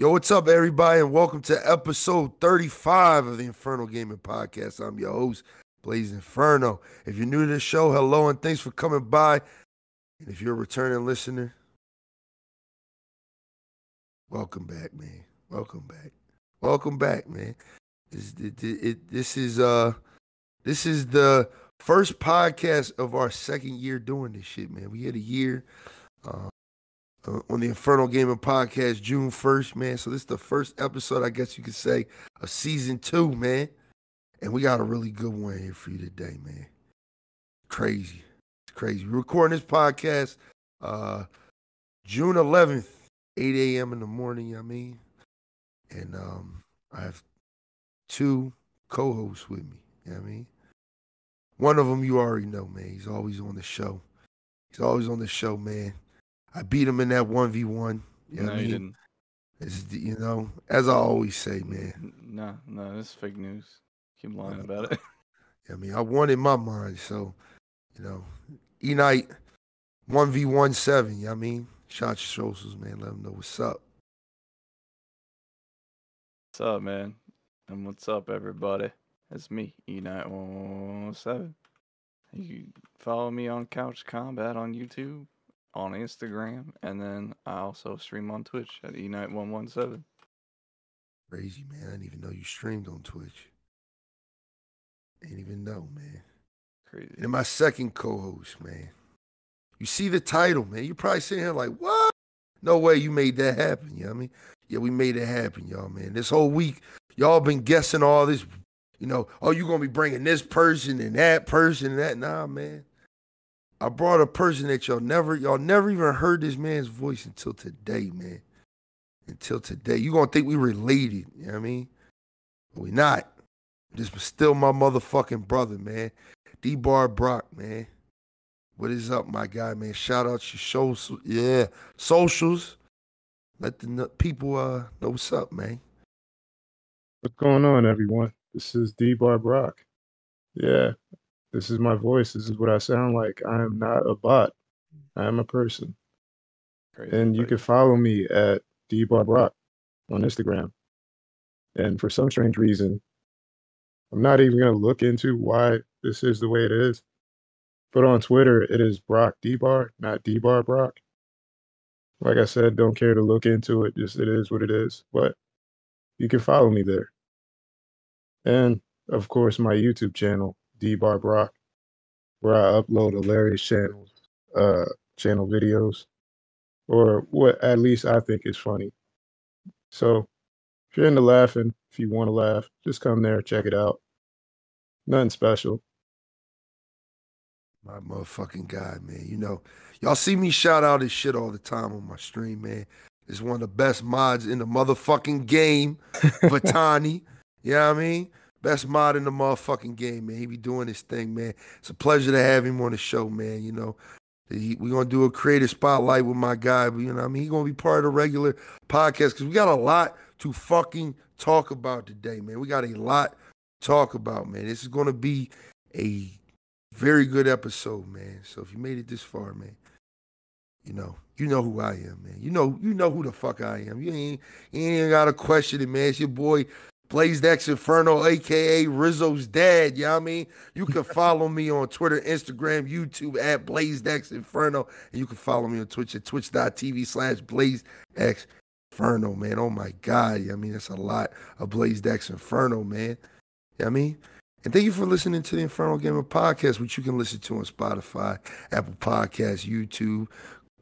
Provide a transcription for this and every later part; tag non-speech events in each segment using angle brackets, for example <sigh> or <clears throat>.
Yo, what's up, everybody, and welcome to episode 35 of the Inferno Gaming Podcast. I'm your host, Blaze Inferno. If you're new to the show, hello, and thanks for coming by. And if you're a returning listener, welcome back, man. Welcome back. Welcome back, man. This, it, it, this is uh, this is the first podcast of our second year doing this shit, man. We had a year. Uh, on the Inferno Gaming Podcast, June 1st, man. So this is the first episode, I guess you could say, of season two, man. And we got a really good one here for you today, man. Crazy. It's crazy. We're recording this podcast uh June 11th, 8 a.m. in the morning, you know I mean? And um I have two co-hosts with me, you know I mean? One of them you already know, man. He's always on the show. He's always on the show, man. I beat him in that one v one. You know no, I you didn't. It's, you know, as I always say, man. No, no, this is fake news. Keep lying about it. <laughs> I mean, I won in my mind, so you know, E Night one v one seven. You know I mean, shout your socials, man. Let them know what's up. What's up, man? And what's up, everybody? It's me, E Night seven. You follow me on Couch Combat on YouTube, on Instagram, and then I also stream on Twitch at E Night One One Seven. Crazy, man. I didn't even know you streamed on Twitch. Didn't even know, man. Crazy. And my second co-host, man. You see the title, man. You're probably sitting here like, what? No way you made that happen. You know what I mean? Yeah, we made it happen, y'all, man. This whole week, y'all been guessing all this, you know, oh, you gonna be bringing this person and that person and that. Nah, man. I brought a person that y'all never, y'all never even heard this man's voice until today, man. Until today. You gonna think we related, you know what I mean? We not. This was still my motherfucking brother, man. D Bar Brock, man. What is up, my guy, man? Shout out your shows, yeah, socials. Let the people uh know what's up, man. What's going on, everyone? This is D Bar Brock. Yeah, this is my voice. This is what I sound like. I am not a bot. I am a person. Crazy. And you can follow me at D Bar Brock on Instagram. And for some strange reason, I'm not even going to look into why this is the way it is. But on Twitter, it is Brock D Bar, not D Bar Brock. Like I said, don't care to look into it. Just it is what it is. But you can follow me there. And of course, my YouTube channel, D Bar Brock, where I upload hilarious channels, uh, channel videos, or what at least I think is funny. So if you're into laughing, if you want to laugh, just come there, check it out. Nothing special. My motherfucking guy, man. You know, y'all see me shout out his shit all the time on my stream, man. It's one of the best mods in the motherfucking game, <laughs> Vatani. you know what I mean? Best mod in the motherfucking game, man. He be doing his thing, man. It's a pleasure to have him on the show, man. You know, he, we gonna do a creative spotlight with my guy, but you know, I mean, he gonna be part of the regular podcast because we got a lot to fucking talk about today, man. We got a lot to talk about, man. This is gonna be a very good episode, man. So if you made it this far, man, you know, you know who I am, man. You know, you know who the fuck I am. You ain't, you ain't gotta question it, man. It's your boy Blaze Inferno, aka Rizzo's dad. You know I mean? You can follow me on Twitter, Instagram, YouTube at Blaze Inferno. And you can follow me on Twitch at twitch.tv slash Blaze X Inferno, man. Oh my God. I mean, that's a lot of Blaze Inferno, man. You know I mean? And thank you for listening to the Inferno Gamer Podcast, which you can listen to on Spotify, Apple Podcasts, YouTube,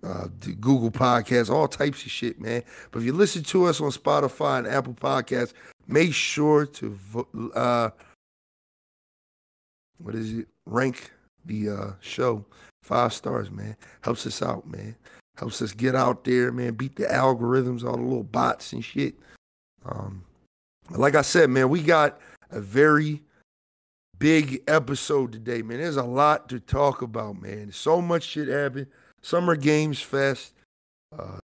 uh, the Google Podcasts, all types of shit, man. But if you listen to us on Spotify and Apple Podcasts, make sure to vo- uh, what is it? Rank the uh, show five stars, man. Helps us out, man. Helps us get out there, man. Beat the algorithms, all the little bots and shit. Um, like I said, man, we got a very big episode today, man. There's a lot to talk about, man. So much shit happened. Summer Games Fest. Uh,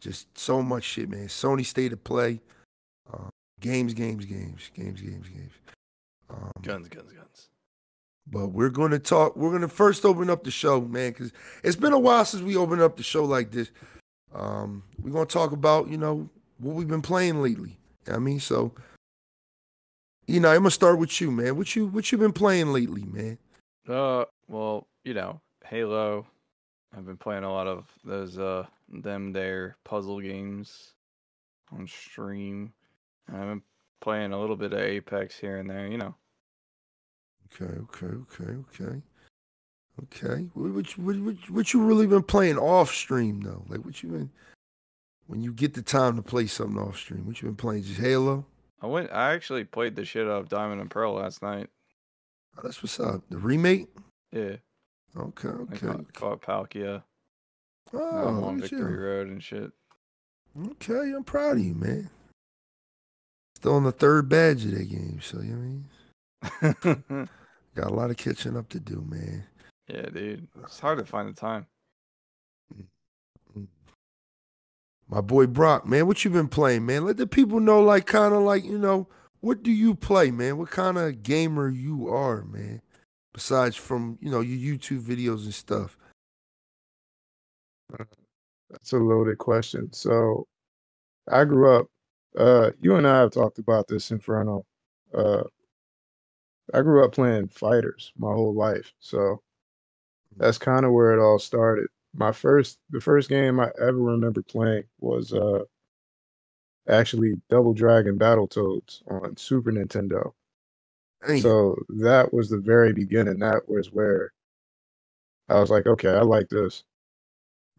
just so much shit, man. Sony State of Play. Games, games, games, games, games, games. Um, guns, guns, guns. but we're going to talk. We're going to first open up the show, man, because it's been a while since we opened up the show like this. Um, we're going to talk about, you know, what we've been playing lately. I mean, so you know, I'm gonna start with you, man. What you what you been playing lately, man? Uh, well, you know, Halo. I've been playing a lot of those uh them there puzzle games on stream. I've been playing a little bit of Apex here and there, you know. Okay, okay, okay, okay, okay. What what you- what, what, you really been playing off stream though? Like what you been when you get the time to play something off stream? What you been playing? Just Halo? I went I actually played the shit out of Diamond and Pearl last night. Oh, that's what's up. The remake? Yeah. Okay, I okay. caught, caught Palkia. Oh, on Victory you. Road and shit. Okay, I'm proud of you, man. Still on the third badge of that game, so you know what I mean? <laughs> Got a lot of catching up to do, man. yeah, dude. It's hard to find the time. Mm-hmm. My boy Brock, man, what you been playing, man? Let the people know, like, kind of like, you know, what do you play, man? What kind of gamer you are, man? Besides from, you know, your YouTube videos and stuff. That's a loaded question. So I grew up, uh, you and I have talked about this, Inferno. Uh, I grew up playing fighters my whole life. So that's kind of where it all started. My first, the first game I ever remember playing was uh, actually Double Dragon Battle Battletoads on Super Nintendo. So that was the very beginning. That was where I was like, okay, I like this.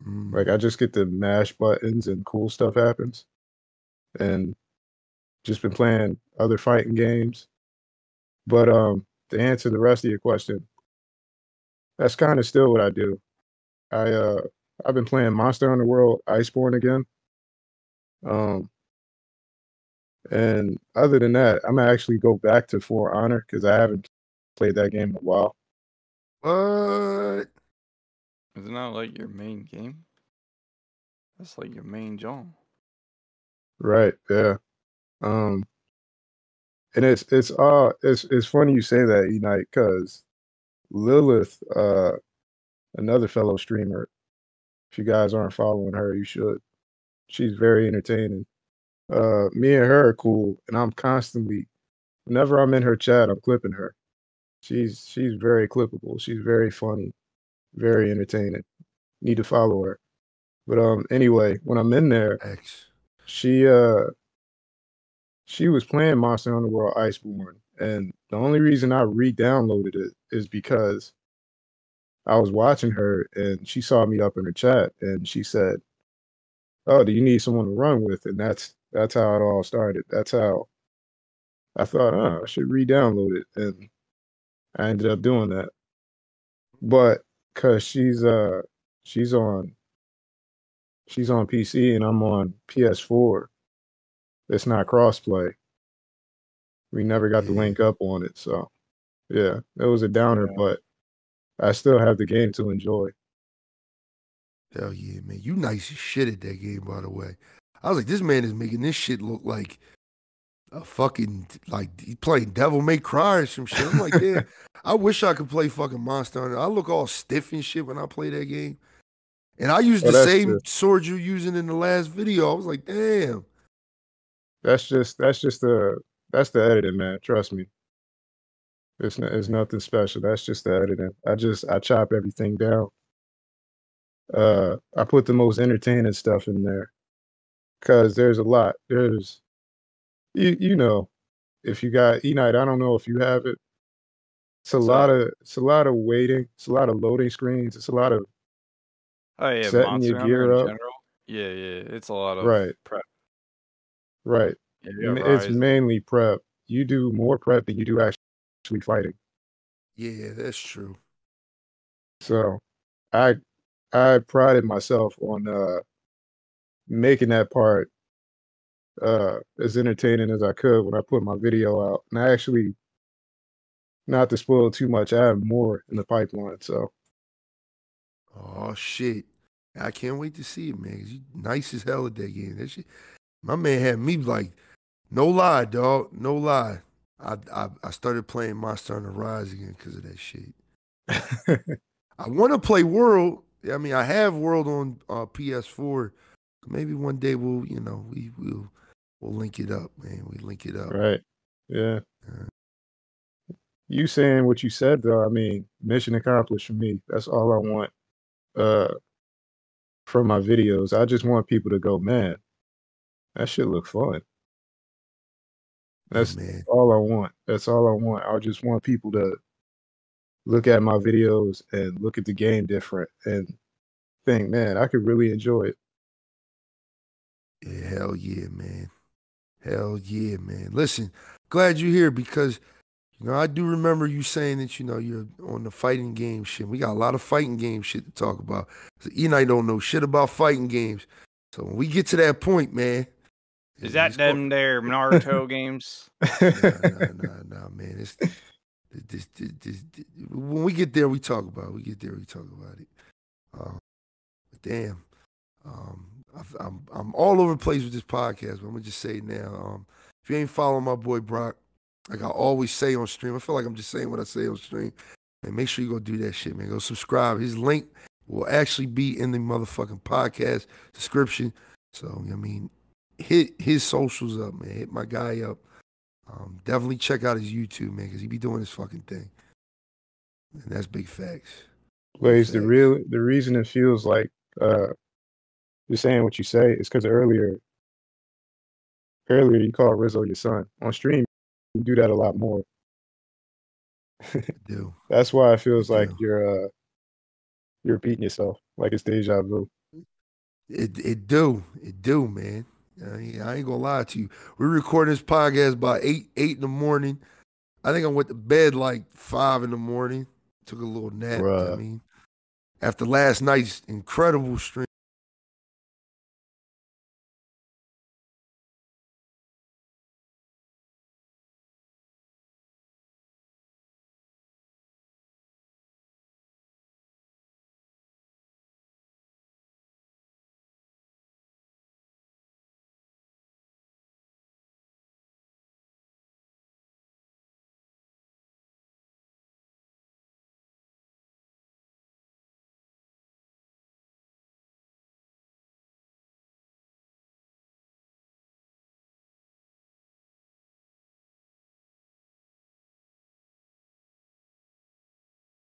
Mm, Like I just get to mash buttons and cool stuff happens. And just been playing other fighting games. But um to answer the rest of your question, that's kind of still what I do. I uh I've been playing Monster Hunter World Iceborne again. Um and other than that, I'm gonna actually go back to For Honor because I haven't played that game in a while. What? Is it not like your main game? That's like your main genre. Right, yeah. Um and it's it's uh it's it's funny you say that, Unite, because Lilith, uh another fellow streamer, if you guys aren't following her, you should. She's very entertaining. Uh me and her are cool, and I'm constantly whenever I'm in her chat, I'm clipping her. She's she's very clippable. She's very funny, very entertaining. Need to follow her. But um anyway, when I'm in there, X. she uh she was playing Monster Hunter World Iceborne, and the only reason I re-downloaded it is because I was watching her and she saw me up in her chat and she said, "Oh, do you need someone to run with?" And that's that's how it all started. That's how I thought, "Oh, I should re-download it," and I ended up doing that. But cause she's uh she's on she's on PC and I'm on PS4 it's not crossplay. We never got the mm. link up on it, so yeah, it was a downer, Yeah. but I still have the game to enjoy. Hell yeah, man. You nice as shit at that game, by the way. I was like, this man is making this shit look like a fucking like he playing Devil May Cry or some shit. I'm like, yeah, <laughs> I wish I could play fucking Monster Hunter. I look all stiff and shit when I play that game. And I used Oh, the same good. sword you're using in the last video. I was like, damn. That's just that's just the that's the editing, man. Trust me. It's n- it's nothing special. That's just the editing. I just I chop everything down. Uh, I put the most entertaining stuff in there, cause there's a lot. There's, you you know, if you got E Night, I don't know if you have it. It's a What's lot of it's a lot of waiting. It's a lot of loading screens. It's a lot of Oh yeah, Setting your gear up. general. Yeah, yeah. It's a lot of Right. prep. right. Yeah, you M- got It's mainly prep. You do more prep than you do actually fighting. Yeah, that's true. So I I prided myself on uh making that part uh as entertaining as I could when I put my video out. And I actually not to spoil too much, I have more in the pipeline. So Oh shit. I can't wait to see it, man. you nice as hell at that game. That shit. My man had me like, no lie, dog. No lie. I I, I started playing Monster Hunter Rise again because of that shit. <laughs> I want to play World. I mean, I have World on uh, PS4, Maybe one day we'll, you know, we will we'll link it up, man. We link it up. Right. Yeah. Yeah. You saying what you said though, I mean, mission accomplished for me. That's all I want uh from my videos. I just want people to go, man, that shit look fun. Oh, That's man. all I want. That's all I want. I just want people to look at my videos and look at the game different and think, man, I could really enjoy it. Yeah, hell yeah, man. Hell yeah, man. Listen, glad you're here because you know I do remember you saying that you know you're on the fighting game shit. We got a lot of fighting game shit to talk about. E and I don't know shit about fighting games. So when we get to that point, man. Is that them there Naruto <laughs> games? Nah, nah, nah, nah, man. It's this, this, this, this- when we get there, we talk about. It. We get there, we talk about it. Um, but damn, um, I've, I'm I'm all over the place with this podcast. But I'm gonna just say now. Um, if you ain't following my boy Brock, like I always say on stream, I feel like I'm just saying what I say on stream. And make sure you go do that shit, man. Go subscribe. His link will actually be in the motherfucking podcast description. So I mean, hit his socials up, man. Hit my guy up. Um, definitely check out his YouTube, man, because he be doing his fucking thing. And that's big facts. Blaze, the real the reason it feels like uh you're saying what you say is because earlier earlier you called Rizzo your son. On stream you do that a lot more. I <laughs> do. That's why it feels like you're uh you're repeating yourself, like it's deja vu. It it do. It do, man. I ain't, I ain't gonna lie to you. We're recording this podcast by eight eight in the morning. I think I went to bed like five in the morning. Took a little nap. what I mean, after last night's incredible stream.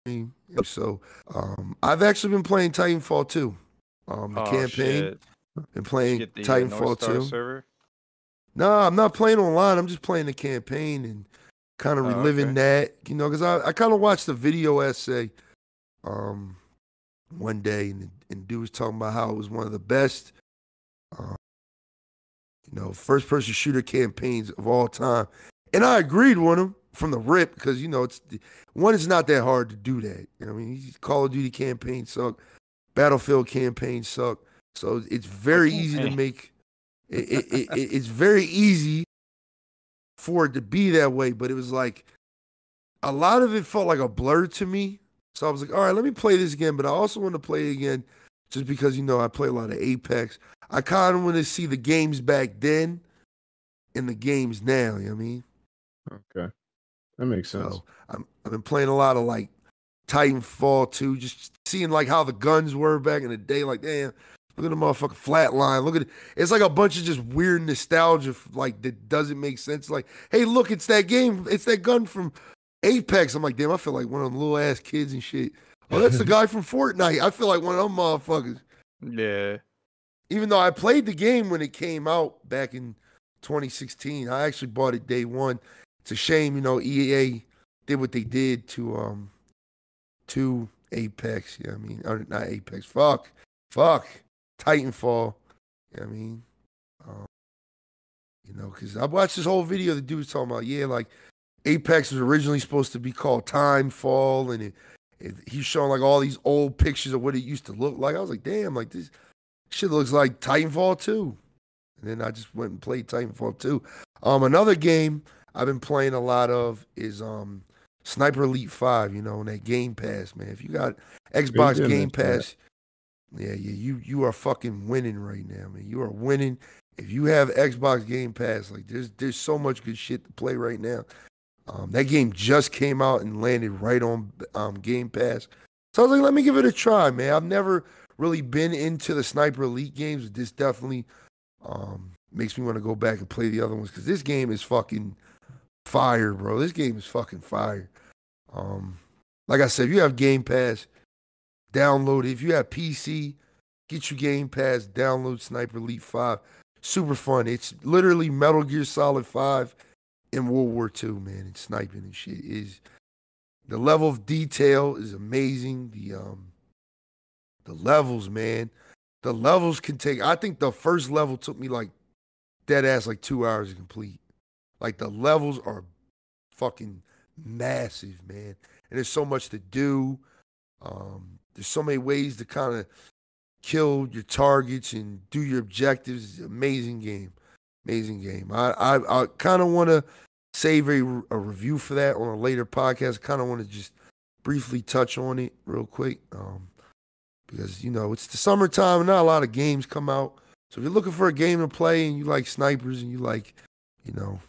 And So um, I've actually been playing Titanfall 2. Um, the oh campaign. shit! Been playing the uh, Titanfall Star 2. server? No, I'm not playing online. I'm just playing the campaign and kind of Oh, reliving okay. that, you know, because I, I kind of watched the video essay um, one day, and, and dude was talking about how it was one of the best, um, you know, first person shooter campaigns of all time. And I agreed with him from the rip because, you know, it's one, it's not that hard to do that. You know, I mean, Call of Duty campaigns suck, Battlefield campaigns suck. So it's very easy to make. It, it, it, it- it's very easy for it to be that way, but it was like a lot of it felt like a blur to me. So I was like, all right, let me play this again, but I also want to play it again just because you know I play a lot of Apex. I kind of want to see the games back then and the games now. You know what I mean? Okay. That makes sense. So I'm, I've been playing a lot of like Titanfall 2, just seeing like how the guns were back in the day. Like, damn, look at the motherfucking flatline. Look at it. It's like a bunch of just weird nostalgia, like that doesn't make sense. Like, hey, look, it's that game. It's that gun from Apex. I'm like, damn, I feel like one of them little ass kids and shit. Oh, that's the <laughs> guy from Fortnite. I feel like one of them motherfuckers. Yeah. Even though I played the game when it came out back in 2016, I actually bought it day one. It's a shame, you know, EA did what they did to um to Apex. Yeah, I mean, or not Apex. Fuck, fuck, Titanfall. You Yeah, I mean, um, you know, because I watched this whole video. The dude was talking about, yeah, like Apex was originally supposed to be called Timefall, and it, it, he's showing like all these old pictures of what it used to look like. I was like, damn, like this shit looks like Titanfall 2. And then I just went and played Titanfall 2. Um, another game I've been playing a lot of is um Sniper Elite 5, you know, on that Game Pass, man. If you got Xbox Game that. Pass, yeah, yeah, you you are fucking winning right now, man. You are winning. If you have Xbox Game Pass, like there's there's so much good shit to play right now. Um, that game just came out and landed right on um, Game Pass. So I was like, let me give it a try, man. I've never really been into the Sniper Elite games, but this definitely um, makes me want to go back and play the other ones because this game is fucking fire, bro. This game is fucking fire. Um, like I said, if you have Game Pass, download it. If you have PC, get your Game Pass, download Sniper Elite 5. Super fun. It's literally Metal Gear Solid 5 in World War II, man. It's sniping and shit. Is the level of detail is amazing. The um the levels, man. The levels can take I think the first level took me like dead ass like two hours to complete. Like the levels are fucking massive, man. And there's so much to do. Um, there's so many ways to kind of kill your targets and do your objectives. Amazing game, amazing game. I I, I kind of want to save a, a review for that on a later podcast. I Kind of want to just briefly touch on it real quick, um, because you know it's the summertime and not a lot of games come out. So if you're looking for a game to play and you like snipers and you like, you know,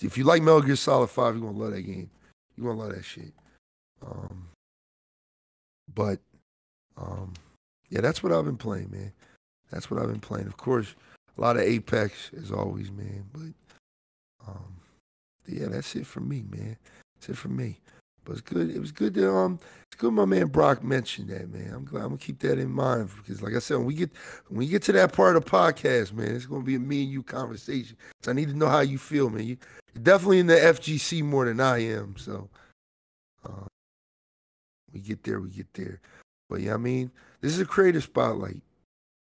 if you like Metal Gear Solid Five, you're gonna love that game. You're gonna love that shit. Um, but um, yeah, that's what I've been playing, man. That's what I've been playing. Of course, a lot of Apex as always, man. But um, yeah, that's it for me, man. That's it for me. But it's good. It was good to um, good. My man Brock mentioned that, man. I'm glad. I'm gonna keep that in mind because, like I said, when we get when we get to that part of the podcast, man, it's gonna be a me and you conversation. So I need to know how you feel, man. You, are definitely in the FGC more than I am. So uh, we get there, we get there. But yeah, I mean, this is a creative spotlight.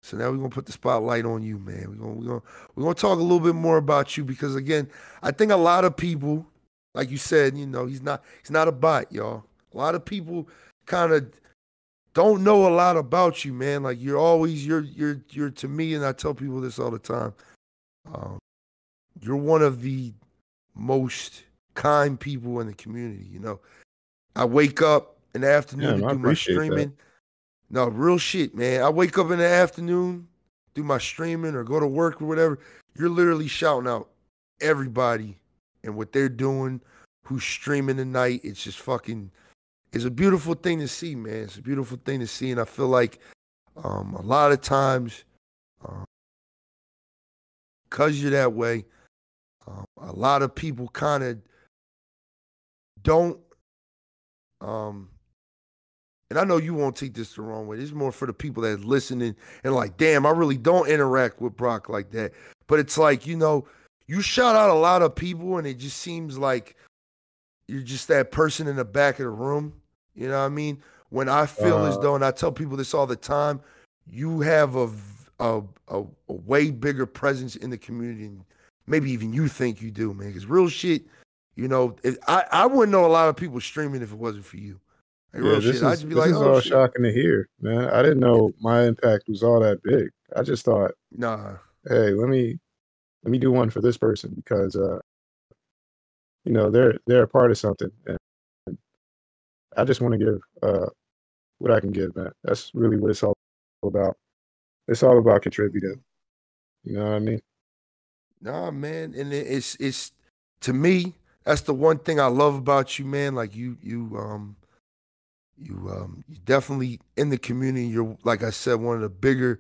So now we're gonna put the spotlight on you, man. We're gonna we're gonna we're gonna talk a little bit more about you because again, I think a lot of people, like you said, you know, he's not he's not a bot, y'all. A lot of people kind of don't know a lot about you, man. Like you're always you're you're you're to me, and I tell people this all the time. Um, you're one of the most kind people in the community. You know, I wake up in the afternoon yeah, to do my streaming. That. No, real shit, man. I wake up in the afternoon, do my streaming or go to work or whatever. You're literally shouting out everybody and what they're doing, who's streaming tonight. It's just fucking, it's a beautiful thing to see, man. It's a beautiful thing to see. And I feel like um, a lot of times, um, because you're that way, um, a lot of people kind of don't um and I know you won't take this the wrong way. This is more for the people that's listening and like, damn, I really don't interact with Brock like that. But it's like, you know, you shout out a lot of people and it just seems like you're just that person in the back of the room. You know what I mean? When I feel uh, as though, and I tell people this all the time, you have a, a, a, a way bigger presence in the community and maybe even you think you do, man. Because real shit, you know, I, I wouldn't know a lot of people streaming if it wasn't for you. Like, yeah, this shit. is, this like, is oh, all shit. shocking to hear, man. I didn't know my impact was all that big. I just thought, nah. Hey, let me let me do one for this person because uh, you know they're they're a part of something, and I just want to give uh what I can give, man. That's really what it's all about. It's all about contributing. You know what I mean? Nah, man, and it's it's to me that's the one thing I love about you, man. Like you you um you um you definitely in the community. You're like I said, one of the bigger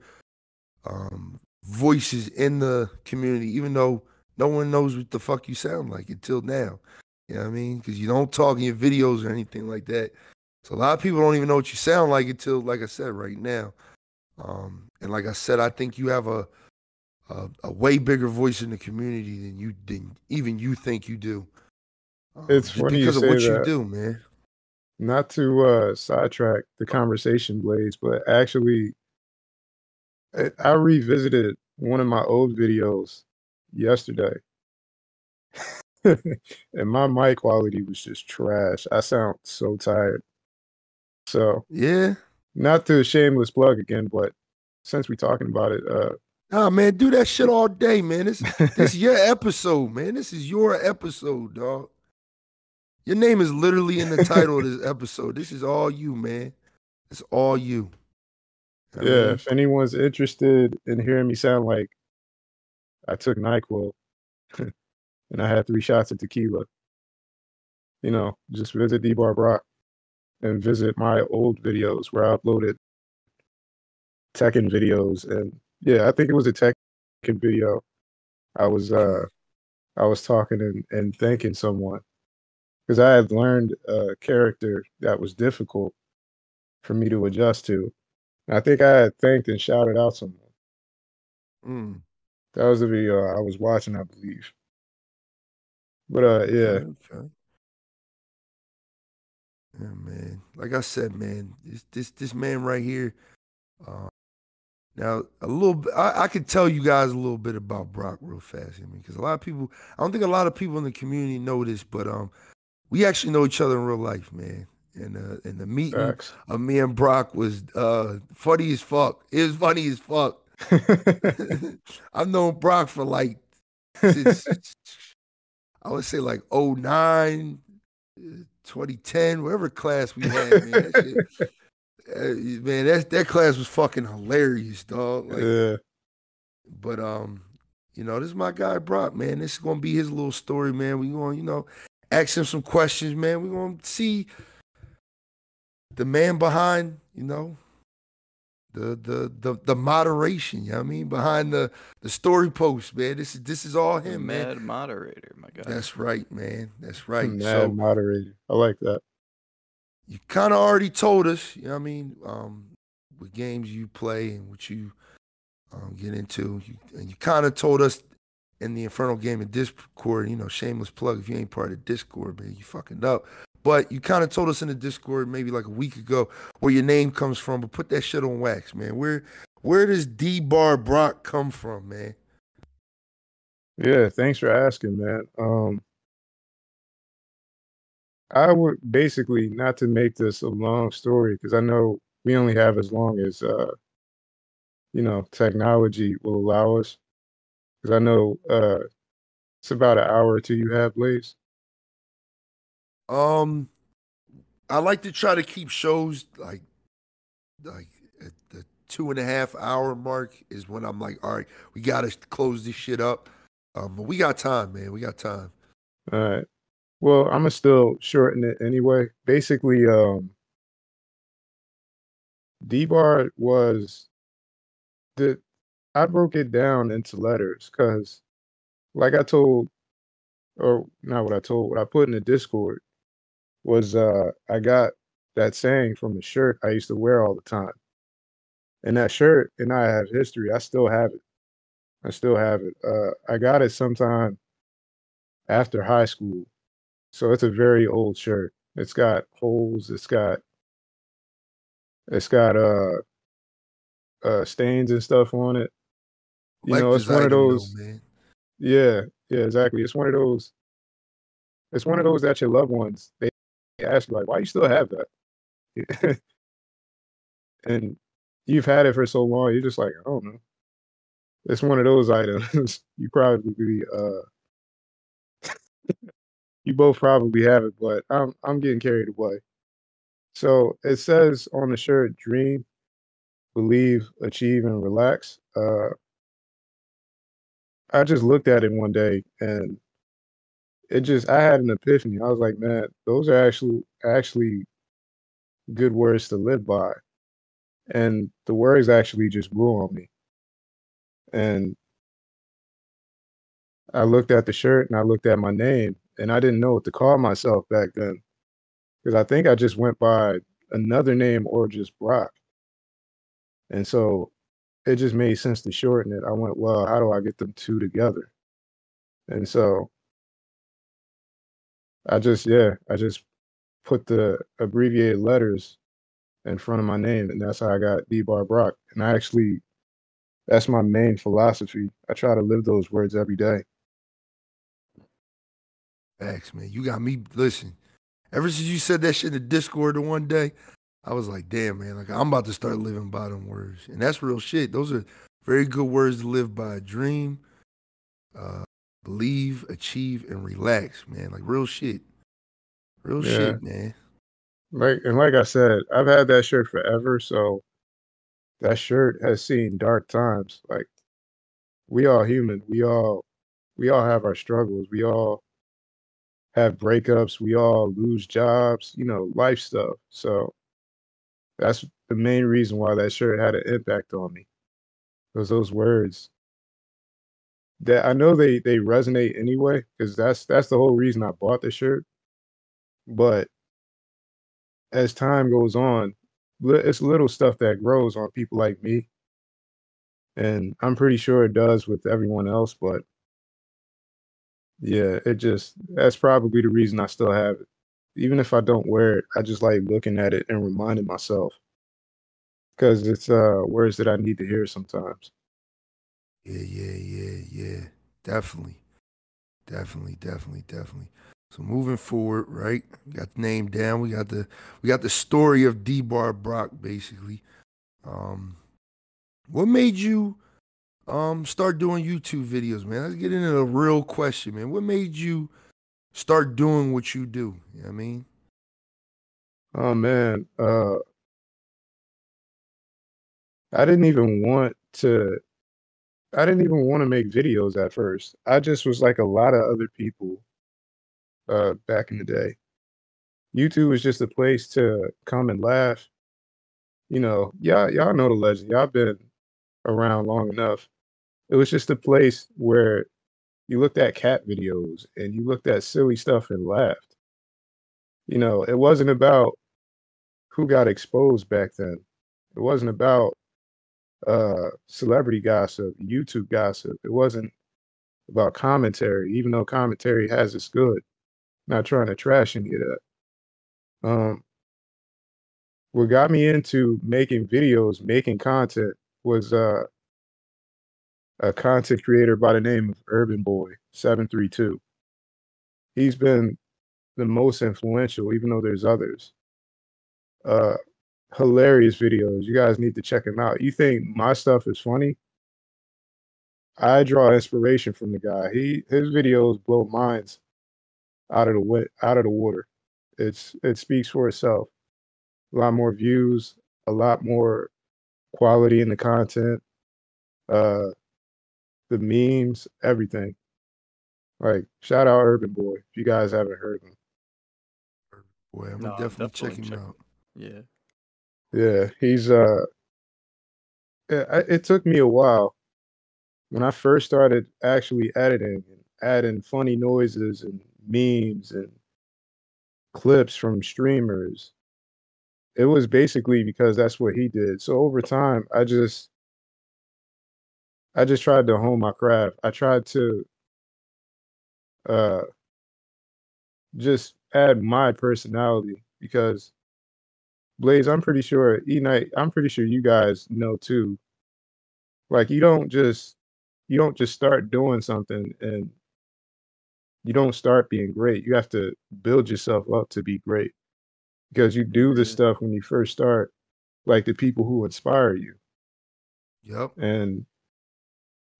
um voices in the community, even though no one knows what the fuck you sound like until now. You know what I mean? Because you don't talk in your videos or anything like that. So a lot of people don't even know what you sound like until, like I said, right now. Um, and like I said, I think you have a, a, a way bigger voice in the community than you than even you think you do. Um, it's funny because of what that. you do, man not to uh, sidetrack the conversation, Blaze, but actually, I, revisited one of my old videos yesterday, <laughs> and my mic quality was just trash. I sound so tired. So yeah, not to a shameless plug again, but since we're talking about it, uh, Oh man, do that shit all day, man. This <laughs> this is your episode, man. This is your episode, dog. Your name is literally in the title of this <laughs> episode. This is all you, man. It's all you. I yeah, mean, if anyone's interested in hearing me sound like I took NyQuil <laughs> and I had three shots of tequila, you know, just visit D Bar Brock and visit my old videos where I uploaded Tekken videos, and yeah, I think it was a Tekken video. I was uh, I was talking and, and thanking someone because I had learned a character that was difficult for me to adjust to. And I think I had thanked and shouted out someone. Mm. That was the video I was watching, I believe. But uh, yeah, Okay. Yeah, man. Like I said, man, this this this man right here. Uh, now a little bit, I, I could tell you guys a little bit about Brock real fast. I mean, because a lot of people, I don't think a lot of people in the community know this, but um, we actually know each other in real life, man. And uh, and the meeting facts. of me and Brock was uh funny as fuck. It was funny as fuck. <laughs> I've known Brock for like since <laughs> I would say like 09, uh, 2010, whatever class we had, man. That shit, <laughs> uh, man, that that class was fucking hilarious, dog. Like, yeah, but um, you know, this is my guy Brock, man. This is gonna be his little story, man. We gonna, you know, ask him some questions, man. We gonna see the man behind, you know, the the the the moderation, you know what I mean, behind the the story post, man. This is this is all The him, man. mad moderator, my God. That's right, man. That's right. mad So moderator. I like that. you kind of already told us, you know what I mean, um, what games you play and what you um, get into. You, and you kind of told us in the Inferno Gaming Discord, you know, shameless plug if you ain't part of Discord, man, you fucking up. But you kind of told us in the Discord maybe like a week ago where your name comes from, but put that shit on wax, man. Where where does D Bar Brock come from, man? Yeah, thanks for asking, man. Um, I would basically not to make this a long story because I know we only have as long as uh, you know, technology will allow us. Because I know uh, it's about an hour or two you have, Blaze. Um, I like to try to keep shows like like at the two and a half hour mark is when I'm like, all right, we gotta close this shit up. Um, but we got time, man. We got time. All right. Well, I'm gonna still shorten it anyway. Basically, um, D-Bar was the I broke it down into letters because, like I told, or not what I told, what I put in the Discord was uh I got that saying from a shirt I used to wear all the time, and that shirt and I have history. I still have it. I still have it. Uh, I got it sometime after high school, so it's a very old shirt. It's got holes. It's got it's got uh uh stains and stuff on it. You know, it's one of those. man. Yeah, yeah, exactly. It's one of those. It's one of those that your loved ones they ask like, why you still have that? <laughs> and you've had it for so long, you're just like, I don't know. It's one of those items. <laughs> you probably uh <laughs> you both probably have it, but I'm I'm getting carried away. So it says on the shirt, dream, believe, achieve, and relax. Uh I just looked at it one day and it just I had an epiphany. I was like, man, those are actually actually good words to live by. And the words actually just grew on me. And I looked at the shirt and I looked at my name and I didn't know what to call myself back then. Because I think I just went by another name or just Brock. And so it just made sense to shorten it. I went, well, how do I get them two together? And so I just, yeah, I just put the abbreviated letters in front of my name, and that's how I got D Bar Brock. And I actually, that's my main philosophy. I try to live those words every day. Facts, man. You got me. Listen, ever since you said that shit in the Discord the one day, I was like, damn, man. Like I'm about to start living by them words, and that's real shit. Those are very good words to live by. Dream, uh, believe, achieve, and relax, man. Like real shit. Real Yeah. shit, man. Like and like I said, I've had that shirt forever, so that shirt has seen dark times. Like we all human. We all we all have our struggles. We all have breakups. We all lose jobs, you know, life stuff. So That's the main reason why that shirt had an impact on me. Was those words that I know they they resonate anyway because that's that's the whole reason I bought the shirt. But as time goes on, it's little stuff that grows on people like me, and I'm pretty sure it does with everyone else. But yeah, it just that's probably the reason I still have it. Even if I don't wear it, I just like looking at it and reminding myself because it's uh words that I need to hear sometimes. Yeah, yeah, yeah, yeah. Definitely. Definitely, definitely, definitely. So moving forward, right? We got the name down. We got the we got the story of D Bar Brock, basically. Um what made you um start doing YouTube videos, man? Let's get into a real question, man. What made you start doing what you do? You know what I mean? Oh man. Uh I didn't even want to I didn't even want to make videos at first. I just was like a lot of other people uh, back in the day. YouTube was just a place to come and laugh. You know, y'all y'all know the legend. Y'all been around long enough. It was just a place where you looked at cat videos and you looked at silly stuff and laughed. You know, it wasn't about who got exposed back then. It wasn't about uh, celebrity gossip, YouTube gossip. It wasn't about commentary, even though commentary has its good. Not trying to trash any of that. Um, what got me into making videos, making content, was uh, a content creator by the name of Urban Boy Seven Three Two. He's been the most influential, even though there's others. Uh, hilarious videos. You guys need to check him out. You think my stuff is funny? I draw inspiration from the guy. He his videos blow minds out of the out of the water. It's it speaks for itself. A lot more views, a lot more quality in the content, uh, the memes, everything. Like shout out Urban Boy if you guys haven't heard him. Boy, I'm no, definitely, definitely check him check out. Yeah. Yeah, he's uh it, took me a while when I first started actually editing and adding funny noises and memes and clips from streamers. It was basically because that's what he did. So over time, I just I just tried to hone my craft. I tried to uh just add my personality because Blaze, I'm pretty sure E Night, I'm pretty sure you guys know too. Like you don't just you don't just start doing something and you don't start being great. You have to build yourself up to be great. Because you do the stuff when you first start, like the people who inspire you. Yep. And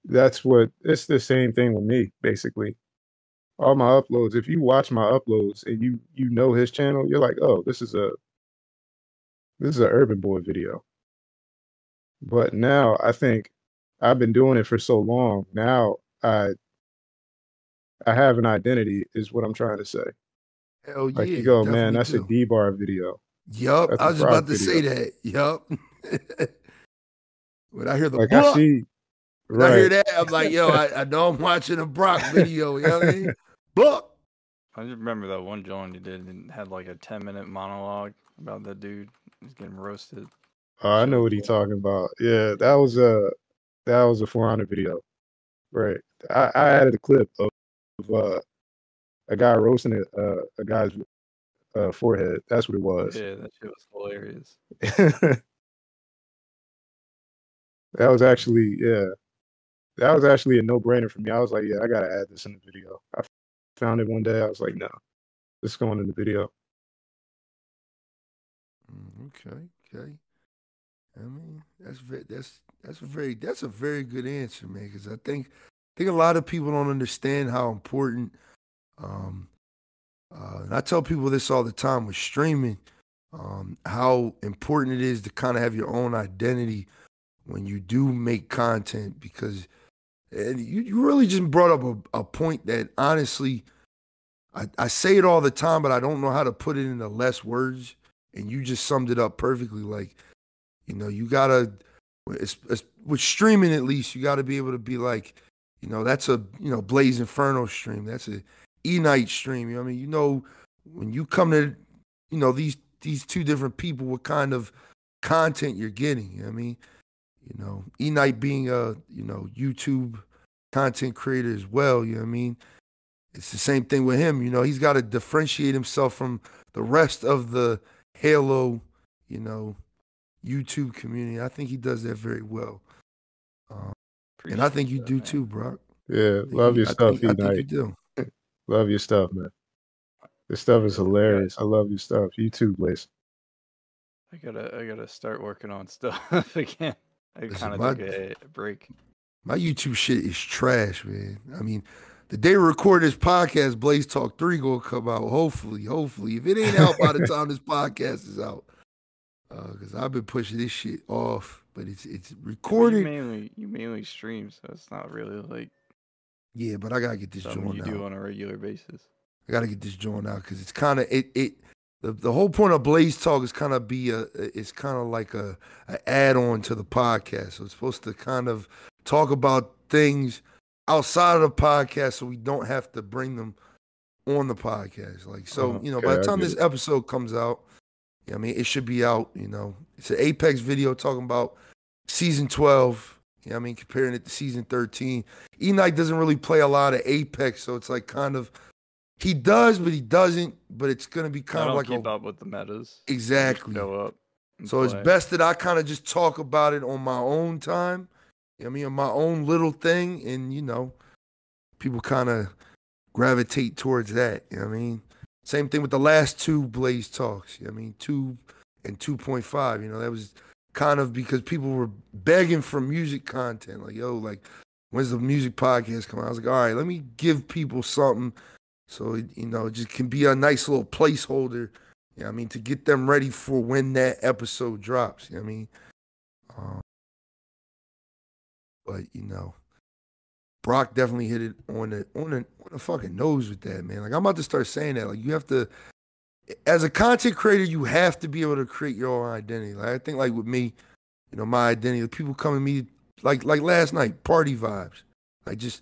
that's what it's the same thing with me, basically. All my uploads, if you watch my uploads and you you know his channel, you're like, oh, this is a this is an Urban Boy video. But now I think I've been doing it for so long. Now I I have an identity, is what I'm trying to say. Hell like yeah, you go, man, that's do. a D bar video. Yup, I was about to video. say that. Yup. <laughs> when I hear the like I see, when right. I hear that, I'm like, yo, I, I know I'm watching a Brock video. You know what I mean? Buck. I just remember that one John you did and had like a 10 minute monologue about that dude. He's getting roasted. Oh, I know what he's talking about. Yeah, that was a that was a 400 video, right? I, I added a clip of, of uh, a guy roasting a, uh, a guy's uh, forehead. That's what it was. Yeah, that shit was hilarious. <laughs> that was actually yeah, that was actually a no brainer for me. I was like, yeah, I gotta add this in the video. I found it one day. I was like, no, this is going in the video. Mm, okay, okay. I mean, that's that's that's a very that's a very good answer, man. Because I think I think a lot of people don't understand how important. Um, uh, and I tell people this all the time with streaming, um, how important it is to kind of have your own identity when you do make content. Because and you you really just brought up a, a point that honestly, I, I say it all the time, but I don't know how to put it into less words and you just summed it up perfectly. Like, you know, you gotta, it's, it's, with streaming at least, you gotta be able to be like, you know, that's a you know Blaze Inferno stream. That's a E Night stream. You know, what I mean, you know, when you come to, you know, these these two different people, what kind of content you're getting. You know what I mean, you know, E Night being a you know YouTube content creator as well. You know what I mean. It's the same thing with him. You know, he's got to differentiate himself from the rest of the Halo, you know, YouTube community. I think he does that very well. Um, and I think you that, do man. too, Brock. Yeah, love you- your I stuff, think- I E think you do. <laughs> Love your stuff, man. This stuff is Yeah, hilarious. I love your stuff. You too, Blaze. I gotta I gotta start working on <laughs> stuff again. I Listen, kind of my- took a, a break. My YouTube shit is trash, man. I mean, the day we record this podcast, Blaze Talk 3 gonna come out. Hopefully, hopefully. If it ain't out by the <laughs> time this podcast is out. Uh, because I've been pushing this shit off, but it's it's recorded. You mainly you mainly stream, so it's not really like yeah, but I gotta get this joint you out. do on a regular basis. I gotta get this joint out because it's kind of it it. The, the whole point of Blaze Talk is kind of be a it's kind of like a, a add on to the podcast. So it's supposed to kind of talk about things outside of the podcast, so we don't have to bring them on the podcast. Like so, Oh, you know, okay, by the time this it. episode comes out, I mean, it should be out. You know, it's an Apex video talking about season twelve. You know I mean, comparing it to season thirteen. E Night doesn't really play a lot of Apex, so it's like kind of he does, but he doesn't. But it's gonna be kind of don't like keep a, up with the metas. Exactly. Show up. and So it's best that I kind of just talk about it on my own time. I mean, my own little thing, and you know, people kind of gravitate towards that. You know what I mean? Same thing with the last two Blaze talks. You know I mean, two and two point five. You know, that was kind of because people were begging for music content. Like, yo, like, when's the music podcast out? I was like, all right, let me give people something, so you know, it just can be a nice little placeholder. You know I mean, to get them ready for when that episode drops. You know I mean? Um, but you know, Brock definitely hit it on the on the on the fucking nose with that, man. Like I'm about to start saying that. Like you have to as a content creator, you have to be able to create your own identity. Like I think like with me, you know, my identity, the people come to me like like last night, party vibes. Like just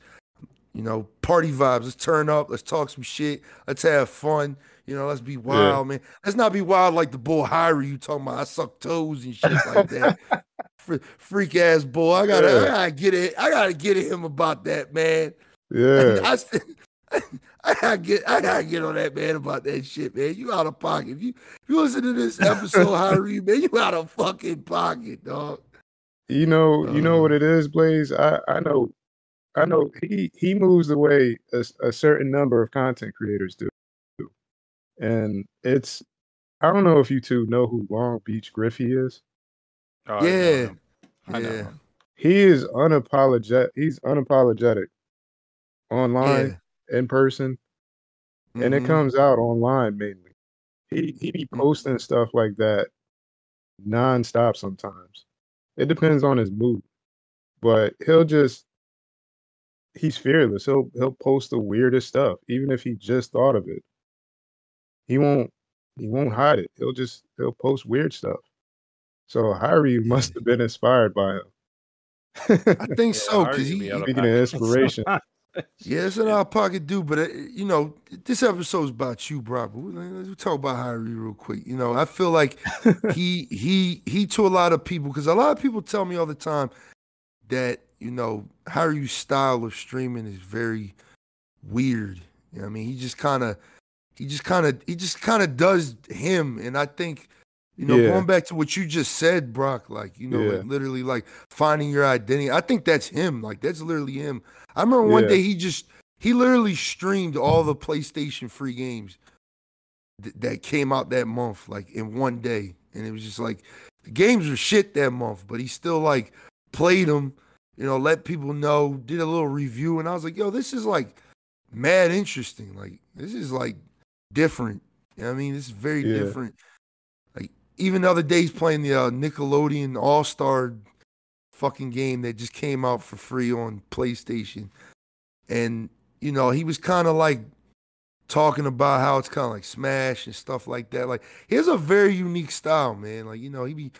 you know, party vibes. Let's turn up. Let's talk some shit. Let's have fun. You know, let's be wild, man. Let's not be wild like the bull Hyrie you talking about. I suck toes and shit like that. <laughs> Fre- Freak ass bull. I gotta, I gotta get it. I gotta get at him about that, man. Yeah. <laughs> I, st- <laughs> I gotta get, I gotta get on that man about that shit, man. You out of pocket. If you, if you listen to this episode, Hyrie, man, you out of fucking pocket, dog. You know, you know Uh, what it is, Blaze. I I know, I know. He he moves the way a, certain number of content creators do, and it's. I don't know if you two know who Long Beach Griffey is. Oh, I know Yeah. him. I know Yeah. him. He is unapologetic. He's unapologetic online, in person, and it Mhm. comes out online mainly. He he be Mhm. posting stuff like that nonstop sometimes. It depends on his mood, but he'll just he's fearless. He'll he'll post the weirdest stuff, even if he just thought of it. He won't he won't hide it. He'll just he'll post weird stuff. So Hyrie <laughs> must have been inspired by him. I think <laughs> Yeah, so, Harry because could he, be Speaking of <laughs> inspiration. sometimes. Yeah, it's in our pocket, dude. But uh, you know, this episode's about you, bro. But we- Let's talk about Harry real quick. You know, I feel like he he he to a lot of people because a lot of people tell me all the time that you know Harry's style of streaming is very weird. You know what I mean, he just kind of he just kind of he just kind of does him, and I think. You know, Yeah. going back to what you just said, Brock, like, you know, Yeah. like literally like finding your identity. I think that's him. Like, that's literally him. I remember one Yeah. day he just he literally streamed all the PlayStation free games th- that came out that month, like in one day, and it was just like the games were shit that month, but he still like played them, you know, let people know, did a little review, and I was like, yo, this is like mad interesting, like this is like different. You know what I mean? It's very Yeah. different. Like even the other days playing the uh, Nickelodeon All Star fucking game that just came out for free on PlayStation. And, you know, he was kind of like talking about how it's kind of like Smash and stuff like that. Like he has a very unique style, man. Like you know, he be,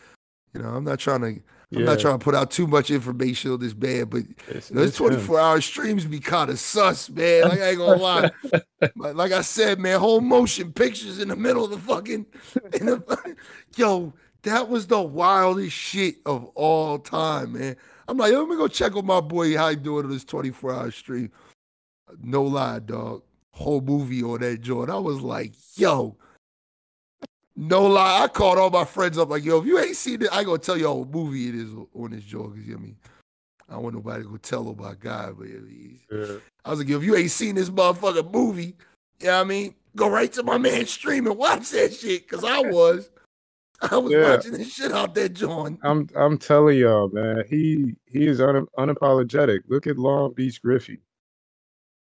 you know, I'm not trying to. I'm Yeah, not trying to put out too much information on this man, but it's, those it's him. 24 hour streams be kind of sus, man. Like I ain't gonna lie. <laughs> Like, like I said, man, whole motion pictures in the middle of the fucking, in the, yo, that was the wildest shit of all time, man. I'm like, yo, let me go check on my boy how he doing on this 24 hour stream. No lie, dog. Whole movie on that joint. I was like, yo, no lie. I called all my friends up like, yo, if you ain't seen it, I gonna tell y'all what movie it is on this joint. Cause you know I mean, I want nobody to go tell about God, but I Yeah. I was like, yo, if you ain't seen this motherfucking movie, you know what I mean? Go right to my man stream and watch that shit. Cause I <laughs> was. I was Yeah. watching this shit out there, John. I'm I'm telling y'all, man. He he is un, unapologetic. Look at Long Beach Griffey.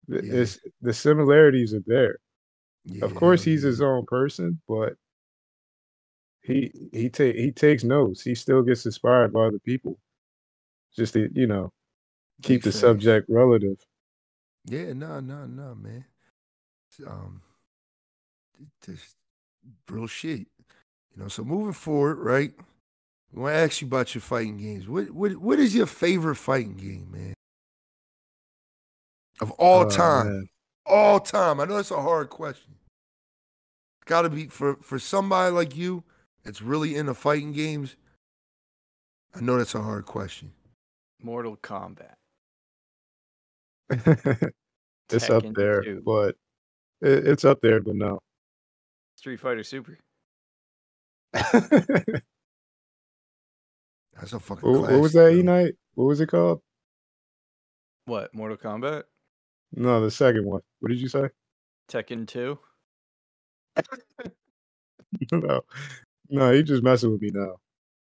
The- Yeah. It's the similarities are there. Of course, Yeah, he's his own person, but he he take he takes notes. He still gets inspired by other people. Just to you know keep the subject relative. Yeah, no, no, no, man. Um, just real shit. You know, so moving forward, right? I want to ask you about your fighting games. What what what is your favorite fighting game, man? Of all Oh, time. man. All time. I know it's a hard question. Gotta be for for somebody like you that's really into fighting games. I know that's a hard question. Mortal Kombat. <laughs> it's up there, 2. but it, it's up there, but no. Street Fighter Super. what, <laughs> That's a fucking what was that, bro. E Night? What was it called? What? Mortal Kombat? No, the second one. What did you say? Tekken 2? <laughs> no, no, he just messing with me now.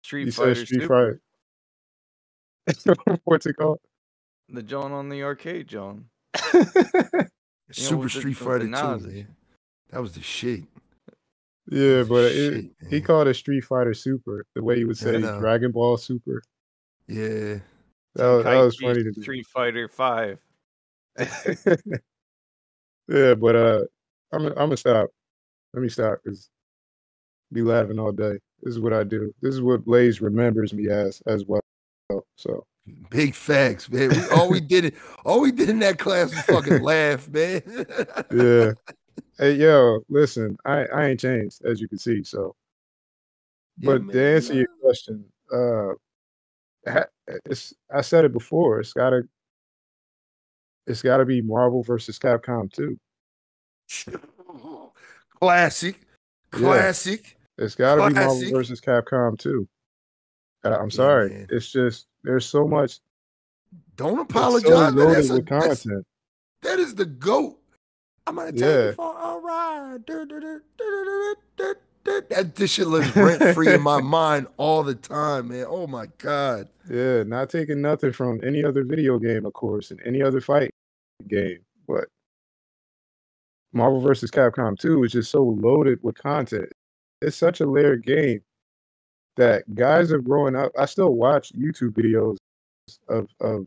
Street You Fighter said Street Super. Fighter. <laughs> What's it called? The John on the arcade, John. <laughs> Super with the- Street the Fighter 2, man. That was the shit. yeah, but shit, it, he called it Street Fighter Super. The way he would Yeah, I say know. Dragon Ball Super. Yeah. That, was- that was funny to me. Street Fighter 5. <laughs> yeah, but uh, I'm I'm gonna stop. Let me stop because be laughing all day. This is what I do. This is what Blaze remembers me as as well. So Big facts, man. We, all we did it, all we did in that class was fucking <laughs> laugh, man. yeah. <laughs> Hey yo, listen, I I ain't changed as you can see. So, Yeah, but to man, answer your question, uh, it's I said it before. It's gotta it's gotta be Marvel versus Capcom too. <laughs> Classic. Classic. It's got to be Marvel versus Capcom 2. Uh, I'm sorry. man. It's just there's so much. Don't It's so apologize, loaded That's a, with that's, content. that is the GOAT. I'm gonna take Yeah. you for a ride. Du- du- du- That this shit lives rent free in my <laughs> mind all the time, man. Oh my god. Yeah, not taking nothing from any other video game, of course, and any other fight game, but Marvel versus Capcom 2 is just so loaded with content. It's such a layered game that guys are growing up. I still watch YouTube videos of of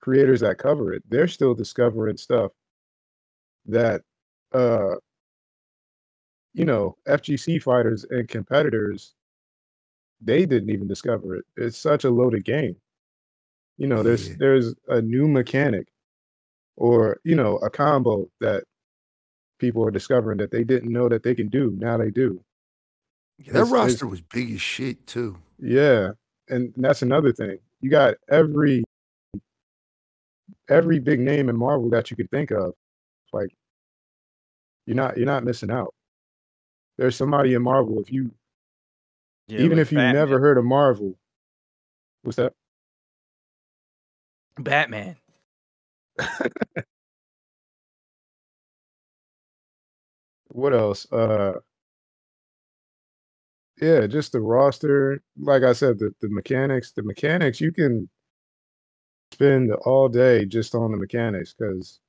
creators that cover it. They're still discovering stuff that uh you know, FGC fighters and competitors they didn't even discover it. It's such a loaded game. You know, there's Yeah. there's a new mechanic or, you know, a combo that people are discovering that they didn't know that they can do. Now they do. That It's- it's- roster was big as shit too. Yeah. And that's another thing. You got every every big name in Marvel that you could think of. Like you're not you're not missing out. There's somebody in Marvel if you Yeah, even if you Batman. never heard of Marvel. What's that? Batman. <laughs> What else? Uh yeah, just the roster. Like I said, the, the mechanics. The mechanics you can spend all day just on the mechanics because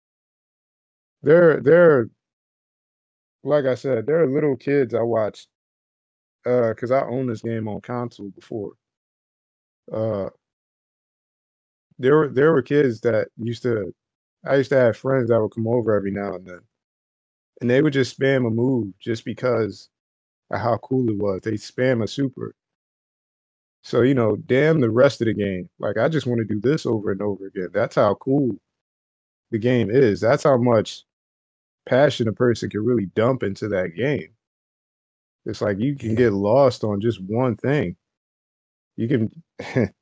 they're they're like I said, there are little kids I watched uh because I owned this game on console before. Uh there were there were kids that used to I used to have friends that would come over every now and then. And they would just spam a move just because of how cool it was. They spam a super. So, you know, damn the rest of the game. Like I just want to do this over and over again. That's how cool the game is. That's how much passion a person can really dump into that game. It's like you can get lost on just one thing. You can <laughs>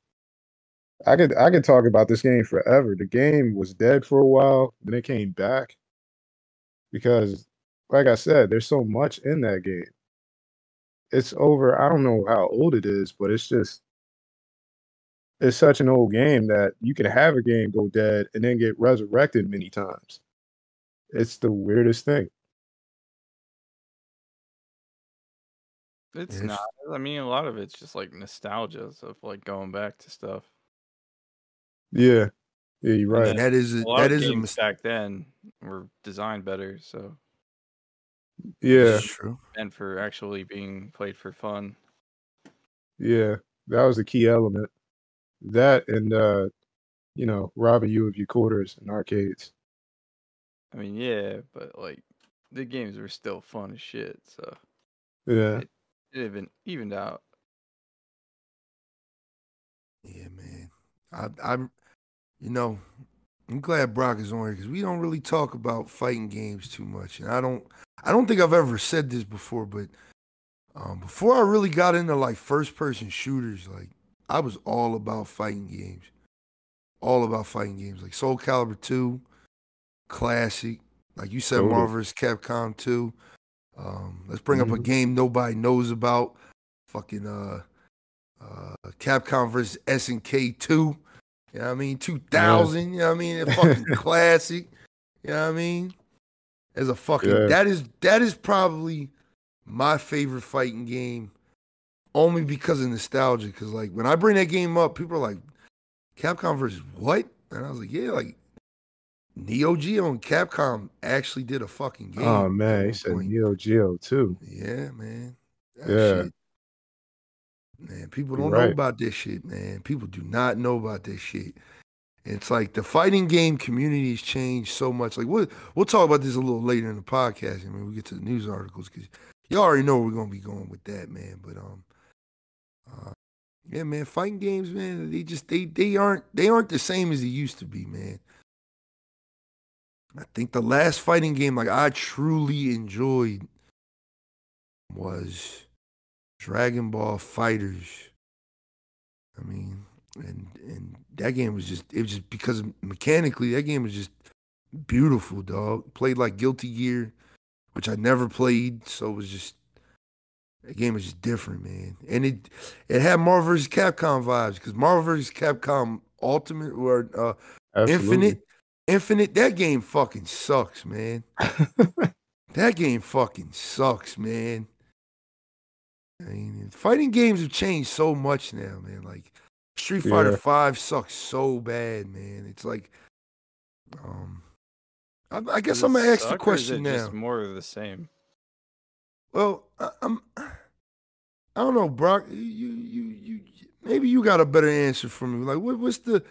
I could I could talk about this game forever. The game was dead for a while, then it came back because like I said, there's so much in that game. It's over, I don't know how old it is, but it's just it's such an old game that you can have a game go dead and then get resurrected many times. It's the weirdest thing. It's Yes. not. I mean, a lot of it's just like nostalgia of like going back to stuff. Yeah. Yeah, you're right. then That is a, A lot that of is a games mistake. back then were designed better, so Yeah. true. and for actually being played for fun. Yeah. That was the key element. That and uh, you know, robbing you of your quarters in arcades. I mean, yeah, but like the games were still fun as shit, so Yeah. it even evened out. Yeah, man. I, I'm, you know, I'm glad Brock is on here because we don't really talk about fighting games too much, and I don't, I don't think I've ever said this before, but um, before I really got into like first person shooters, like I was all about fighting games, all about fighting games, like Soul Calibur Two, classic, like you said, Totally. Marvel vs. Capcom Two. Um, let's bring up a Mhm. game nobody knows about, fucking uh uh, Capcom versus SNK 2. You know what I mean? 2000. You know what I mean? A fucking <laughs> classic. You know what I mean? As a fucking Yeah. that is that is probably my favorite fighting game, only because of nostalgia. Because like when I bring that game up, people are like, Capcom versus what? And I was like, yeah, like Neo Geo and Capcom actually did a fucking oh, game. Oh man, he said. Neo Geo too. Yeah, man. That Yeah. shit- Man, people don't know about this shit, man. People do not know about this shit. It's like the fighting game community has changed so much. Like we'll we'll talk about this a little later in the podcast. I mean, we get to the news articles because you already know where we're gonna be going with that, man. But um, uh, yeah, man, fighting games, man, they just they they aren't they aren't the same as they used to be, man. I think the last fighting game like I truly enjoyed was Dragon Ball FighterZ. I mean, and and that game was just it was just because mechanically that game was just beautiful, dog. Played like Guilty Gear, which I never played, so it was just that game was just different, man. And it it had Marvel vs. Capcom vibes because Marvel vs. Capcom Ultimate or uh, Absolutely. Infinite, Infinite, that game fucking sucks, man. <laughs> That game fucking sucks, man. I mean, fighting games have changed so much now, man. Like Street Fighter Yeah. Five sucks so bad, man. It's like, um, I, I guess I'm gonna ask the question now. Just more of the same. Well, I, I'm, I don't know, Brock. You, you, you, maybe you got a better answer for me. Like, what, what's the?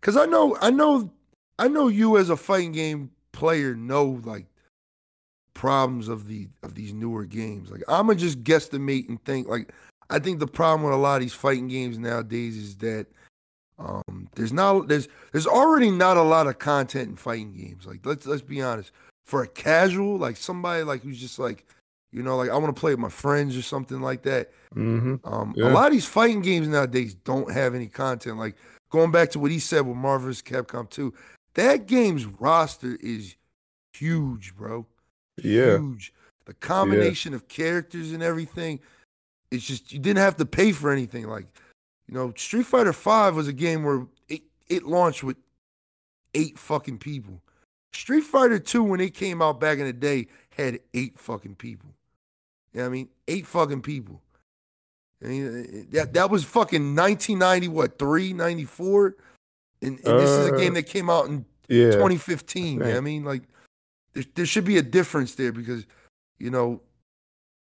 Because I know, I know, I know you as a fighting game player know like problems of the of these newer games. Like, I'm gonna just guesstimate and think like I think the problem with a lot of these fighting games nowadays is that um there's not there's there's already not a lot of content in fighting games. Like, let's let's be honest. For a casual, like somebody like who's just like you know, like I want to play with my friends or something like that. hmm Um, Yeah. A lot of these fighting games nowadays don't have any content. Like going back to what he said with Marvel vs. Capcom 2, that game's roster is huge, bro. Yeah. Huge. The combination of characters and everything, it's just you didn't have to pay for anything. Like, you know, Street Fighter 5 was a game where it, it launched with eight fucking people. Street Fighter 2, when it came out back in the day, had eight fucking people. You know what I mean? Eight fucking people. I mean, that, that was fucking 1990, what, 3, 94? And, and this is a Uh, game that came out in Yeah. 2015. You know what I mean, like, there, there should be a difference there because, you know,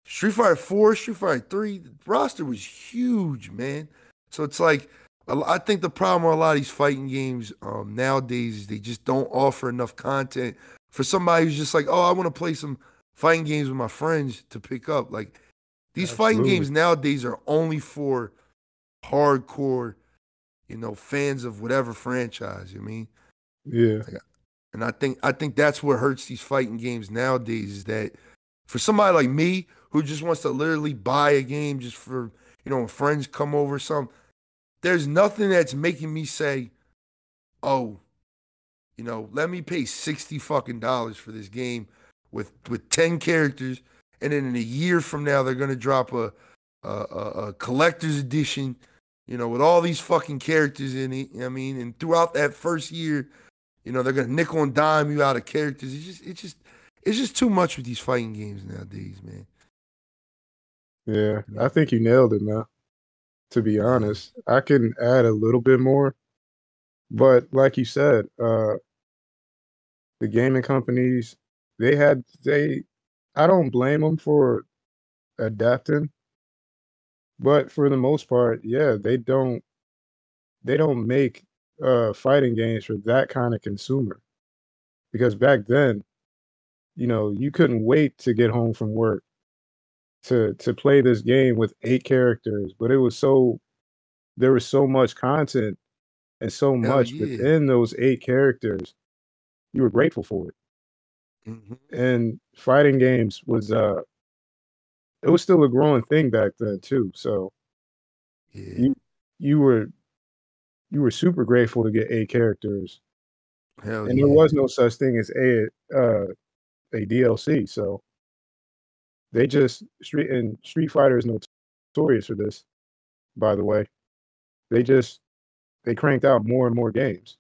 Street Fighter 4, Street Fighter 3, the roster was huge, man. So it's like, I think the problem with a lot of these fighting games um, nowadays is they just don't offer enough content for somebody who's just like, oh, I want to play some, fighting games with my friends to pick up. Like these fighting games nowadays are only for hardcore, you know, fans of whatever franchise. You know I mean? Yeah. And I think I think that's what hurts these fighting games nowadays is that for somebody like me who just wants to literally buy a game just for you know when friends come over something, there's nothing that's making me say, oh, you know, let me pay sixty fucking dollars for this game with with ten characters, and then in a year from now they're gonna drop a a, a, a collector's edition, you know, with all these fucking characters in it. I mean, and throughout that first year. You know, they're gonna nickel and dime you out of characters. It's just it's just it's just too much with these fighting games nowadays, man. Yeah. I think you nailed it, man. To be honest, I can add a little bit more, but like you said, uh, the gaming companies they had they I don't blame them for adapting, but for the most part, yeah, they don't they don't make uh fighting games for that kind of consumer. Because back then, you know, you couldn't wait to get home from work to to play this game with eight characters, but it was so there was so much content and so much yeah. within those eight characters. You were grateful for it. hmm And fighting games was uh it was still a growing thing back then too. So Yeah. you you were you were super grateful to get A characters. Hell and yeah. there was no such thing as a uh a DLC. So they just street and Street Fighter is notorious for this, by the way. They just they cranked out more and more games.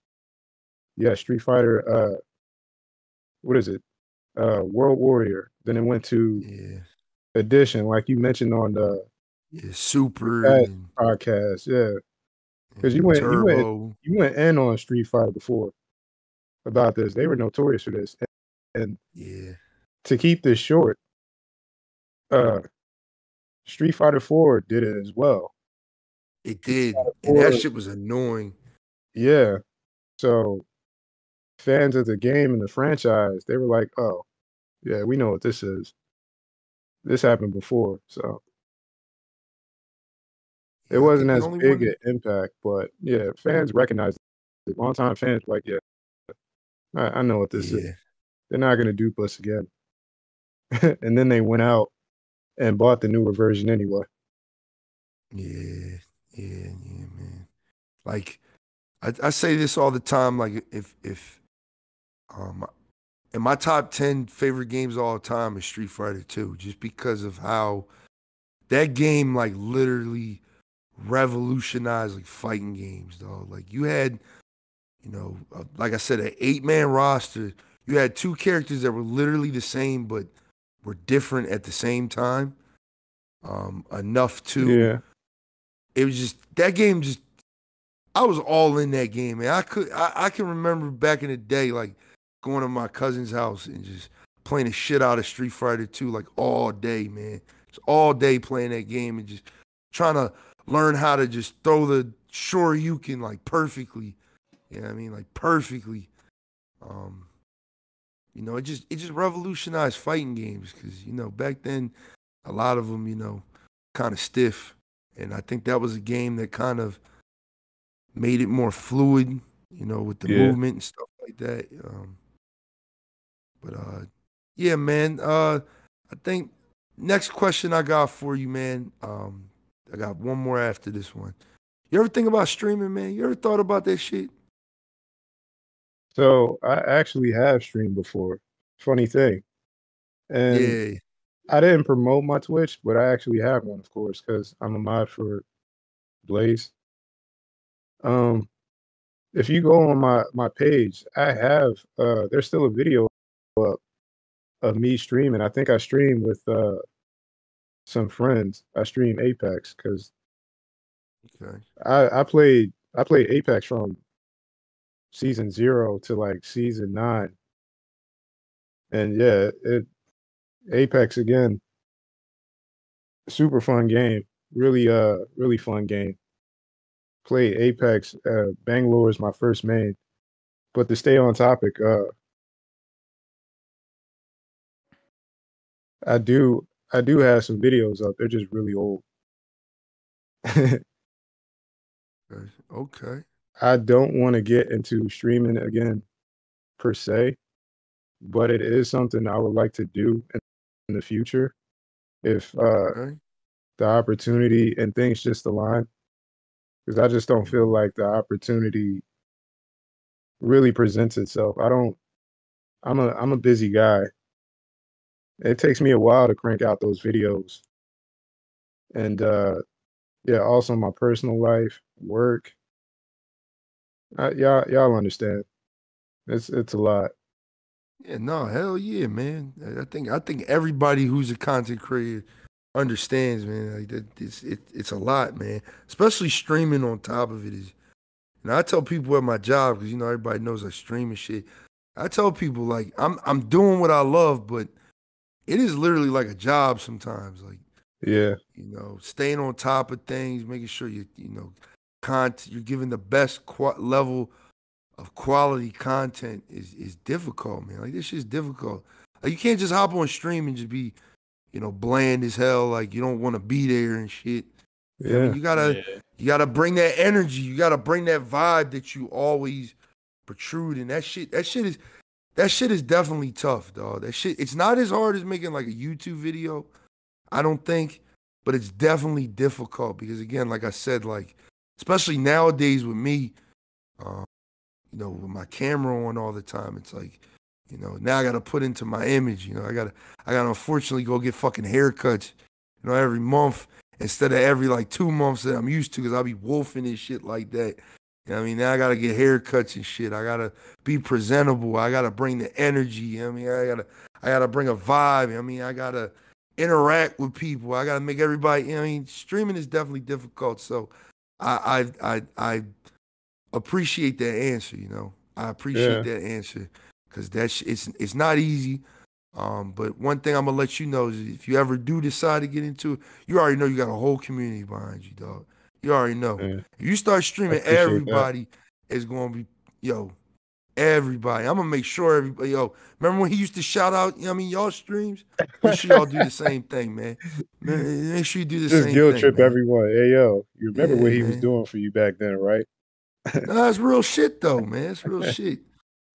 Yeah, Street Fighter uh what is it? Uh World Warrior. Then it went to yeah. Edition, like you mentioned on the Yeah. Super and, podcast. Yeah. 'Cause you and went- you went- You went in on Street Fighter before about this. They were notorious for this. And yeah. to keep this short, uh Street Fighter 4 did it as well. It did. And that shit was annoying. Yeah. So fans of the game and the franchise, they were like, "Oh, yeah, we know what this is. This happened before." So it wasn't as big an impact, but yeah, fans recognized it. Longtime fans like, "Yeah, I, I know what this is. They're not gonna dupe us again." <laughs> and then they went out and bought the newer version anyway. Yeah, yeah, yeah, man. Like I, I say this all the time. Like if if um in my top ten favorite games of all time is Street Fighter Two, just because of how that game like literally revolutionized like fighting games, dog. Like you had, you know, uh, like I said, an eight man roster. You had two characters that were literally the same but were different at the same time. Um, enough to Yeah. it was just that game just I was all in that game, man. I could I, I can remember back in the day like going to my cousin's house and just playing the shit out of Street Fighter 2 like all day, man. Just all day playing that game and just trying to learn how to just throw the Shoryuken like perfectly. You know what I mean? Like perfectly. Um you know, it just it just revolutionized fighting games cuz you know, back then a lot of them, you know, kind of stiff and I think that was a game that kind of made it more fluid, you know, with the Yeah. movement and stuff like that. Um, but uh, yeah, man. Uh, I think next question I got for you, man. Um, I got one more after this one. You ever think about streaming, man? You ever thought about that shit? So I actually have streamed before. Funny thing. And yeah, I didn't promote my Twitch, but I actually have one, of course, because I'm a mod for Blaze. Um, if you go on my my page, I have uh, there's still a video up of me streaming. I think I stream with uh some friends. I stream Apex because okay. I I played I played Apex from season zero to like season nine, and yeah, it Apex again. Super fun game, really uh really fun game. Played Apex. Uh, Bangalore is my first main, but to stay on topic, uh, I do I do have some videos up. They're just really old. Okay. <laughs> okay. I don't want to get into streaming again per se, but it is something I would like to do in, in the future if uh, Okay. the opportunity and things just align. Because I just don't feel like the opportunity really presents itself. I don't. I'm a I'm a busy guy. It takes me a while to crank out those videos, and uh, yeah, also my personal life, work. Uh, y'all y'all understand. It's it's a lot. Yeah, no, hell yeah, man. I think I think everybody who's a content creator understands, man. Like that, it's it, it's a lot, man. Especially streaming on top of it is. And I tell people at my job because you know everybody knows I stream and shit. I tell people like I'm I'm doing what I love, but it is literally like a job sometimes. Like Yeah, you know, staying on top of things, making sure you you know, content you're giving the best qua level of quality content is is difficult, man. Like this shit's difficult. Like you can't just hop on stream and just be, you know, bland as hell. Like you don't want to be there and shit. I yeah, mean, you gotta Yeah. you gotta bring that energy. You gotta bring that vibe that you always protrude. And that shit, that shit is that shit is definitely tough, dog. That shit, it's not as hard as making like a YouTube video, I don't think, but it's definitely difficult because again, like I said, like especially nowadays with me, um, you know, with my camera on all the time, it's like, you know, now I gotta put into my image. You know, I gotta I gotta unfortunately go get fucking haircuts, you know, every month instead of every like two months that I'm used to, because I'll be wolfing and shit like that. You know what I mean? Now I gotta get haircuts and shit. I gotta be presentable. I gotta bring the energy. You know what I mean? I gotta I gotta bring a vibe. I mean, I gotta interact with people. I gotta make everybody. You know what I mean? Streaming is definitely difficult. So I I I, I appreciate that answer. You know, I appreciate that answer because that's it's it's not easy. Um, but one thing I'm gonna let you know is if you ever do decide to get into it, you already know you got a whole community behind you, dog. You already know. yeah. You start streaming, everybody is gonna be yo. Everybody, I'm gonna make sure everybody. Yo, remember when he used to shout out? You know what I mean, y'all streams. Make sure y'all do the same thing, man. Man, Make sure you do the Just same guilt thing. trip man. everyone. Hey yo, you remember Yeah, what he was doing for you back then, right? Nah, it's real shit though, man. It's real shit.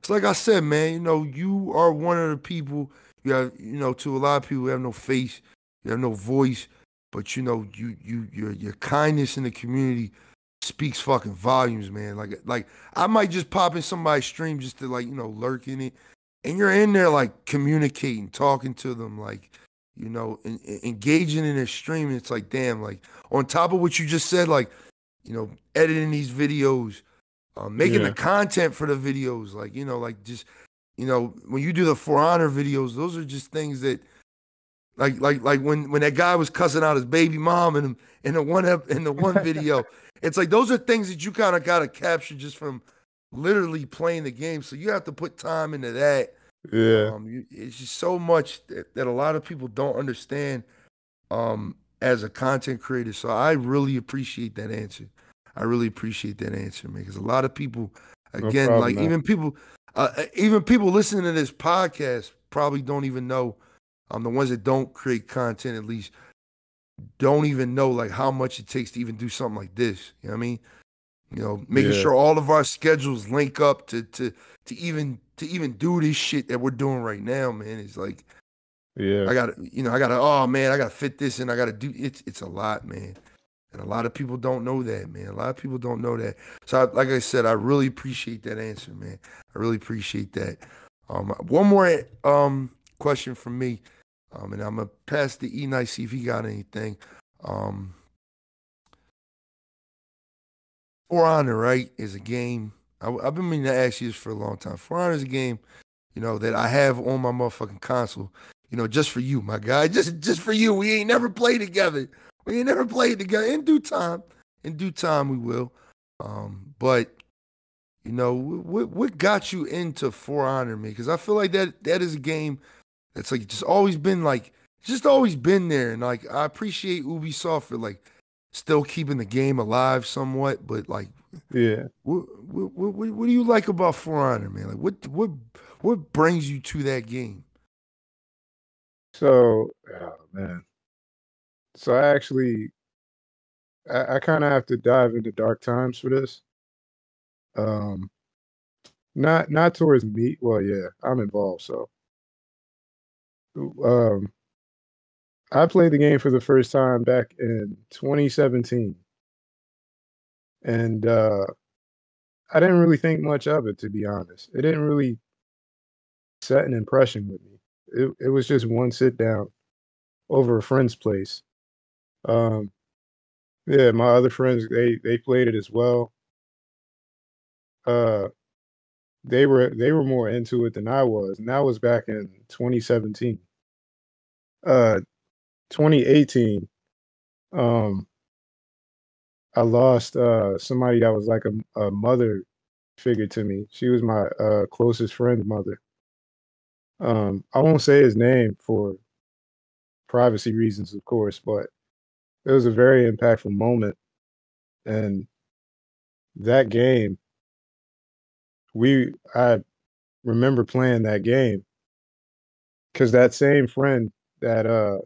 It's like I said, man. You know, you are one of the people. You have, you know, to a lot of people, you have no face, you have no voice, but you know, you you your your kindness in the community speaks fucking volumes, man. Like like I might just pop in somebody's stream just to like you know lurk in it, and you're in there like communicating, talking to them, like you know, en- en- engaging in their stream. And it's like, damn, like on top of what you just said, like you know, editing these videos, um, making Yeah. the content for the videos, like you know, like just you know, when you do the For Honor videos, those are just things that, like, like, like when when that guy was cussing out his baby mom in in the one ep- in the one <laughs> video, it's like those are things that you kind of gotta capture just from literally playing the game. So you have to put time into that. Yeah, Um, you, it's just so much that, that a lot of people don't understand um, as a content creator. So I really appreciate that answer. I really appreciate that answer, man. Because a lot of people, No again, problem, like man. even people, uh, even people listening to this podcast probably don't even know. Um, the ones that don't create content, at least, don't even know like how much it takes to even do something like this. You know what I mean? You know, making Yeah. sure all of our schedules link up to to to even to even do this shit that we're doing right now, man. It's like yeah, I gotta, you know, I gotta, oh man, I gotta fit this in. I gotta do it's it's a lot, man. And a lot of people don't know that, man. A lot of people don't know that. So, I, like I said, I really appreciate that answer, man. I really appreciate that. Um, one more um question from me, um, and I'm gonna pass the E Night see if he got anything. Um, For Honor, right, is a game. I, have been meaning to ask you this for a long time. For Honor is a game, you know, that I have on my motherfucking console. You know, just for you, my guy. <laughs> Just just for you. We ain't never played together. We ain't never played together. In due time, in due time, we will. Um, but you know, what what got you into For Honor, me? Because I feel like that that is a game that's like just always been like just always been there, and like I appreciate Ubisoft for like still keeping the game alive somewhat, but like yeah. what what what, what, what do you like about For Honor, man? Like what what what brings you to that game? So, oh man. So I actually, I, I kind of have to dive into dark times for this. Um, not not towards me. Well, yeah, I'm involved. So, um, I played the game for the first time back in 2017, and uh, I didn't really think much of it, to be honest. It didn't really set an impression with me. It it was just one sit down over a friend's place. Um, yeah, my other friends they they played it as well. Uh, they were they were more into it than I was, and that was back in 2017. Uh, 2018. Um, I lost uh somebody that was like a, a mother figure to me. She was my uh closest friend's mother. Um, I won't say his name for privacy reasons, of course, but it was a very impactful moment. And that game, we I remember playing that game because that same friend that uh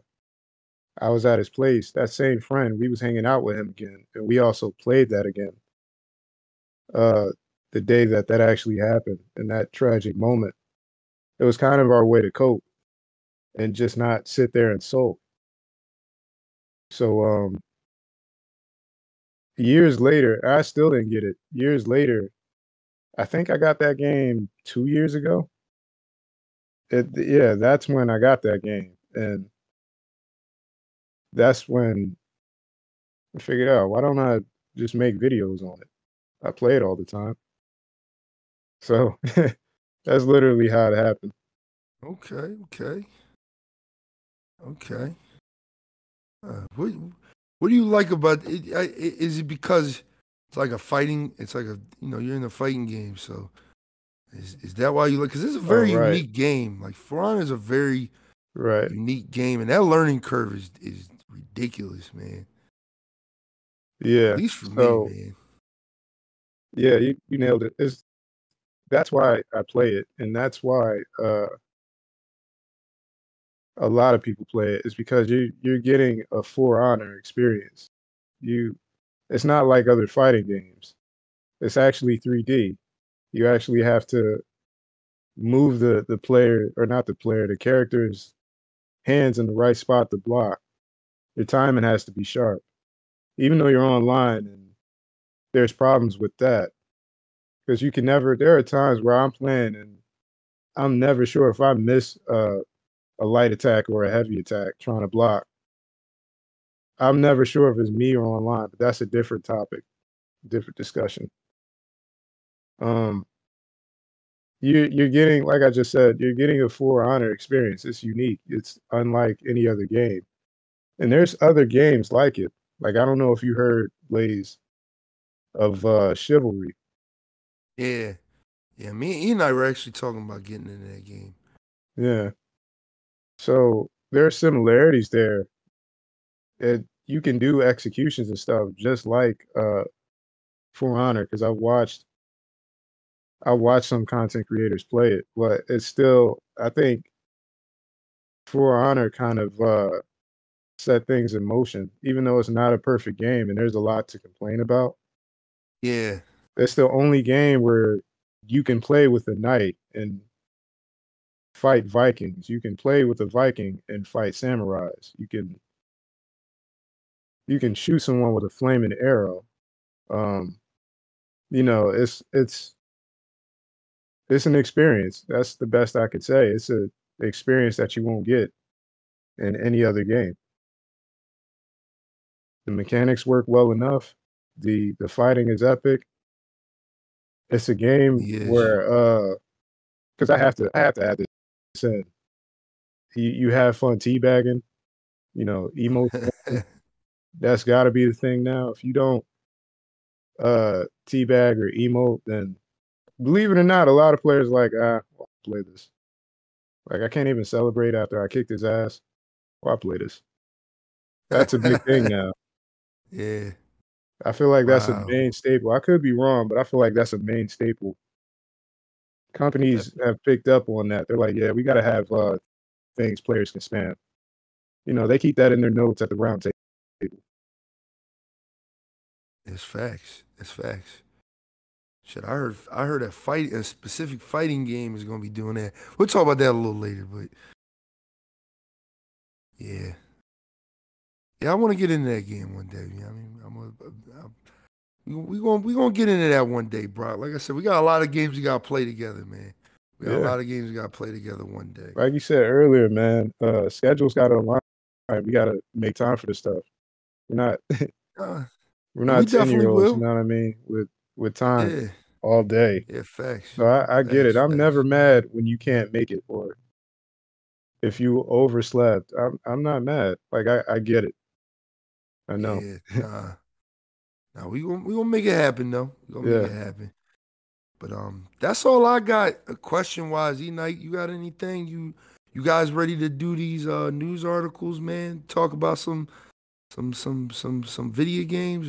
I was at his place, that same friend, we was hanging out with him again, and we also played that again. Uh, the day that that actually happened, in that tragic moment, it was kind of our way to cope, and just not sit there and sulk. So, um, years later, I still didn't get it. Years later, I think I got that game two years ago. It, yeah, that's when I got that game, and that's when I figured out why don't I just make videos on it? I play it all the time. So <laughs> that's literally how it happened. Okay, okay, okay. Uh, what What do you like about it? Is it because it's like a fighting? It's like a you know you're in a fighting game, so is is that why you like? Because it's a Oh, very right, unique game. Like For Honor is a very right. unique game, and that learning curve is is ridiculous, man. Yeah. At least for me, man. yeah, you, you nailed it. It's that's why I play it, and that's why uh a lot of people play it. Is because you you're getting a For Honor experience. You it's not like other fighting games. It's actually 3D. You actually have to move the the player or not the player, the character's hands in the right spot to block. Your timing has to be sharp. Even though you're online and there's problems with that because you can never there are times where I'm playing and I'm never sure if I miss uh, a light attack or a heavy attack trying to block. I'm never sure if it's me or online, but that's a different topic, different discussion. Um, you you're getting like I just said, you're getting a For Honor experience. It's unique. It's unlike any other game. And there's other games like it. Like I don't know if you heard Blaze of uh Chivalry. Yeah, yeah. Me and Ian and I were actually talking about getting into that game. Yeah. So there are similarities there. It you can do executions and stuff just like uh For Honor because I watched I watched some content creators play it, but it's still I think For Honor kind of uh set things in motion, even though it's not a perfect game and there's a lot to complain about. Yeah, It's the only game where you can play with a knight and fight Vikings. You can play with a Viking and fight samurais. You can you can shoot someone with a flaming arrow. Um, you know, it's it's it's an experience. That's the best I could say. It's a experience that you won't get in any other game. The mechanics work well enough. The the fighting is epic. It's a game yes. where uh because I have to I have to add this in. You you have fun teabagging, you know, <laughs> emo that's gotta be the thing now. If you don't uh teabag or emote, then believe it or not, a lot of players like, ah, why play this. Like I can't even celebrate after I kicked his ass. Why play this? That's a big thing <laughs> now. yeah. I feel like that's Wow. a main staple. I could be wrong, but I feel like that's a main staple. Companies have picked up on that. They're like, yeah, we got to have uh, things players can spam. You know, they keep that in their notes at the round table. It's facts. It's facts. Shit, I heard I heard a fight a specific fighting game is gonna be doing that. We'll talk about that a little later, but yeah. Yeah, I want to get into that game one day. You know I mean, I'm a, I'm, we gonna we gonna get into that one day, bro. Like I said, we got a lot of games we gotta play together, man. We got Yeah. a lot of games we gotta play together one day. Like you said earlier, man, uh, schedules got to align. Right, We got to make time for this stuff. We're not Uh, we're not ten year olds. You know what I mean? With with time yeah, all day. yeah, facts. So I, I get it. I'm never mad when you can't make it or if you overslept. I'm I'm not mad. Like I, I get it. I know. Yeah, <laughs> nah. nah, we gonna we gonna make it happen though. We gonna make it happen. But um, that's all I got. Question wise, E Night, you got anything? You you guys ready to do these uh news articles, man? Talk about some some some some some video games.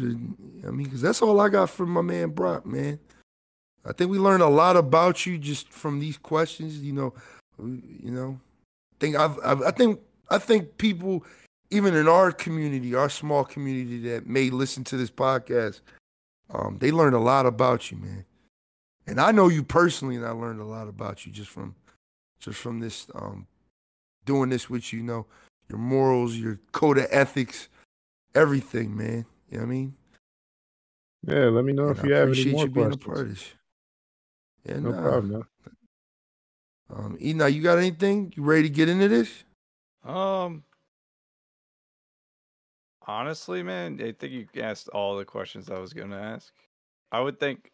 I mean, because that's all I got from my man Brock, man. I think we learned a lot about you just from these questions. You know, you know, think I've, I've I think I think people even in our community, our small community that may listen to this podcast, um, they learned a lot about you, man. And I know you personally, and I learned a lot about you just from just from this um, doing this with you. You know, your morals, your code of ethics, everything, man. You know what I mean? Yeah, let me know And if I you have any appreciate more you being questions. a part of this. Yeah, No nah. problem, man. Um, Ena, you got anything? You ready to get into this? Um, honestly, man, I think you asked all the questions I was going to ask. I would think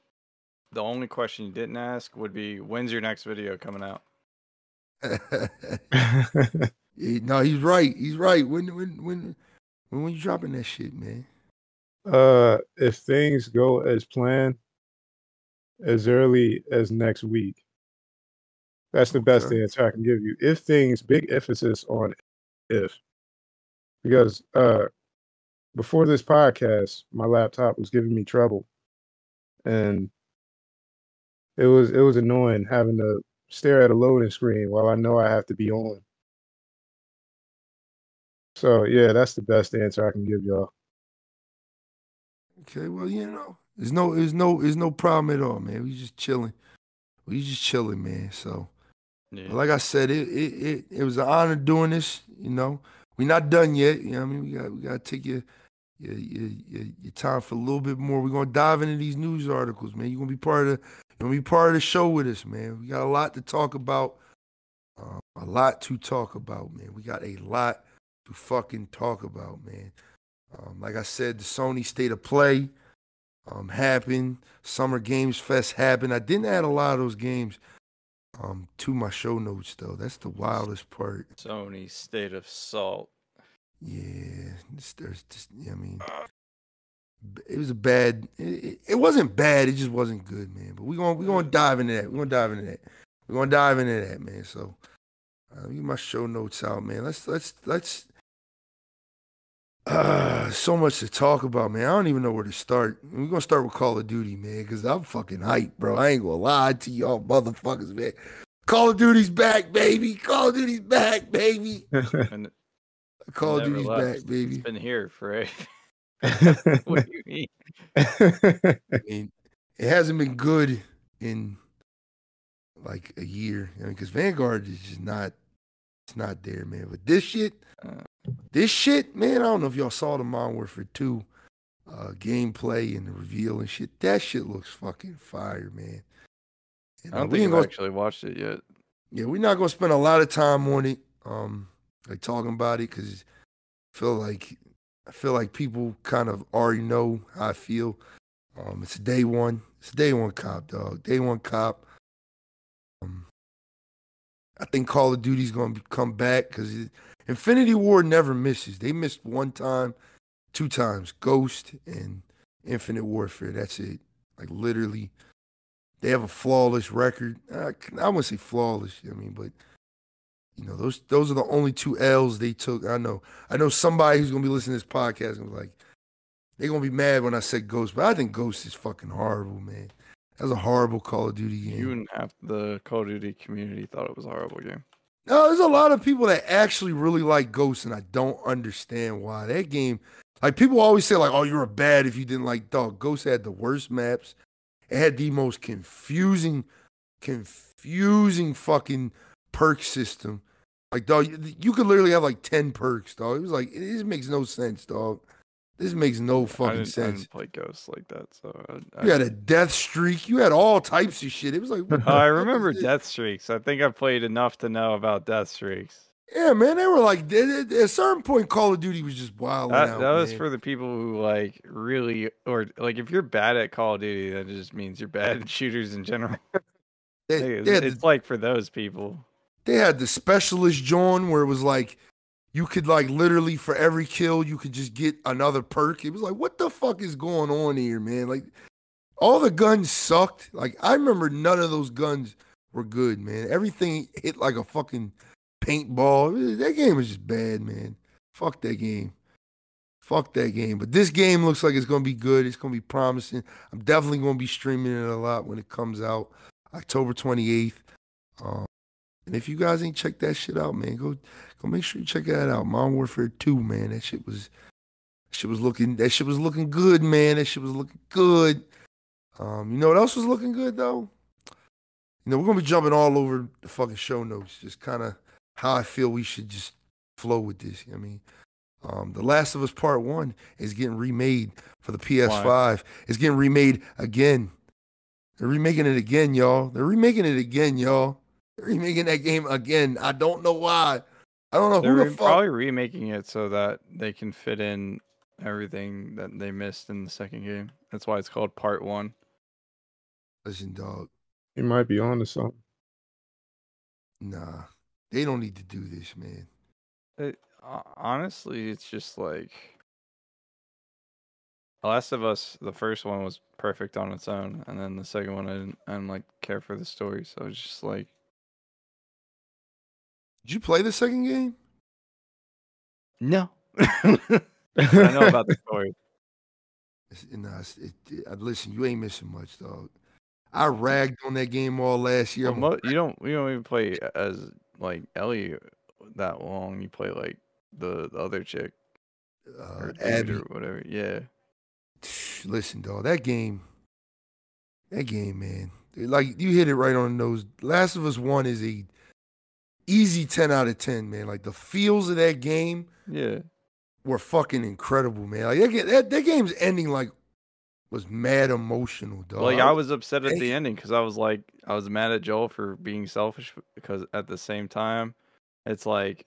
the only question you didn't ask would be when's your next video coming out? <laughs> <laughs> No, he's right. He's right. When when when when when you dropping that shit, man? uh, if things go as planned, as early as next week. That's the best Okay. answer I can give you. If things, big emphasis on if, because uh, before this podcast, my laptop was giving me trouble, and it was it was annoying having to stare at a loading screen while I know I have to be on. So yeah, that's the best answer I can give y'all. Okay, well, you know, there's no there's no there's no problem at all, man. We just chilling. We just chilling, man. So Yeah. like I said, it it it, it was an honor doing this, you know. We're not done yet. You know what I mean? We got we gotta take your your, your, your, your time for a little bit more. We're gonna dive into these news articles, man. You're gonna be part of the you're gonna be part of the show with us, man. We got a lot to talk about. Um, a lot to talk about, man. We got a lot to fucking talk about, man. Um, like I said, the Sony State of Play um, happened. Summer Games Fest happened. I didn't add a lot of those games um, to my show notes, though. That's the wildest part. Sony State of Salt. Yeah, it's, there's just, I mean, it was a bad. It, it- wasn't bad. It just wasn't good, man. But we're gonna we're gonna dive into that. We're gonna dive into that. We're gonna dive into that, man. So, uh, get my show notes out, man. Let's let's let's. Uh, <sighs> so much to talk about, man. I don't even know where to start. We're gonna start with Call of Duty, man, because I'm fucking hyped, bro. I ain't gonna lie to y'all, motherfuckers, man. Call of Duty's back, baby. Call of Duty's back, baby. <laughs> And Call of Duty's left. back, baby. It's been here for a. <laughs> what do you mean? I mean, it hasn't been good in like a year. I mean, because Vanguard is just not, it's not there, man. But this shit, Uh. This shit, man. I don't know if y'all saw the Modern Warfare Two uh, gameplay and the reveal and shit. That shit looks fucking fire, man. And, I uh, don't think I've gonna, actually watched it yet. yeah, we're not gonna spend a lot of time on it, um, like talking about it, because I feel like I feel like people kind of already know how I feel. Um, it's day one. It's day one cop, dog. Day one cop. Um, I think Call of Duty's gonna come back because Infinity Ward never misses. They missed one time, two times. Ghost and Infinite Warfare. That's it. Like literally, they have a flawless record. I, I wouldn't say flawless. I mean, but you know, those those are the only two L's they took. I know. I know somebody who's gonna be listening to this podcast and was like, they're gonna be mad when I said Ghost, but I think Ghost is fucking horrible, man. That was a horrible Call of Duty game. You and half the Call of Duty community thought it was a horrible game. No, there's a lot of people that actually really like Ghost, and I don't understand why. That game, like people always say, like, "Oh, you're a bad if you didn't like Dog." Ghost had the worst maps. It had the most confusing, confusing fucking perk system. Like, dog, you, you could literally have like ten perks, dog. It was like it just makes no sense, dog. This makes no I fucking I sense. didn't play Ghosts like that, so I, I, You had a death streak. You had all types of shit. It was like, I remember death streaks. I think I played enough to know about death streaks. Yeah, man, they were like they- they- at a certain point, Call of Duty was just wild. That, out, that was for the people who like really, or like if you're bad at Call of Duty, that just means you're bad <laughs> at shooters in general. they, it's, it's the, like for those people. they had the specialist John where it was like you could like literally for every kill you could just get another perk. It was like, what the fuck is going on here, man? Like all the guns sucked. Like I remember none of those guns were good, man. Everything hit like a fucking paintball. That game was just bad, man. Fuck that game. Fuck that game. But this game looks like it's gonna be good. It's gonna be promising. I'm definitely gonna be streaming it a lot when it comes out, October 28th. Um, and if you guys ain't checked that shit out, man, go go make sure you check that out. Modern Warfare 2, man. That shit was shit was looking that shit was looking good, man. That shit was looking good. Um, you know what else was looking good though? You know, we're gonna be jumping all over the fucking show notes, just kind of how I feel we should just flow with this. I mean, um, The Last of Us Part One is getting remade for the PS5. It's getting remade again. They're remaking it again, y'all. They're remaking it again, y'all. They're remaking that game again. I don't know why. I don't know They're who the re- fuck. probably remaking it so that they can fit in everything that they missed in the second game. That's why it's called Part One. Listen, dog. He might be on to something. Nah, they don't need to do this, man. It, honestly, it's just like The Last of Us. The first one was perfect on its own, and then the second one, I didn't, I didn't like care for the story. So it's just like Did you play the second game? no. I know about the <laughs> story. It's- Nah, it's- it, it- listen, you ain't missing much, dog. I ragged on that game all last year. Well, mo- you don't you don't even play as like Ellie that long. You play like the, the other chick uh, or dude Abby. or whatever. Yeah. Listen, dog, that game, that game, man. Like you hit it right on the nose. Last of Us One is a easy ten out of ten, man. Like the feels of that game Yeah. were fucking incredible, man. Like that, that, that game's ending like was mad emotional, dog. Like I was upset at the ending because I was like I was mad at Joel for being selfish because at the same time, it's like,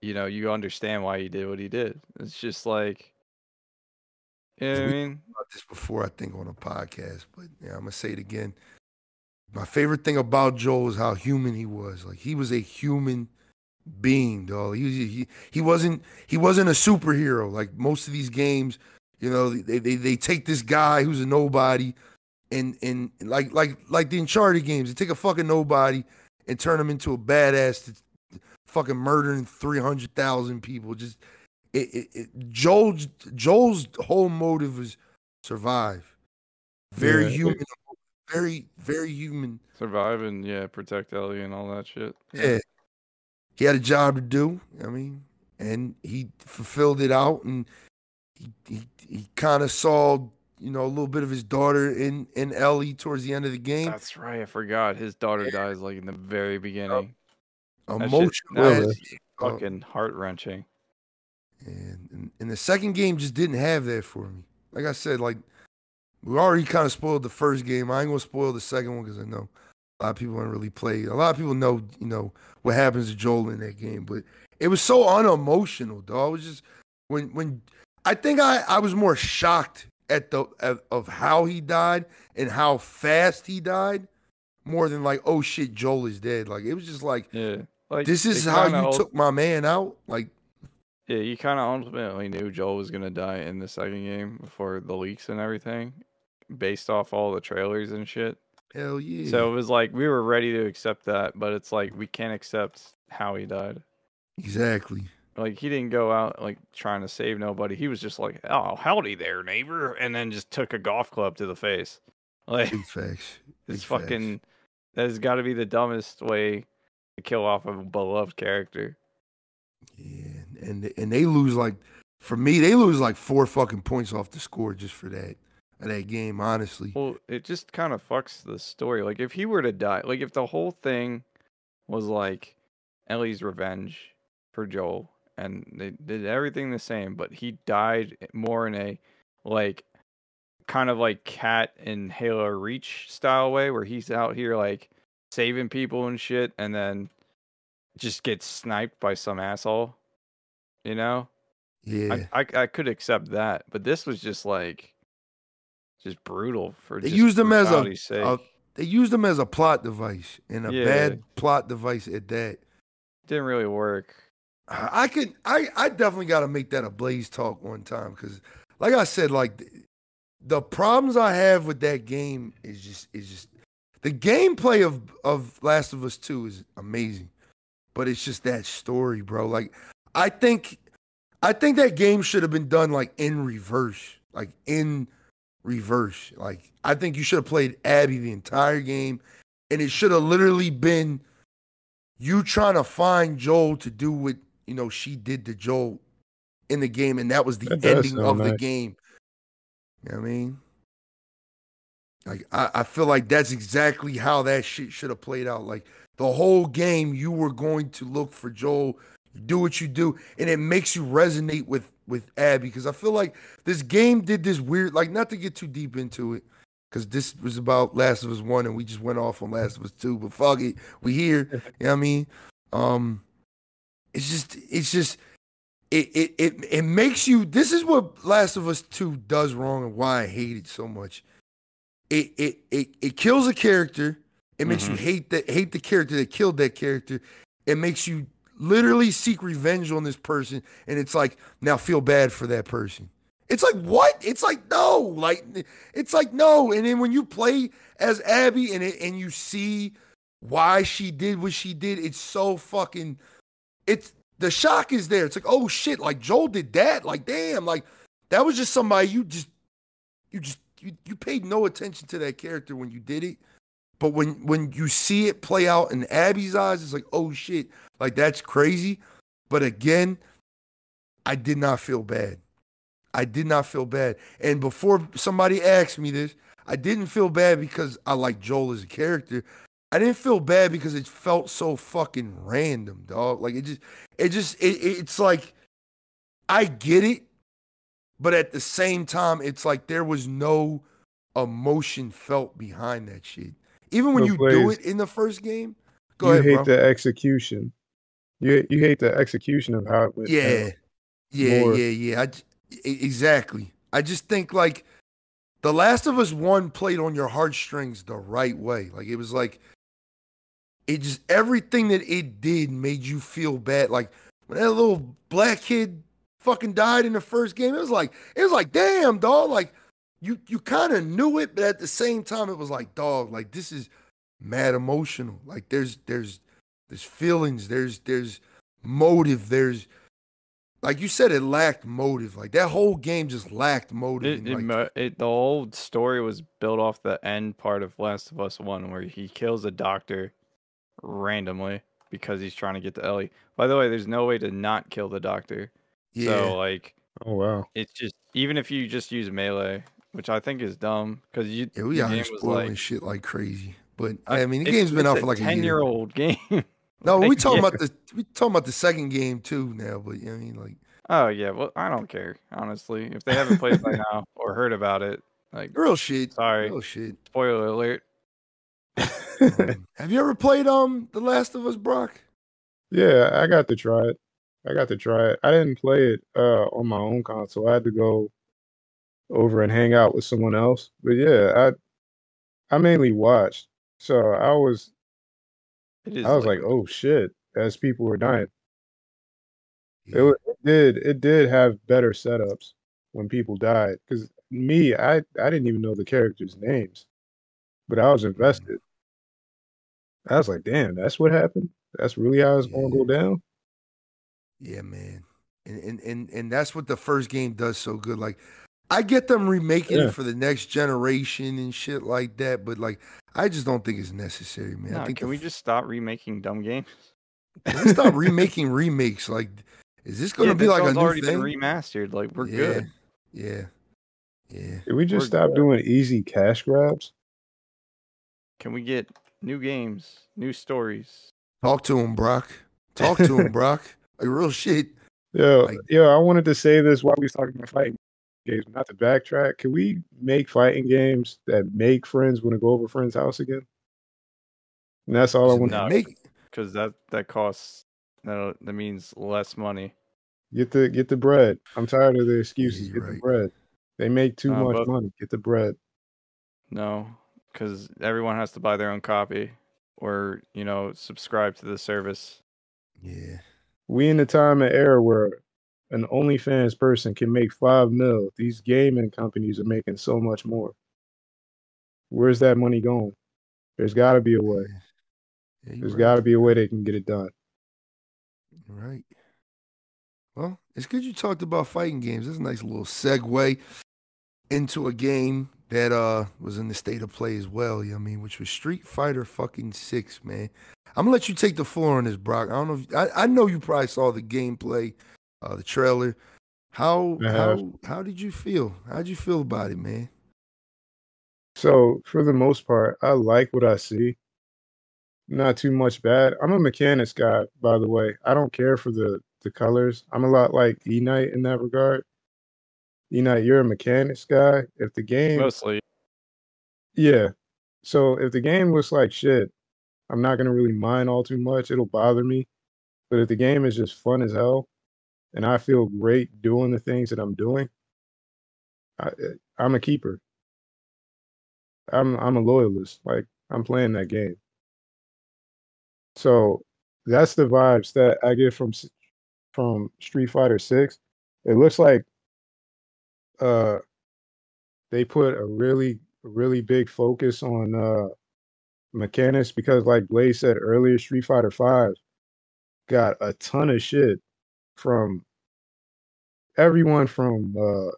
you know, you understand why he did what he did. It's just like, you know what I mean? about this before, I think, on a podcast, but yeah, I'm gonna say it again. My favorite thing about Joel is how human he was. Like he was a human being, dog. He he he wasn't he wasn't a superhero like most of these games. You know, they they they take this guy who's a nobody, and and like like like the Uncharted games, they take a fucking nobody and turn him into a badass that's fucking murdering three hundred thousand people. Just it, it, it Joel Joel's whole motive was survive. Very Yeah, human, very very human. Survive and yeah, protect Ellie and all that shit. Yeah, he had a job to do. I mean, and he fulfilled it out, and he he, he kind of saw you know a little bit of his daughter in in Ellie towards the end of the game. That's right. I forgot his daughter Yeah. dies like in the very beginning. Shit- Emotional, fucking heart wrenching. and, and and the second game just didn't have that for me. Like I said, like we already kind of spoiled the first game. I ain't gonna spoil the second one because I know a lot of people don't really play. A lot of people know, you know, what happens to Joel in that game, but it was so unemotional, dog. It was just when when I think I I was more shocked at the at, of how he died and how fast he died, more than like oh shit Joel is dead. Like it was just like Yeah. Like this is how you ul- took my man out. Like Yeah, you kind of ultimately knew Joel was gonna die in the second game before the leaks and everything, based off all the trailers and shit. hell yeah. So it was like we were ready to accept that, but it's like we can't accept how he died. exactly. Like he didn't go out like trying to save nobody. He was just like, "Oh, howdy there, neighbor," and then just took a golf club to the face. <laughs> Like Big facts. it's facts. fucking. That has got to be the dumbest way to kill off a beloved character. Yeah, and and they lose like for me, they lose like four fucking points off the score just for that of that game. Honestly, Well, it just kind of fucks the story. Like if he were to die, like if the whole thing was like Ellie's revenge for Joel and they did everything the same, but he died more in a like kind of like Kat in Halo Reach style way where he's out here like saving people and shit and then just gets sniped by some asshole. You know? yeah, I, I I could accept that, but this was just like just brutal for They used him as a- they used them as a plot device and a Yeah. bad plot device at that. Didn't really work. I could I I definitely got to make that a Blaze talk one time because, like I said, like the, the problems I have with that game is just is just the gameplay of of Last of Us Two is amazing, but it's just that story, bro. Like I think I think that game should have been done like in reverse, like in reverse. Like I think you should have played Abby the entire game, and it should have literally been you trying to find Joel to do what you know she did to Joel in the game, and that was the That ending of the game. You know what I mean? Like I, I feel like that's exactly how that shit should have played out. Like the whole game, you were going to look for Joel, do what you do, and it makes you resonate with with Abby. Because I feel like this game did this weird, like not to get too deep into it, because this was about Last of Us One, and we just went off on Last of Us Two. But fuck it, we here. You know what I mean? Um, it's just, it's just, it, it, it, it makes you. This is what Last of Us Two does wrong, and why I hate it so much. It, it, it, it kills a character. It makes you Mhm. hate that, hate the character that killed that character. It makes you literally seek revenge on this person, and it's like now feel bad for that person. It's like what? It's like no, like it's like no. And then when you play as Abby and it, and you see why she did what she did, it's so fucking. It's the shock is there. It's like oh shit, like Joel did that. Like damn, like that was just somebody you just you just you, you paid no attention to that character when you did it. But when when you see it play out in Abby's eyes, it's like oh shit, like that's crazy. But again, I did not feel bad. I did not feel bad. And before somebody asked me this, I didn't feel bad because I like Joel as a character. I didn't feel bad because it felt so fucking random, dog. Like it just, it just, it, it's like, I get it, but at the same time, it's like there was no emotion felt behind that shit. Even when you do it in the first game, go you ahead, hate bro. the execution. You you hate the execution of how it went. Yeah, down. yeah, more. yeah, yeah. I exactly. I just think like The Last of Us One played on your heartstrings the right way. Like it was like it just everything that it did made you feel bad. Like when that little black kid fucking died in the first game, it was like it was like damn dog. Like you you kind of knew it, but at the same time, it was like dog. Like this is mad emotional. Like there's there's there's feelings. There's there's motive. There's like you said, it lacked motive. Like that whole game just lacked motive. It, and, it, like, mo- it, the whole story was built off the end part of Last of Us One, where he kills a doctor randomly because he's trying to get to Ellie. By the way, there's no way to not kill the doctor. yeah, So like, Oh wow. it's just even if you just use melee, which I think is dumb because you yeah, we the out game was spoiling like shit like crazy. But I- I mean, the it's- game's been it's out a for like a ten year. year old game. <laughs> No, we Like, talking yeah. about the we talking about the second game too now. But you know what I mean, like Oh yeah, well I don't care honestly. If they haven't played it by now <laughs> or heard about it, like real shit. sorry, Real shit. spoiler alert. Um, have you ever played um The Last of Us, Brock? yeah, I got to try it. I got to try it. I didn't play it uh on my own console. I had to go over and hang out with someone else. But yeah, I I mainly watched. So I was It is I was like, like oh shit, as people were dying. It, Yeah. wa- it did it did have better setups when people died. Because me, I I didn't even know the characters' names, but I was mm. invested. I was like, damn, that's what happened. That's really how it's gonna go down. Yeah, man. And, and and and that's what the first game does so good. Like I get them remaking Yeah. it for the next generation and shit like that, but like I just don't think it's necessary, man. I think can the we f- just stop remaking dumb games? <laughs> can we stop <laughs> remaking remakes? Like, is this gonna Yeah, be like a new already thing? been remastered. Like we're yeah, good. Yeah, yeah. Can we just We're stop good. doing easy cash grabs? Can we get new games, new stories? Talk to him, Brock. Talk to him, <laughs> Brock. Like real shit. Yo, Like- yo, I wanted to say this while we was talking about fighting games, not to backtrack. Can we make fighting games that make friends want to go over a friend's house again? And that's all I want. No. Make Because that that costs that that means less money. Get the get the bread. I'm tired of the excuses. you're Get the bread. They make too Nah, much but- money. Get the bread. No, because everyone has to buy their own copy or you know subscribe to the service. yeah. We in the time and era where an OnlyFans person can make five mil. These gaming companies are making so much more. Where's that money going? There's got to be a way. Yeah, There's right. got to be a way they can get it done. Right. Well, it's good you talked about fighting games. That's a nice little segue into a game that uh was in the state of play as well. You know I mean, which was Street Fighter fucking six, man. I'm gonna let you take the floor on this, Brock. I don't know. If, I I know you probably saw the gameplay, uh, the trailer. How I how how did you feel? How'd you feel about it, man? So for the most part, I like what I see. Not too much bad. I'm a mechanics guy, by the way. I don't care for the the colors. I'm a lot like E Knight in that regard. E Knight, you're a mechanics guy. If the game Mostly, Yeah. So if the game looks like shit, I'm not gonna really mind all too much. It'll bother me. But if the game is just fun as hell, and I feel great doing the things that I'm doing, I, eh, I'm a keeper. I'm I'm a loyalist. Like I'm playing that game. So that's the vibes that I get from from Street Fighter Six. It looks like uh they put a really really big focus on uh mechanics because like Blaze said earlier, Street Fighter Five got a ton of shit from everyone from uh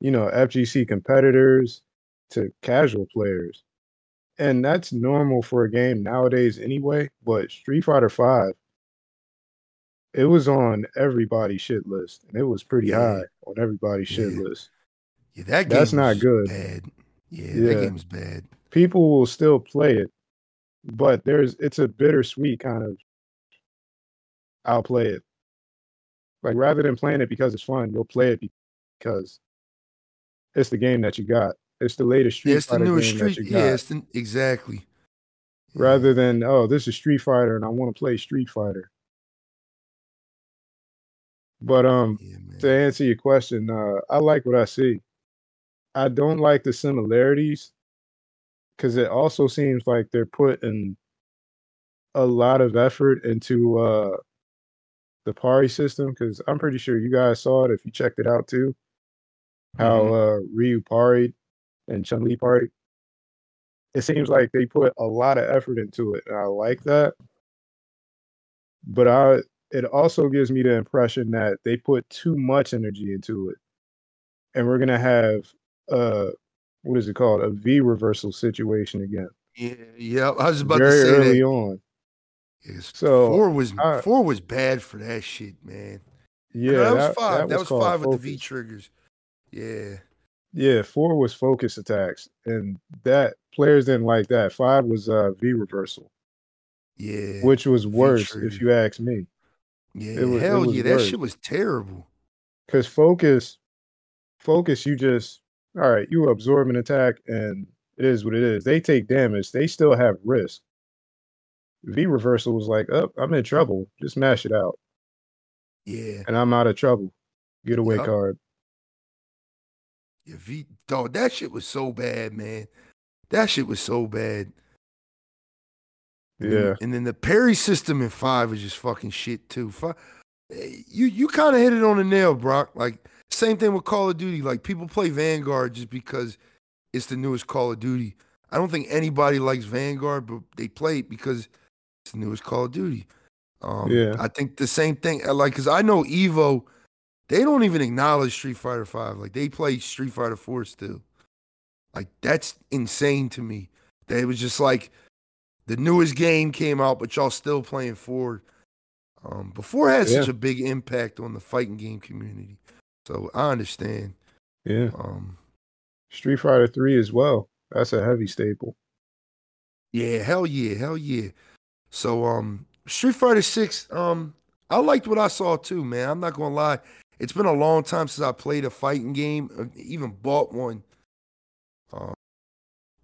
you know FGC competitors to casual players. And that's normal for a game nowadays anyway, but Street Fighter 5 it was on everybody's shit list and it was pretty Yeah. high on everybody's shit list. Yeah, that game That's not good. Bad. Yeah, Yeah. that game's bad. people will still play it, but there's it's a bittersweet kind of I'll play it. Like rather than playing it because it's fun, you'll play it because it's the game that you got. It's the latest Street Yeah, it's the Fighter newest game Street. that you got. Yeah, it's the, exactly. Rather than oh this is Street Fighter and I want to play Street Fighter. But um Yeah, to answer your question, uh, I like what I see. I don't like the similarities because it also seems like they're putting a lot of effort into uh, the parry system. Because I'm pretty sure you guys saw it if you checked it out too. How Mhm. uh, Ryu parried and Chun Li parried. It seems like they put a lot of effort into it, and I like that. But I it also gives me the impression that they put too much energy into it. And we're gonna have uh what is it called? A V reversal situation again. Yeah, yeah. I was about very to say early that. on. Yes, So, four was I- four was bad for that shit, man. Yeah, No, that was five. That, was, called five with the V triggers. Yeah, Yeah, four was focus attacks. And that players didn't like that. Five was uh V reversal, yeah, which was worse if you ask me. yeah. was- Hell was yeah, that shit was terrible. Because focus, focus, you just all right. You absorb an attack, and it is what it is. They take damage. They still have risk. V reversal was like, "Up, I'm in trouble. Just mash it out, Yeah, and I'm out of trouble. Getaway Yup. card." yeah. V dog, that shit was so bad, man. That shit was so bad. Yeah, and then the parry system in five is just fucking shit too. Fi- eh, You you kind of hit it on the nail, Brock. Like same thing with Call of Duty. Like people play Vanguard just because it's the newest Call of Duty. I don't think anybody likes Vanguard, but they play it because it's the newest Call of Duty. Um, Yeah. I think the same thing. uh, Like, cause I know Evo they don't even acknowledge Street Fighter Five. Like they play Street Fighter Four still. Like that's insane to me. That it was just like the newest game came out, but y'all still playing four. Um, before had Yeah. such a big impact on the fighting game community, so I understand. Yeah. Um, Street Fighter 3 as well. That's a heavy staple. Yeah, hell yeah, hell yeah. So um Street Fighter 6, um, I liked what I saw too, man. I'm not gonna lie. It's been a long time since I played a fighting game, or even bought one. Um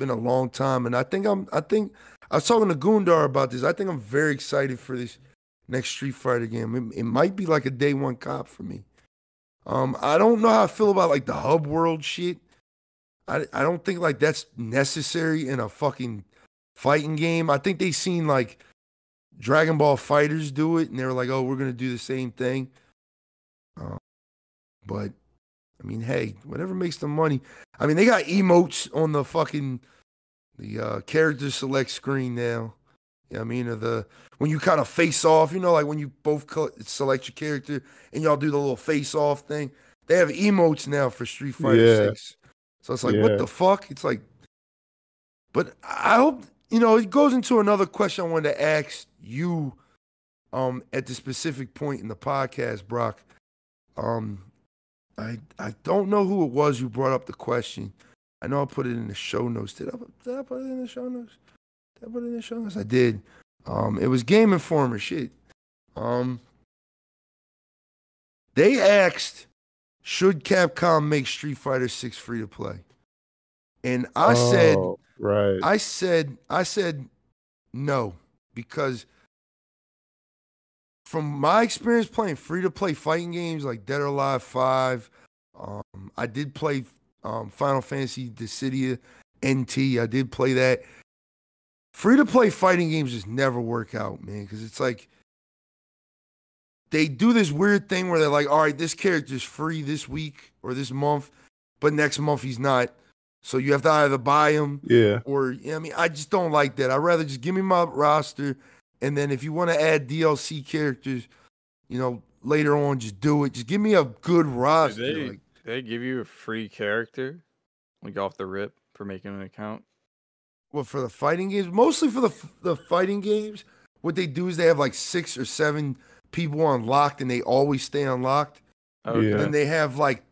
been a long time. And I think I'm I think I was talking to Gundar about this. I think I'm very excited for this next Street Fighter game. It, it might be like a day one cop for me. Um, I don't know how I feel about like the hub world shit. I I don't think like that's necessary in a fucking fighting game. I think they seen like Dragon Ball FighterZ do it, and they were like, "Oh, we're gonna do the same thing." Uh, but I mean, hey, whatever makes the money. I mean, they got emotes on the fucking the uh, character select screen now. You know I mean, or the when you kind of face off, you know, like when you both select your character and y'all do the little face off thing. They have emotes now for Street Fighter Yeah. Six. So it's like, Yeah. what the fuck? It's like, but I hope you know it goes into another question I wanted to ask you, um, at the specific point in the podcast, Brock. Um, I I don't know who it was who brought up the question. I know I put it in the show notes. Did I put, did I put it in the show notes? Did I put it in the show notes? I did. Um, it was Game Informer shit. Um, they asked, should Capcom make Street Fighter Six free to play? And I said, Oh, right. I said, I said no because from my experience playing free to play fighting games like Dead or Alive Five, um, I did play um, Final Fantasy Dissidia NT. I did play that. Free to play fighting games just never work out, man, because it's like they do this weird thing where they're like, all right, this character's free this week or this month, but next month he's not. So you have to either buy him yeah. or you know I mean, I just don't like that. I'd rather just give me my roster, and then if you want to add DLC characters, you know, later on, just do it. Just give me a good roster. they, like, they give you a free character, like off the rip, for making an account. well, for the fighting games, mostly for the the fighting games, what they do is they have like six or seven people unlocked, and they always stay unlocked. Oh, okay. Yeah. And they have like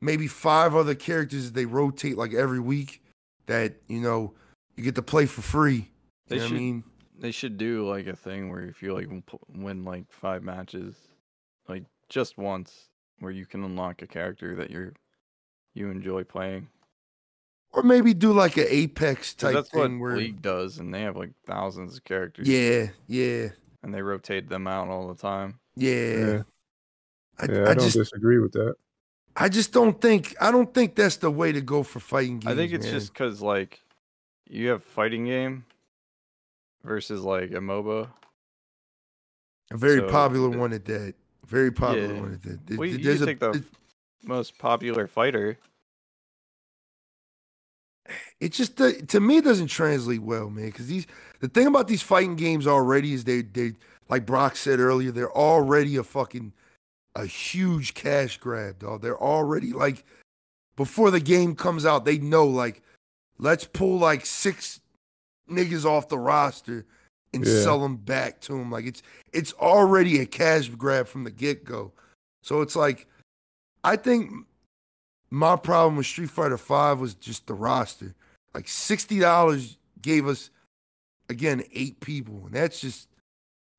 maybe five other characters that they rotate like every week that you know you get to play for free. They you know what should- I mean? They should do like a thing where if you like win like five matches, like just once, where you can unlock a character that you're you enjoy playing. Or maybe do like an Apex type that's what thing where League does, and they have like thousands of characters. Yeah, yeah, and they rotate them out all the time. yeah. Yeah. I, Yeah, I, I, don't just disagree with that. I just don't think I don't think that's the way to go for fighting games. I think it's man. just because like you have fighting game versus like a MOBA. a very so popular one at that. Very popular Yeah. one at that. There- Well, you, you a- take the it- most popular fighter. it just uh, to me it doesn't translate well, man. Because these the thing about these fighting games already is they they like Brock said earlier, they're already a fucking a huge cash grab, dog. They're already like before the game comes out, they know like let's pull like six niggas off the roster and Yeah. sell them back to them. Like it's it's already a cash grab from the get go. So it's like I think my problem with Street Fighter Five was just the roster. Like sixty dollars gave us again eight people, and that's just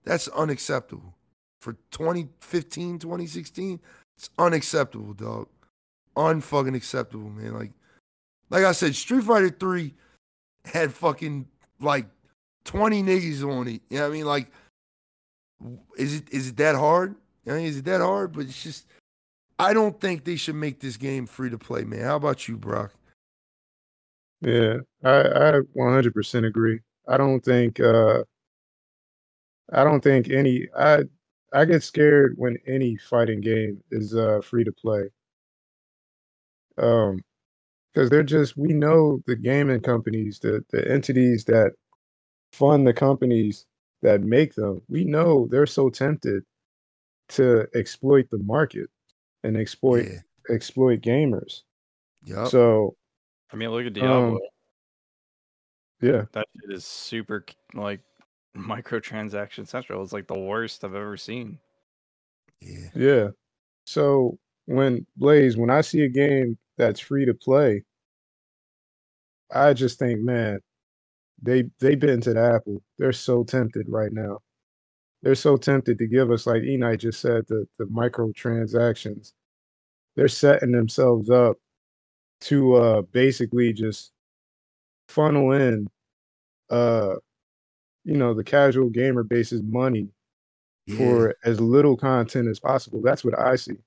that's unacceptable for 2015, 2016. It's unacceptable, dog. Unfucking acceptable, man. Like, like I said, Street Fighter Three had fucking like twenty niggas on it. You know what I mean? Like, is it is it that hard? I mean, is it that hard? But it's just I don't think they should make this game free to play, man. How about you, Brock? Yeah, I, I 100% agree. I don't think uh I don't think any I I get scared when any fighting game is uh free to play. Um because they're just we know the gaming companies, the the entities that fund the companies that make them. We know they're so tempted to exploit the market. and exploit Yeah. exploit gamers. Yeah. So I mean, look at Diablo. Um, yeah, that shit is super like microtransaction central. It's like the worst I've ever seen. yeah. yeah. So when Blaze, when I see a game that's free to play, I just think, man, they they've been to the apple. They're so tempted right now. They're so tempted to give us, like Eni just said, the the microtransactions. They're setting themselves up to uh basically just funnel in uh you know the casual gamer base's money yeah. for as little content as possible. That's what I see.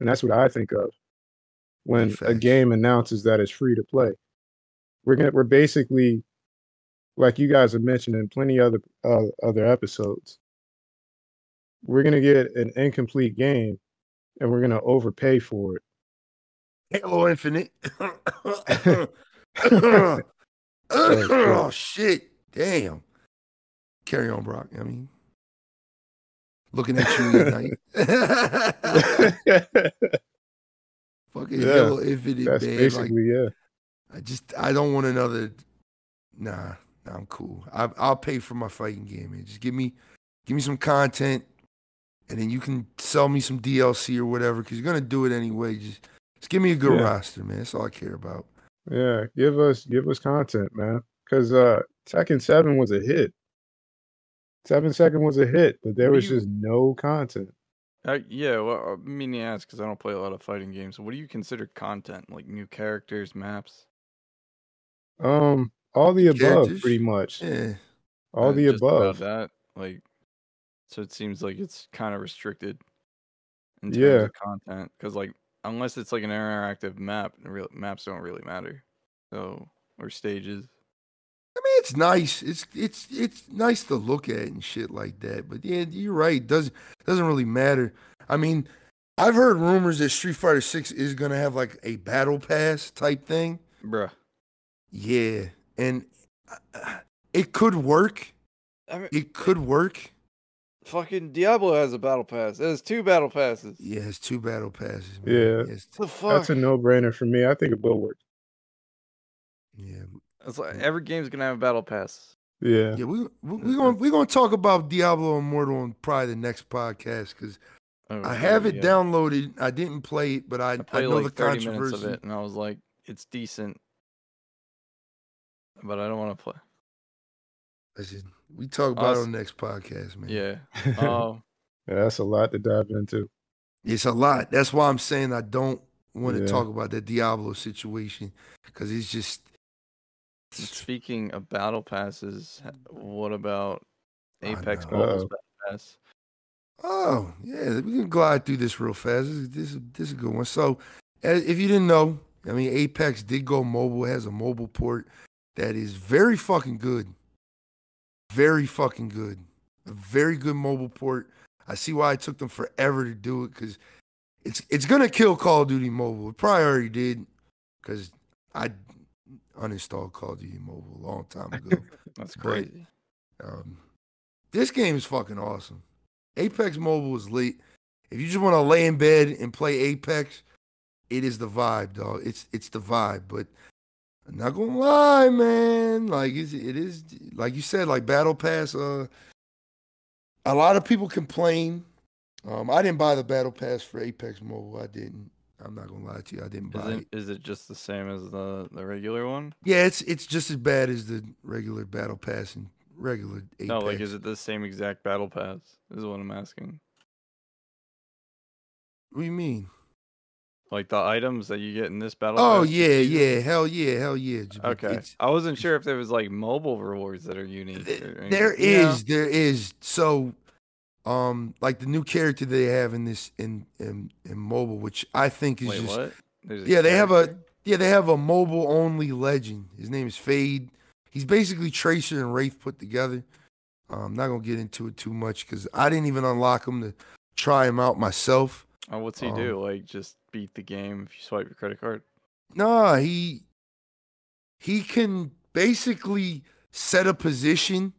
And that's what I think of when a game announces that it's free to play. We're gonna we're basically like you guys have mentioned in plenty other uh, other episodes. We're gonna get an incomplete game and we're gonna overpay for it. Halo Infinite. <coughs> Oh, shit! Damn. Carry on, Brock. I mean, looking at you at night. <laughs> <laughs> Fucking Yeah, Halo Infinite, That's man. Like, yeah. I just, I don't want another. Nah, nah I'm cool. I, I'll pay for my fighting game, man. Just give me, give me some content, and then you can sell me some DLC or whatever. Because you're gonna do it anyway. Just, just give me a good Yeah. roster, man. That's all I care about. Yeah, give us give us content, man. Because uh, Tekken Seven was a hit. Seven Second was a hit, but there What was you- just no content. Uh, yeah, well, I mean to ask because I don't play a lot of fighting games. What do you consider content? Like new characters, maps? Um, all the above, Characters? pretty much. Yeah. All Uh, the just about above. that, like, so it seems like it's kind of restricted in terms Yeah. of content because, like, unless it's like an interactive map, the real maps don't really matter. So or stages. I mean, it's nice. It's it's it's nice to look at and shit like that. But yeah, you're right. Does doesn't really matter. I mean, I've heard rumors that Street Fighter Six is gonna have like a battle pass type thing. Bruh. Yeah, and uh, it could work. I mean, It could work. fucking Diablo has a battle pass. It has two battle passes. Yeah, it's two battle passes. Man. Yeah. it's, What the fuck? That's a no-brainer for me. I think it will work. yeah, It's like every game's gonna have a battle pass. Yeah. yeah. We we we gonna we gonna talk about Diablo Immortal on probably the next podcast because Oh, I have it yeah. downloaded. I didn't play it, but I I I know like the controversy. of it, and I was like, it's decent, but I don't want to play. Listen, we talk about it on the next podcast, man. Yeah. Oh, <laughs> Yeah, that's a lot to dive into. It's a lot. That's why I'm saying I don't want to Yeah. talk about that Diablo situation because it's just. speaking of battle passes, what about Apex know. Mobile's Uh-oh. battle pass? Oh yeah, we can glide through this real fast. This is this is, this is a good one. So, as, if you didn't know, I mean, Apex did go mobile. It has a mobile port that is very fucking good. Very fucking good. A very good mobile port. I see why it took them forever to do it because it's it's gonna kill Call of Duty Mobile. It probably already did because I uninstalled Call of Duty Mobile a long time ago. <laughs> That's but- crazy. Um, this game is fucking awesome. Apex Mobile is late. If you just want to lay in bed and play Apex, it is the vibe, dog. It's it's the vibe. But I'm not gonna lie, man. Like it is, like you said, like Battle Pass. Uh, a lot of people complain. Um, I didn't buy the Battle Pass for Apex Mobile. I didn't. I'm not gonna lie to you. I didn't Is buy it, it. is it just the same as the, the regular one? Yeah, it's it's just as bad as the regular Battle Pass and regular Apex. No, like is it the same exact battle pass? Is what I'm asking. What do you mean? Like the items that you get in this battle Oh pass? yeah, yeah, hell yeah, hell yeah. Okay. it's- I wasn't sure if there was like mobile rewards that are unique. th- or anything. there Yeah. is, there is. So, um, like the new character they have in this in in, in mobile, which I think is Wait, just Yeah, they have a- yeah, they have a mobile only legend. His name is Fade. He's basically Tracer and Wraith put together. Um, I'm not gonna get into it too much because I didn't even unlock him to try him out myself. Oh, what's he um, do? Like just beat the game if you swipe your credit card? Nah, he he can basically set a position,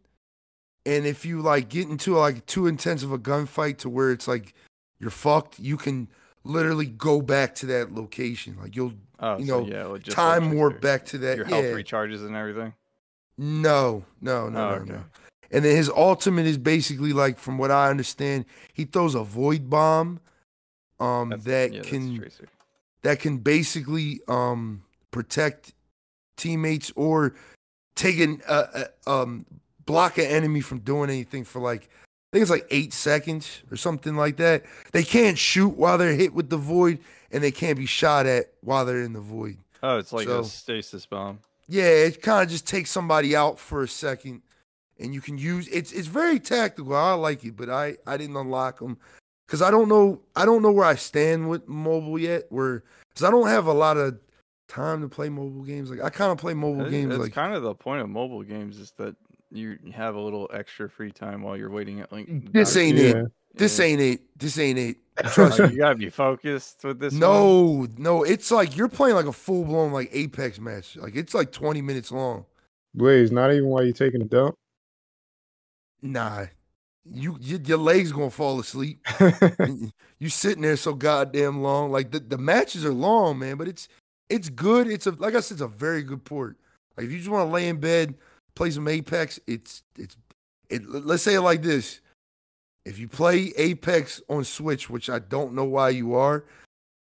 and if you like get into like too intense of a gunfight to where it's like you're fucked, you can literally go back to that location. Like you'll Oh, you so know, yeah, like, just time like warp your- back to that. Your yeah. health recharges and everything. No, no, no, Oh, no, okay. no. And then his ultimate is basically like, from what I understand, he throws a void bomb, um, That's- that yeah, can that can basically um protect teammates or take an uh, uh, um block an enemy from doing anything for like I think it's like eight seconds or something like that. They can't shoot while they're hit with the void, and they can't be shot at while they're in the void. Oh, it's like so- a stasis bomb. Yeah, it kind of just takes somebody out for a second, and you can use it's it's very tactical. I like it, but I I didn't unlock them because I don't know I don't know where I stand with mobile yet. Where because I don't have a lot of time to play mobile games. Like I kind of play mobile It- games it's like kind of the point of mobile games is that you have a little extra free time while you're waiting at like. This doctor. ain't it. This Yeah. ain't it. This ain't it. <laughs> Trust me. you gotta be focused with this. one? No, no, it's like you're playing like a full blown like Apex match. Like it's like 20 minutes long. Blaze, not even while you're taking a dump. Nah, you, you your legs gonna fall asleep. <laughs> You sitting there so goddamn long. Like the, the matches are long, man, but it's it's good. It's a like I said, it's a very good port. Like if you just want to lay in bed, play some Apex, it's it's it. Let's say it like this: if you play Apex on Switch, which I don't know why you are,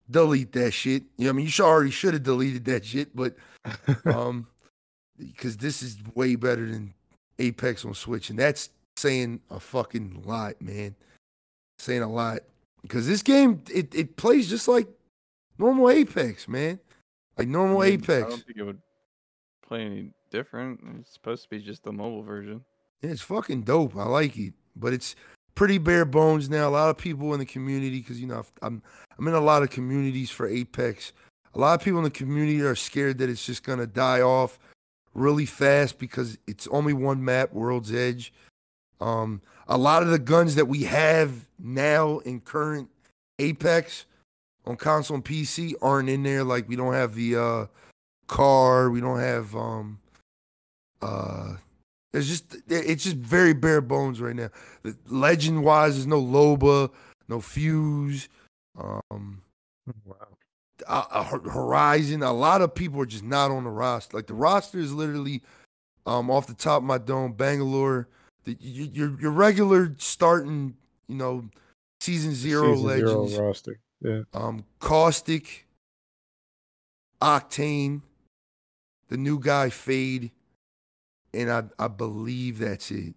delete that shit. You know, I mean, you should already should have deleted that shit, but <laughs> um, because this is way better than Apex on Switch, and that's saying a fucking lot, man. Saying a lot because this game it, it plays just like normal Apex, man. Like normal I mean, I don't think it would play any different. It's supposed to be just the mobile version. Yeah, it's fucking dope. I like it, but it's pretty bare bones now. A lot of people in the community, because you know I'm I'm in a lot of communities for Apex. A lot of people in the community are scared that it's just gonna die off really fast because it's only one map, World's Edge. Um, a lot of the guns that we have now in current Apex on console and PC aren't in there. Like we don't have the uh, car, we don't have um, uh, it's just it's just very bare bones right now. Legend wise, there's no Loba, no Fuse, um, wow. uh, uh, Horizon. A lot of people are just not on the roster. Like the roster is literally, um, off the top of my dome, Bangalore. The, y- your your regular starting, you know, season zero Season legends, Zero roster. Yeah. um, Caustic, Octane, the new guy Fade, and I I believe that's it.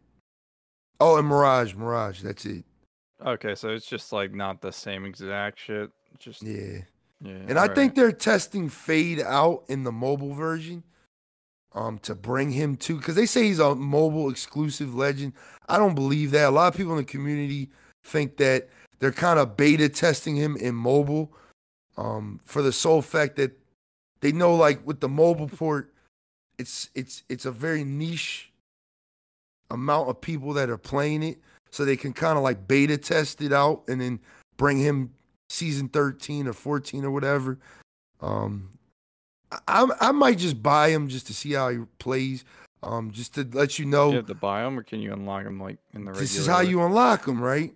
Oh, and Mirage, Mirage, that's it. Okay, so it's just like not the same exact shit. Just yeah. Yeah. And I think they're testing Fade out in the mobile version um to bring him to cuz they say he's a mobile exclusive legend. I don't believe that. A lot of people in the community think that they're kind of beta testing him in mobile um for the sole fact that they know like with the mobile port it's it's it's a very niche amount of people that are playing it so they can kind of like beta test it out and then bring him season 13 or 14 or whatever. Um, I I might just buy him just to see how he plays. Um, just to let you know, you have to buy them, or can you unlock them like in the regular? this is how way? you unlock them, right?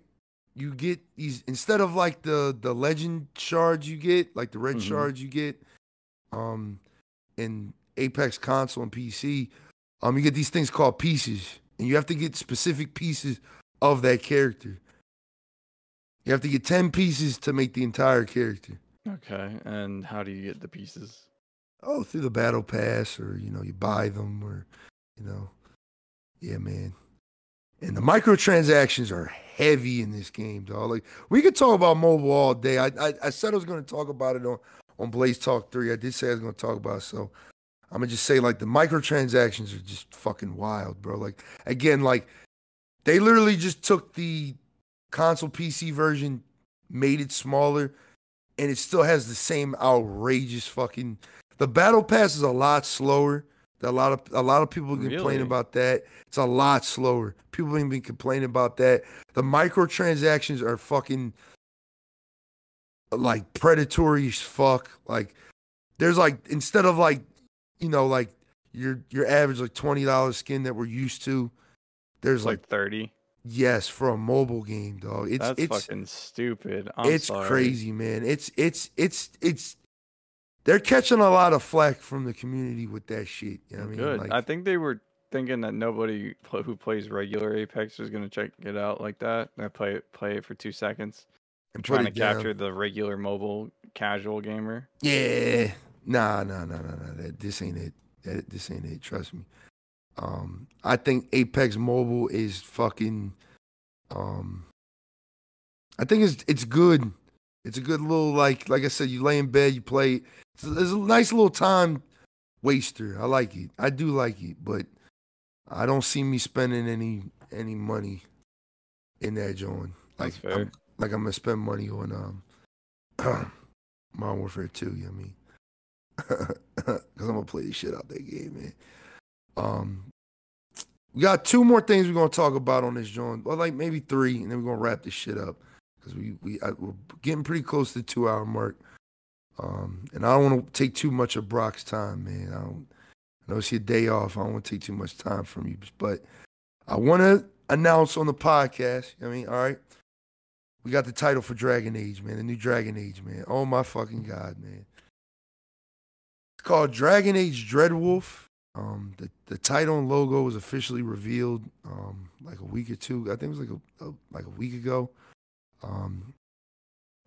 You get these instead of like the the legend shards you get, like the red Mhm. shards you get, um, in Apex console and PC. Um, you get these things called pieces, and you have to get specific pieces of that character. You have to get ten pieces to make the entire character. Okay, and how do you get the pieces? Oh, through the battle pass, or you know, you buy them, or you know, yeah, man. And the microtransactions are heavy in this game, dog. Like we could talk about mobile all day. I I, I said I was going to talk about it on on Blaze Talk Three. I did say I was going to talk about it, so I'm gonna just say like the microtransactions are just fucking wild, bro. Like again, like they literally just took the console PC version, made it smaller, and it still has the same outrageous fucking. The battle pass is a lot slower. A lot of a lot of people complain about that. It's a lot slower. People have been complaining about that. The microtransactions are fucking like predatory as fuck. Like there's like instead of like you know like your your average like twenty dollars skin that we're used to, there's like like thirty. Yes, for a mobile game, dog. It's That's it's fucking stupid. I'm it's sorry. crazy, man. It's it's it's it's they're catching a lot of flack from the community with that shit. You know what I mean? Good. Like, I think they were thinking that nobody who plays regular Apex was gonna check it out like that. They play it, play it for two seconds, and put trying to down. capture the regular mobile casual gamer. Yeah. Nah, nah, nah, nah, nah. That this ain't it. That this ain't it. Trust me. Um, I think Apex Mobile is fucking. Um, I think it's it's good. It's a good little like like I said. You lay in bed, you play. it. It's, a- it's a nice little time waster. I like it. I do like it, but I don't see me spending any any money in that joint. Like That's fair. I'm, like I'm gonna spend money on um <clears throat> Modern Warfare 2, you know what I mean? <laughs> Cause I'm gonna play the shit out that game, man. Um we got two more things we're gonna talk about on this joint. Well, like maybe three, and then we're gonna wrap this shit up. Cause we we I, we're getting pretty close to the two hour mark. Um and I don't wanna take too much of Brock's time, man. I don't I know it's your day off. I don't want to take too much time from you, but I want to announce on the podcast. I mean, all right, we got the title for Dragon Age, man. The new Dragon Age, man. Oh my fucking god, man. It's called Dragon Age Dreadwolf. Um, the the title and logo was officially revealed um like a week or two. I think it was like a, a like a week ago. Um,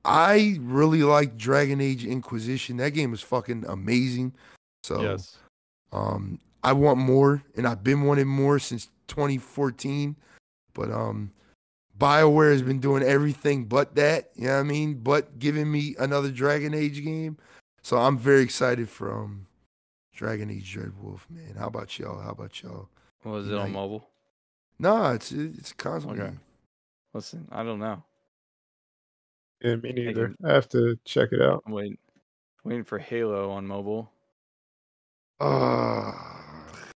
I really like Dragon Age Inquisition. That game is fucking amazing. So yes. um, I want more, and I've been wanting more since 2014. But um, BioWare has been doing everything but that. You know what I mean? But giving me another Dragon Age game. So I'm very excited for um, Dragon Age Dreadwolf, man. How about y'all? How about y'all? Was it on Unite. mobile? Nah, it's it's a console Okay. game. Listen, I don't know. Yeah, me neither. Thinking- I have to check it out. I'm waiting, waiting for Halo on mobile. Ah.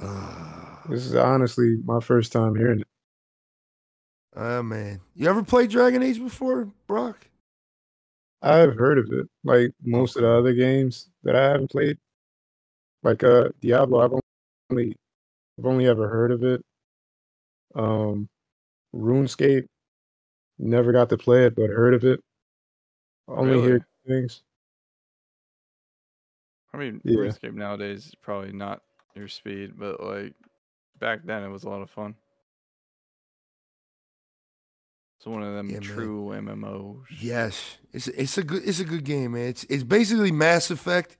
Ah. This is honestly my first time hearing it. Ah, man. You ever played Dragon Age before, Brock? I've heard of it. Like most of the other games that I haven't played, like uh Diablo, I've only I've only ever heard of it. Um, RuneScape, never got to play it, but heard of it. Only Really? hear things. I mean, Yeah. RuneScape nowadays is probably not your speed, but like back then it was a lot of fun. It's one of them Yeah, man. true MMOs. Yes, it's it's a good it's a good game, man. It's it's basically Mass Effect,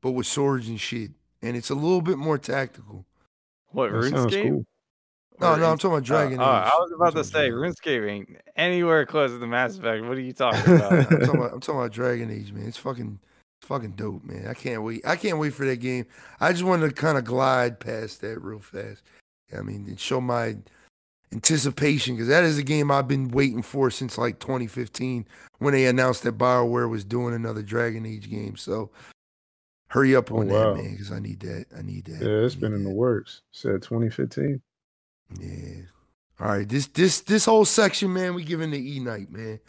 but with swords and shit, and it's a little bit more tactical. What That sounds RuneScape? cool. No, no, I'm talking about Dragon uh, Age. uh, I was about to say Dragon- RuneScape ain't anywhere close to the Mass Effect. What are you <laughs> talking about? I'm talking about I'm talking about Dragon Age, man. It's fucking it's fucking dope, man. I can't wait. I can't wait for that game. I just wanted to kind of glide past that real fast. I mean, and show my anticipation because that is a game I've been waiting for since like 2015 when they announced that BioWare was doing another Dragon Age game. So hurry up Oh, on wow. that, man, because I need that. I need that. Yeah, it's I been need in the works. Said 2015. Yeah. All right. This this this whole section, man, we giving the E night, man.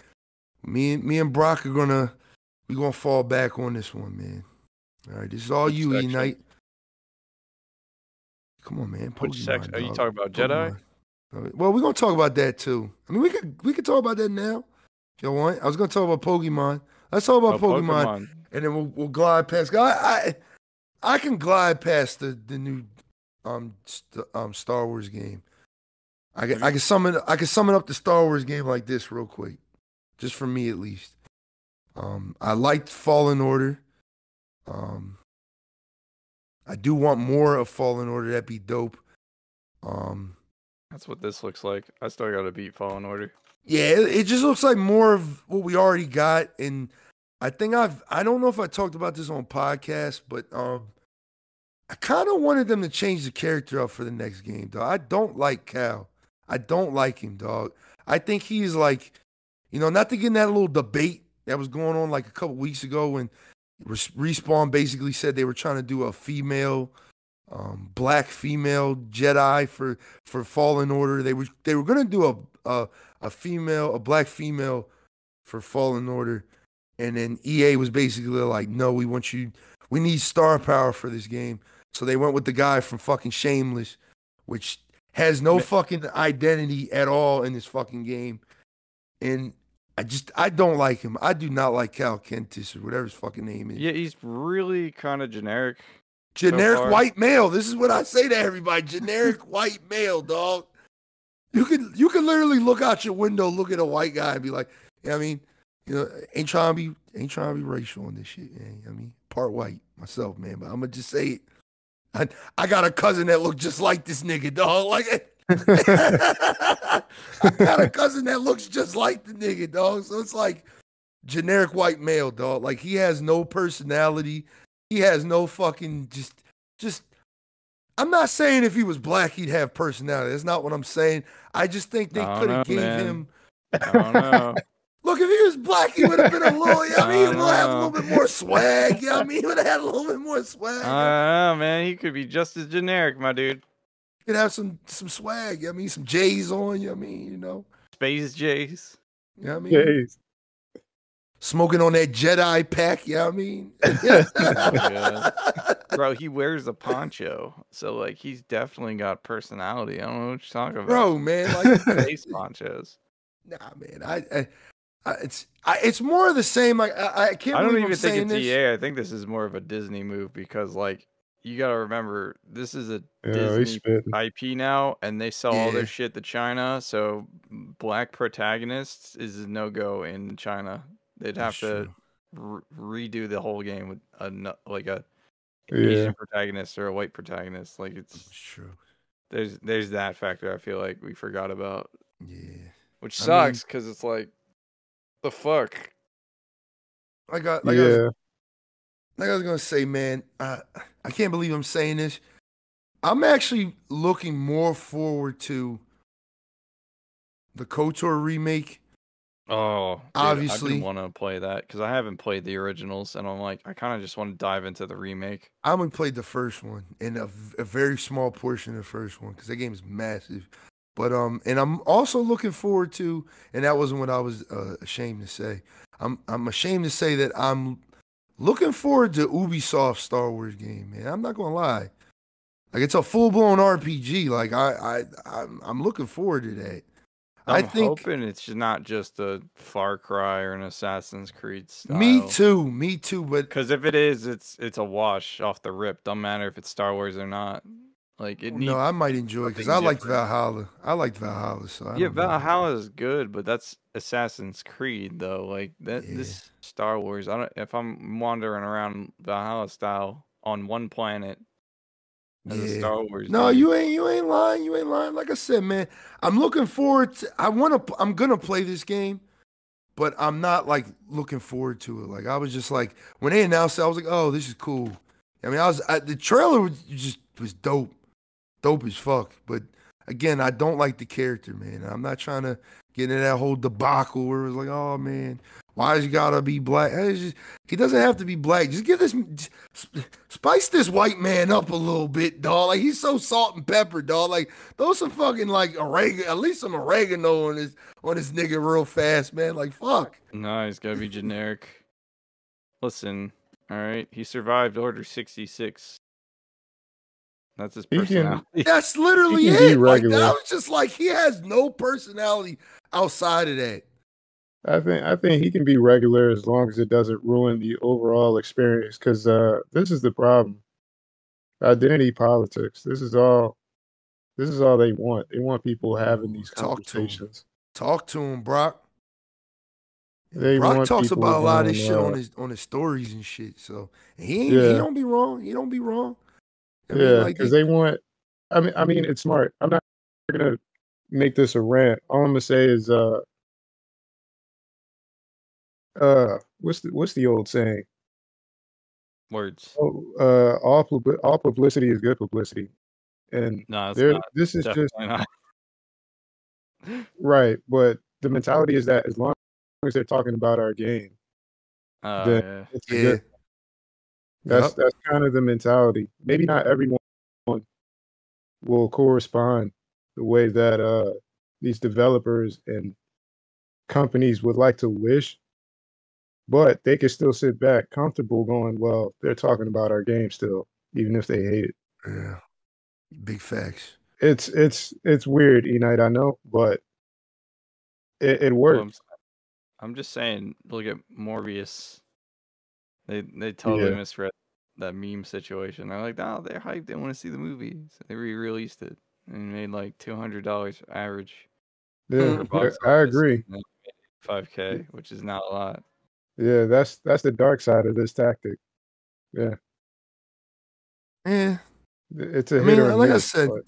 Me and me and Brock are gonna we gonna fall back on this one, man. All right. This is all Which you, E night. Come on, man. Which Pokemon, section? Are you talking about Jedi? Pokemon. Right, Well, we're gonna talk about that too. I mean, we could we could talk about that now. If you want? I was gonna talk about Pokemon. Let's talk about Oh, Pokemon, and then we'll, we'll glide past. I, I I can glide past the the new um st- um Star Wars game. I can I can sum it I can sum it up the Star Wars game like this real quick, just for me at least. Um, I liked Fallen Order. Um, I do want more of Fallen Order. That'd be dope. Um, That's what this looks like. I still got to beat Fallen Order. yeah, it, it just looks like more of what we already got, and I think I've I don't know if I talked about this on podcast, but um, I kind of wanted them to change the character up for the next game, dog. I don't like Cal. I don't like him, dog. I think he's like, you know, not to get in that little debate that was going on like a couple weeks ago when Respawn basically said they were trying to do a female, um, black female Jedi for for Fallen Order. They were they were gonna do a a, a female, a black female for Fallen Order, and then EA was basically like, no, we want you, we need star power for this game. So they went with the guy from fucking Shameless, which has no fucking identity at all in this fucking game. And I just I don't like him. I do not like Cal Kestis or whatever his fucking name is. Yeah, he's really kind of generic. Generic far. white male. This is what I say to everybody. Generic <laughs> white male, dog. You can you could literally look out your window, look at a white guy, and be like, yeah, I mean, you know, ain't trying to be ain't trying to be racial on this shit, man. I mean, part white myself, man, but I'm gonna just say it. I, <laughs> I got a cousin that look just like this nigga, dog. Like <laughs> I got a cousin that looks just like the nigga, dog. So it's like generic white male, dog. Like he has no personality. He has no fucking just just I'm not saying if he was black he'd have personality. That's not what I'm saying. I just think they could have gave man. him I don't know. <laughs> Look, if he was black, he would have been a little. Yeah, I mean, <laughs> he would have had a little bit more swag. Yeah, I mean, he would have had a little bit more swag. I don't know, man. He could be just as generic, my dude. He could have some some swag. Yeah, I mean, some J's on. Yeah, I mean, you know. Space Jays. Yeah, I mean, Jeez. smoking on that Jedi pack. Yeah, I mean. God. <laughs> Bro, he wears a poncho. So, like, he's definitely got personality. I don't know what you're talking about. Bro, man, <laughs> like, space ponchos. nah, man, I, I, I it's, I, it's more of the same. Like, I, I can't I don't believe even I'm think saying it's this. EA. I think this is more of a Disney move because, like, you got to remember, this is a Yeah, Disney. IP now, and they sell all their shit to China. So, black protagonists is a no go in China. They'd have That's to re- redo the whole game with a like a Yeah. Asian protagonist or a white protagonist. Like It's it's true. there's there's that factor. I feel like we forgot about, Yeah. which I mean- sucks because it's like the fuck. I got, uh, like, I was, yeah. like I was gonna say, man, I I can't believe I'm saying this. I'm actually looking more forward to the KOTOR remake. Oh, Obviously. I want to play that because I haven't played the originals, and I'm like, I kind of just want to dive into the remake. I only played the first one and a very small portion of the first one because that game is massive. But um, and I'm also looking forward to, and that wasn't what I was uh, ashamed to say. I'm I'm ashamed to say that I'm looking forward to Ubisoft Star Wars game, man. I'm not gonna lie, like it's a full blown RPG. Like I I I'm, I'm looking forward to that. I I'm think hoping it's not just a Far Cry or an Assassin's Creed style. me too, me too. But Because if it is, it's it's a wash off the rip. Don't matter if it's Star Wars or not. Like it needs. no, I might enjoy it because I something liked different. Valhalla. I liked Valhalla, so I yeah, don't know. Valhalla is good, but that's Assassin's Creed though. Like that, Yeah. this Star Wars. I don't. If I'm wandering around Valhalla style on one planet as a Star Wars. No, dude, you ain't you ain't lying. You ain't lying. Like I said, man, I'm looking forward to I want to I'm going to play this game, but I'm not like looking forward to it. Like I was just like when they announced it, I was like, "Oh, this is cool." I mean, I was I, the trailer was just was dope. Dope as fuck, but again, I don't like the character, man. I'm not trying to get into that whole debacle where it was like, "Oh man, why he gotta be black?" Just- he doesn't have to be black. Just give this just spice this white man up a little bit, dog. Like he's so salt and pepper, dog. Like throw some fucking like oregano, at least some oregano on this on this nigga real fast, man. Like fuck. No, he's gotta be generic. Listen, all right. He survived Order sixty six. That's his He can- personality. <laughs> That's literally He it. Like that was just like he has no personality outside of that. I think I think he can be regular as long as it doesn't ruin the overall experience. Because uh, this is the problem: identity politics. This is all. This is all they want. They want people having these Talk to 'em. conversations. Talk to him, Brock. They Brock want talks about a lot of this shit on his on his stories and shit. So he ain't, he don't be wrong. He don't be wrong. I mean, yeah, like, because they want. I mean, I mean, it's smart. I'm not gonna make this a rant. All I'm gonna say is, uh, uh, what's the what's the old saying? Words. Oh, uh, all pub- all publicity is good publicity, and No, it's there. not. This is just Definitely not. <laughs> right, but the mentality is that as long as they're talking about our game, The- yeah. it's a yeah. good. That's Yup. that's kind of the mentality. Maybe not everyone will correspond the way that uh these developers and companies would like to wish, but they can still sit back comfortable going, well, they're talking about our game still, even if they hate it. Yeah. Big facts. It's it's it's weird, E Night. I know, but it, it Well, I'm, works. s- I'm just saying, look at Morbius. They they totally Yeah. misread that meme situation. They're like, no, they're hyped. They want to see the movie. So they re-released it and made like two hundred dollars average Yeah. I, box I office, agree. Five k, which is not a lot. Yeah, that's that's the dark side of this tactic. Yeah, Yeah, it's a I hit mean, or like I said, but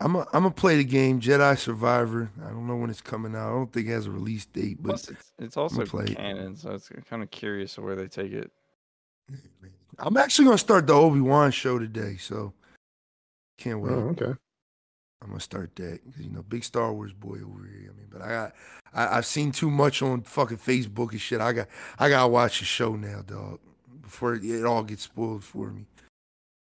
I'm a, I'm gonna play the game Jedi Survivor. I don't know when it's coming out. I don't think it has a release date, but Plus, it's it's also play it. canon, so it's kind of curious where they take it. I'm actually gonna start the Obi Wan show today, so can't oh, wait. oh, okay. I'm gonna start that because you know, big Star Wars boy over here. I mean, but I got I, I've seen too much on fucking Facebook and shit. I got I gotta watch the show now, dog, before it, it all gets spoiled for me.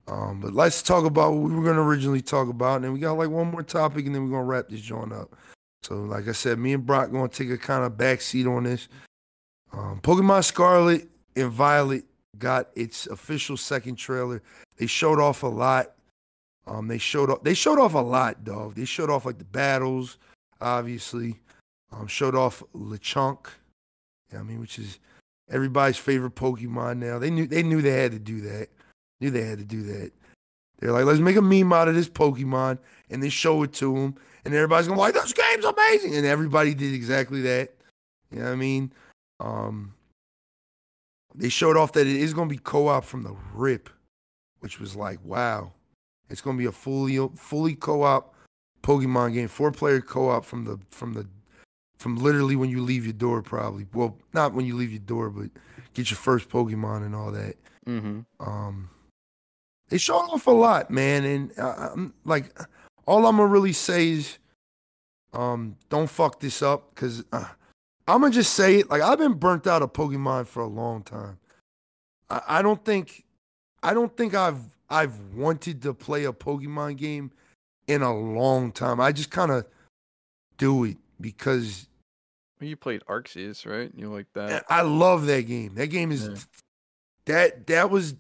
Um, but let's talk about what we were gonna originally talk about, and then we got like one more topic, and then we're gonna wrap this joint up. So, like I said, me and Brock gonna take a kind of back seat on this. Um, Pokemon Scarlet and Violet got its official second trailer. They showed off a lot. Um, they showed off. They showed off a lot, dog. They showed off like the battles, obviously. Um, showed off Lechonk. I mean, which is everybody's favorite Pokemon now. They knew they knew they had to do that. Knew they had to do that. They're like, let's make a meme out of this Pokemon and then show it to them, and everybody's gonna like, this game's amazing, and everybody did exactly that. You know what I mean? Um, they showed off that it is gonna be co-op from the rip, which was like, wow. It's gonna be a fully fully co-op Pokemon game, four player co-op from the from the from literally when you leave your door, probably. Well, not when you leave your door, but get your first Pokemon and all that. Mm-hmm. Um, they showed off a lot, man, and uh, I'm like, all I'm gonna really say is, um, don't fuck this up, cause uh, I'm gonna just say it. Like I've been burnt out of Pokemon for a long time. I, I don't think, I don't think I've I've wanted to play a Pokemon game in a long time. I just kind of do it because Well, you played Arceus, right? You like that? I love that game. That game is Yeah. that that was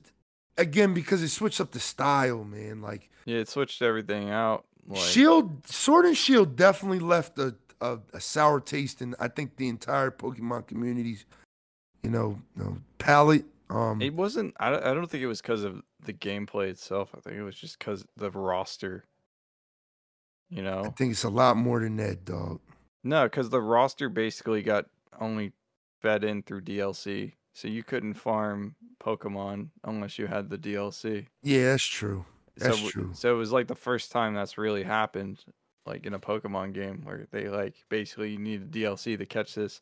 again because it switched up the style, man. Like Yeah, it switched everything out. Like, Shield, Sword and Shield definitely left a, a a sour taste in I think the entire Pokemon community's, you know, you know palate. Um, It wasn't. I don't, I don't think it was because of the gameplay itself. I think it was just because the roster. You know, I think it's a lot more than that, dog. no, because the roster basically got only fed in through DLC, so you couldn't farm Pokemon unless you had the DLC. Yeah, that's true. That's so, true. So it was like the first time that's really happened, like in a Pokemon game where they like basically you need a DLC to catch this.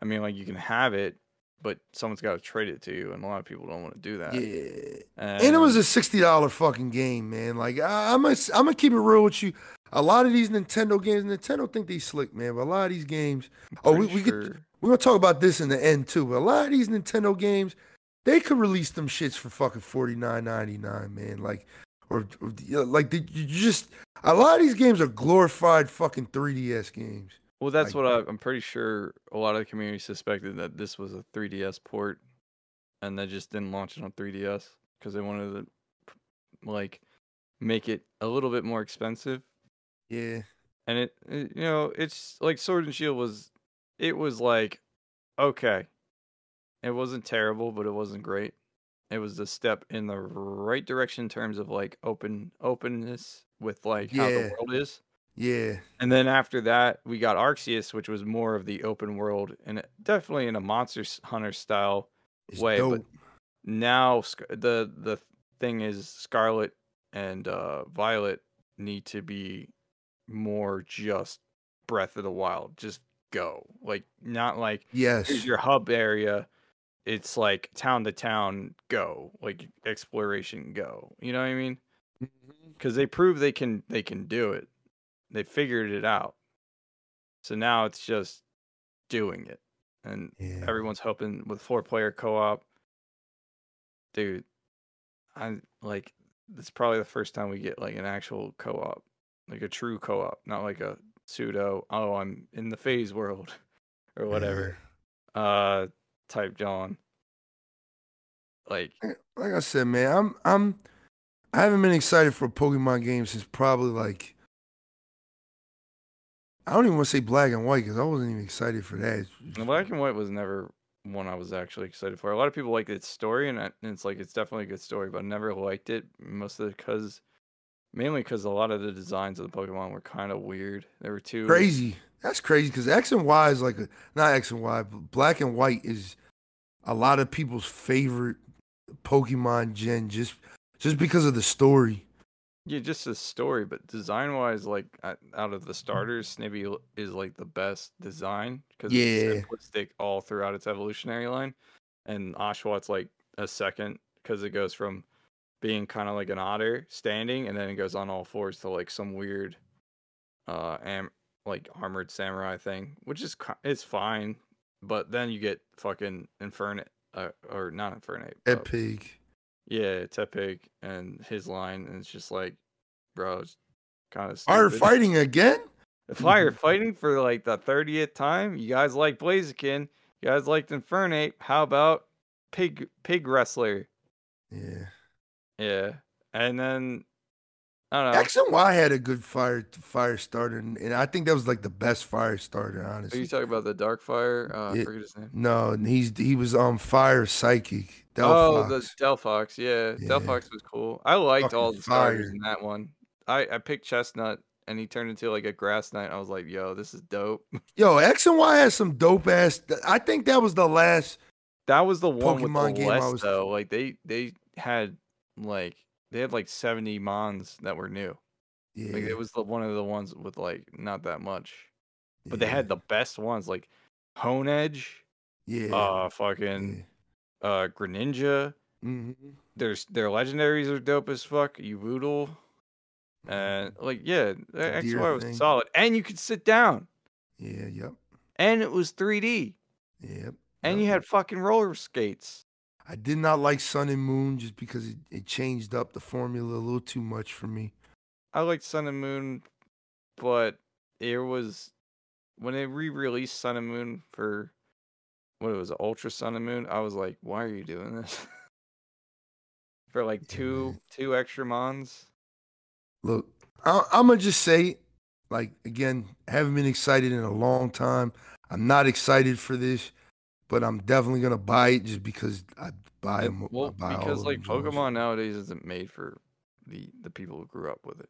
I mean, like you can have it, but someone's got to trade it to you, and a lot of people don't want to do that. Yeah. And it was a sixty dollar fucking game, man. Like I, I'm gonna, I'm gonna keep it real with you. A lot of these Nintendo games, Nintendo think they slick, man. But a lot of these games, oh, we- Pretty we get- sure- we're gonna talk about this in the end too. But a lot of these Nintendo games, they could release them shits for fucking forty nine ninety nine, man. Like, or, or like the, you just a lot of these games are glorified fucking 3DS games. Well, that's like- what I, I'm pretty sure a lot of the community suspected that this was a 3DS port, and they just didn't launch it on 3DS because they wanted to like make it a little bit more expensive. Yeah, And it, it you know, it's like Sword and Shield was, it was like, okay, it wasn't terrible, but it wasn't great. It was a step in the right direction in terms of like open openness with like how Yeah. the world is. yeah, And then after that, we got Arceus, which was more of the open world and it- definitely in a Monster s- Hunter style. it's Wait, but- dope. Now Sc- the the thing is Scarlet and uh, Violet need to be more just Breath of the Wild, just go. Like not like yes, here's your hub area. It's like town to town go, like exploration go. You know what I mean? Mm-hmm. Because they prove they can they can do it. They figured it out. So now it's just doing it, and yeah. everyone's hoping with four player co op. Dude, I like this is probably the first time we get like an actual co op, like a true co op, not like a pseudo. Oh, I'm in the phase world, <laughs> or whatever. <laughs> Uh, type John. Like like I said, man, I'm I'm I haven't been excited for a Pokemon game since probably like I don't even want to say black and white because I wasn't even excited for that. Black and White was never one I was actually excited for. A lot of people like its story, and, I- and it's like it's definitely a good story, but I never liked it. Most of it because, mainly because a lot of the designs of the Pokemon were kind of weird. They were too Crazy. That's crazy because X and Y is like a not X and Y, but black and white is a lot of people's favorite Pokemon gen just just because of the story. Yeah, just the story, but design wise, like out of the starters, Snivy is like the best design because Yeah. it's simplistic all throughout its evolutionary line, and Oshawott like a second because it goes from being kind of like an otter standing, and then it goes on all fours to like some weird, uh, am like armored samurai thing, which is it's fine, but then you get fucking Infernape, uh, or not Infernape, Epic. yeah, Tepig and his line, and it's just like, bro, it's kind of Are fighting again? Fire fighting for like the thirtieth time. You guys like Blaziken. You guys liked Infernape. How about Pig Pig Wrestler? Yeah. Yeah, and then I don't know. X and Y had a good fire fire starter, and, and I think that was like the best fire starter, Honestly, Are you talking about the Darkfire? Uh, I forget his name. No, he's he was on fire psychic. oh, Delphox. the Delphox. Yeah, Yeah. Delphox was cool. I liked all Fucking the starters fire. in that one. I I picked Chestnut, and he turned into like a Grass Knight. I was like, yo, this is dope. <laughs> Yo, X and Y has some dope ass. I think that was the last. That was the one with Pokemon the game I less was- though. Like they they had like they had like seventy mons that were new. Yeah, Like it was the one of the ones with like not that much, but they had the best ones like Honedge, yeah, uh, fucking uh, Greninja. hmm There's their legendaries are dope as fuck. Yveltal, and like yeah, The X deer was thing. solid, and you could sit down, yeah, yep, and it was 3D, yep. and yep. you had fucking roller skates. I did not like Sun and Moon just because it, it changed up the formula a little too much for me. I liked Sun and Moon, but it was when they re-released Sun and Moon for what it was, Ultra Sun and Moon. I was like, why are you doing this? <laughs> for like two man. two extra mons. Look, I, I'm gonna just say, like again, haven't been excited in a long time. I'm not excited for this, but I'm definitely gonna buy it just because I buy them. Well, buy because like. Pokemon nowadays isn't made for the the people who grew up with it.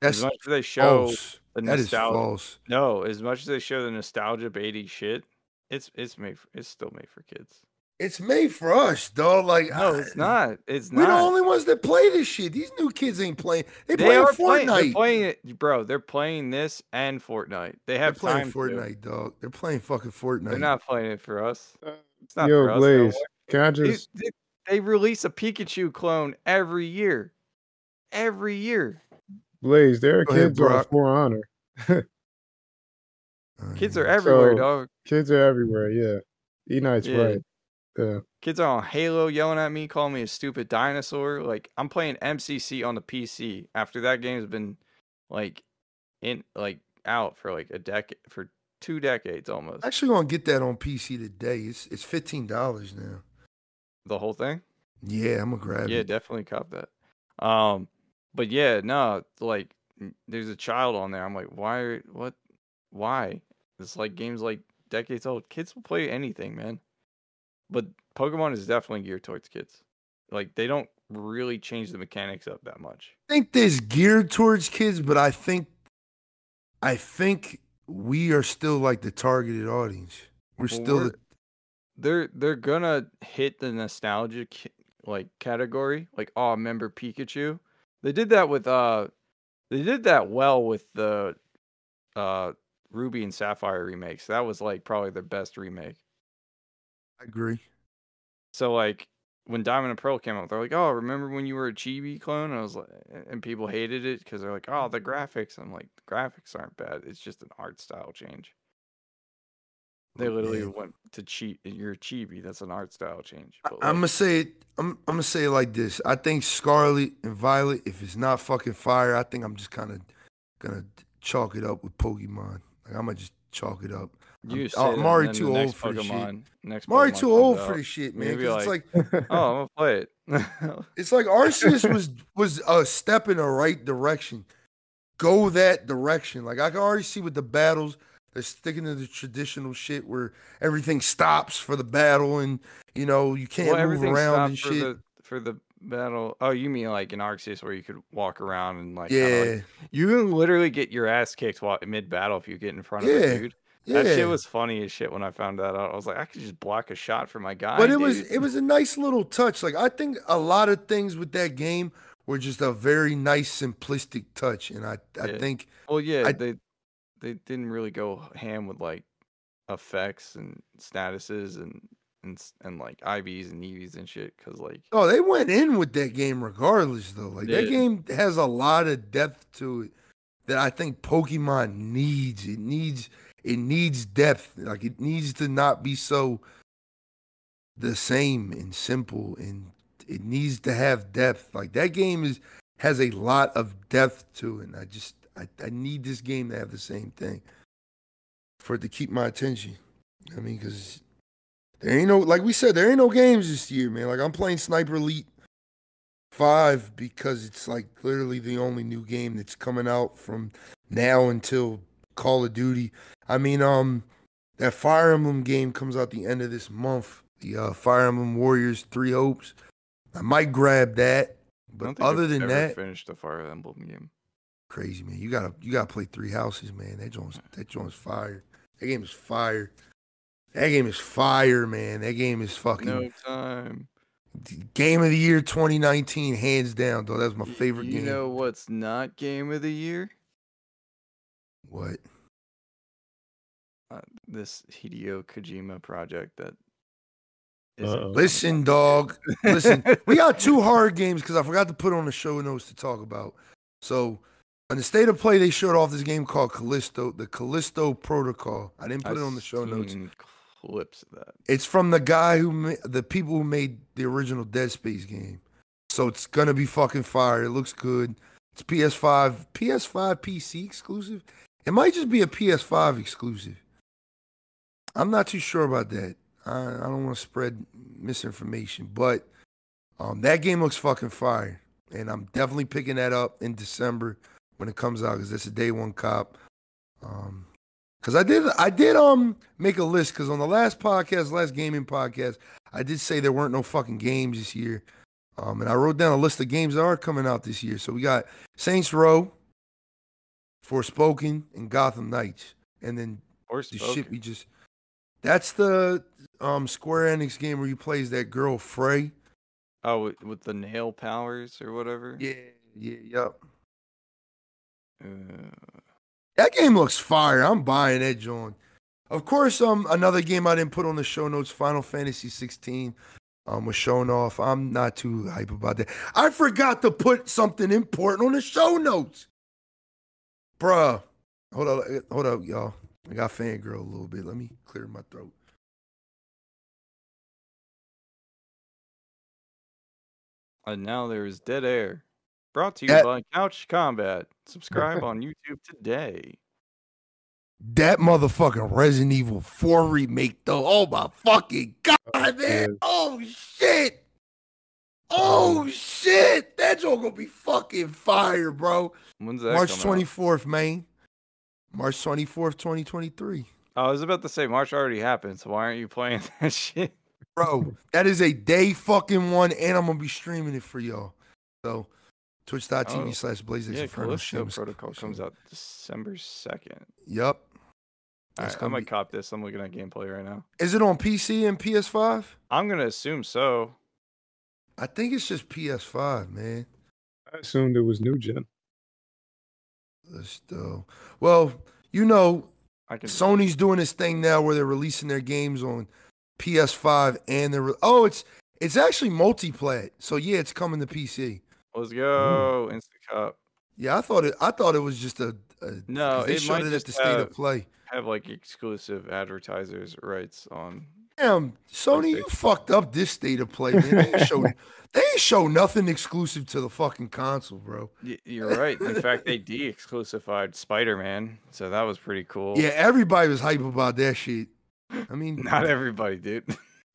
That's as much as they show false. the nostalgia, no, as much as they show the nostalgia baity shit, it's it's made for, it's still made for kids. It's made for us, dog. Like No, I- it's not. It's not We're the only ones that play this shit. These new kids ain't playing. They, They playing are playing. They're playing it, bro. They're playing this and Fortnite. They have They're have playing time to. Fortnite, dog. They're playing fucking Fortnite. They're not playing it for us. Uh, It's not Yo, for us. no Blaze, way. can I just they, they release a Pikachu clone every year. Every year. Blaze? There are Go ahead, kids on For Honor. <laughs> Kids are everywhere, So- dog. Kids are everywhere. Yeah, E Knight's Yeah. right. Yeah, Kids are on Halo yelling at me, calling me a stupid dinosaur. Like I'm playing MCC on the PC after that game's been like in like out for like a decade for two decades almost. Actually, gonna get that on PC today. It's it's fifteen dollars now. The whole thing. Yeah, I'm gonna grab yeah, it. Yeah, definitely cop that. Um, but yeah, no, like there's a child on there. I'm like, why? Are, what? Why? It's like games like decades old. Kids will play anything, man. But Pokemon is definitely geared towards kids. Like they don't really change the mechanics up that much. I think this geared towards kids, but I think I think we are still like the targeted audience. We're Well, still we're- the They're they're gonna hit the nostalgic like category. Like, oh, remember Pikachu? They did that with uh, they did that well with the uh Ruby and Sapphire remakes. That was like probably their best remake. I agree. So like when Diamond and Pearl came out, they're like, "Oh, remember when you were a Chibi clone?" And I was like, and people hated it because they're like, "Oh, the graphics." I'm like, the graphics aren't bad. It's just an art style change. They oh, literally man, went to cheat. You're a Chibi. That's an art style change. But I'm gonna say it. I'm I'm gonna say it like this. I think Scarlet and Violet, if it's not fucking fire, I think I'm just kind of gonna chalk it up with Pokemon. Like I'm gonna just chalk it up. You I'm- Mari too old for this shit. Next Mari too old for this shit, man. gonna be 'cause like, it's like <laughs> oh, I'm gonna play it. <laughs> It's like Arceus was was a step in the right direction. Go that direction. Like I can already see with the battles, they're sticking to the traditional shit where everything stops for the battle and you know you can't well, move around and for shit. the for the battle. Oh, you mean like in Arceus where you could walk around and like yeah, like- you can literally get your ass kicked while mid battle if you get in front of Yeah, a dude. Yeah. That shit was funny as shit when I found that out. I was like, I could just block a shot for my guy. but it was it was a nice little touch. Like I think a lot of things with that game were just a very nice simplistic touch, and I I Yeah. think Well, yeah, I- they they didn't really go ham with like effects and statuses and and and like IVs and EVs and shit because like Oh, they went in with that game regardless, though. Like that game has a lot of depth to it that I think Pokemon needs. It needs it needs depth. Like it needs to not be so the same and simple, and it needs to have depth. Like that game is has a lot of depth to it. And I just I, I need this game to have the same thing for it to keep my attention. I mean, because there ain't no like we said, there ain't no games this year, man. Like I'm playing Sniper Elite Five because it's like literally the only new game that's coming out from now until Call of Duty. I mean, um, that Fire Emblem game comes out the end of this month. The uh, Fire Emblem Warriors Three Hopes. I might grab that, but other I've than that, finished the Fire Emblem game. crazy man. You gotta you gotta play Three Houses, man. That joint's that joint's fire. That game is fire. That game is fire, man. That game is fucking No time. game of the year 2019, hands down. Though that's my favorite you game. You know what's not game of the year? What? Uh, this Hideo Kojima project that isn't Uh-oh. Listen, dog. Listen, we got two <laughs> hard games because I forgot to put on the show notes to talk about. So, on the state of play, they showed off this game called Callisto, the Callisto Protocol. I didn't put it on the show notes. seen Clips of that. It's from the guy who, ma- the people who made the original Dead Space game. So it's gonna be fucking fire. It looks good. It's PS5, PS5 PC exclusive. It might just be a PS5 exclusive. I'm not too sure about that. I, I don't want to spread misinformation, but um, that game looks fucking fire, and I'm definitely picking that up in December when it comes out because it's a day one cop. Um, Cause I did, I did um make a list. Cause on the last podcast, last gaming podcast, I did say there weren't no fucking games this year. Um, and I wrote down a list of games that are coming out this year. So we got Saints Row, Forspoken, and Gotham Knights, and then Or the shit we just. That's the um Square Enix game where he plays that girl Frey. Oh, with, with the nail powers or whatever. Yeah, yeah, yep. Uh, That game looks fire. I'm buying it, joint. Of course, um, another game I didn't put on the show notes, Final Fantasy 16, um, was shown off. I'm not too hype about that. I forgot to put something important on the show notes, bruh. Hold up, hold up, y'all. I got fangirl a little bit. Let me clear my throat. and now there is Dead Air. Brought to you That- by Couch Combat. Subscribe <laughs> on YouTube today. That motherfucking Resident Evil 4 remake, though. Oh my fucking oh, god, Oh, man! yeah. Oh shit! Oh shit! That joke gonna be fucking fire, bro. When's that March twenty fourth, man. March twenty fourth, twenty twenty three. Oh, I was about to say March already happened, so why aren't you playing <laughs> that shit? Bro, that is a day fucking one, and I'm gonna be streaming it for y'all. So twitch.tv Oh, slash blaze Yeah, Callisto Protocol comes out December second. Yep. All That's right, I gonna might be- cop this. I'm looking at gameplay right now. Is it on PC and PS5? I'm gonna assume so. I think it's just PS5, man. I assumed it was new gen. Let's go. Well, you know, I can. Sony's doing this thing now where they're releasing their games on PS5 and they're oh, it's it's actually multiplayer. So yeah, it's coming to PC. Let's go. Mm-hmm. Instant cup. Yeah, I thought it. I thought it was just a. a No, 'cause they it showed might it at just the state have- of play. Have like exclusive advertisers rights on Damn, Sony, you fucked up this state of play, man. They ain't show, <laughs> they ain't show nothing exclusive to the fucking console, bro. Y- You're right. In fact, they de-exclusified Spider-Man, so that was pretty cool. Yeah, everybody was hype about that shit. I mean, <laughs> Not everybody, dude.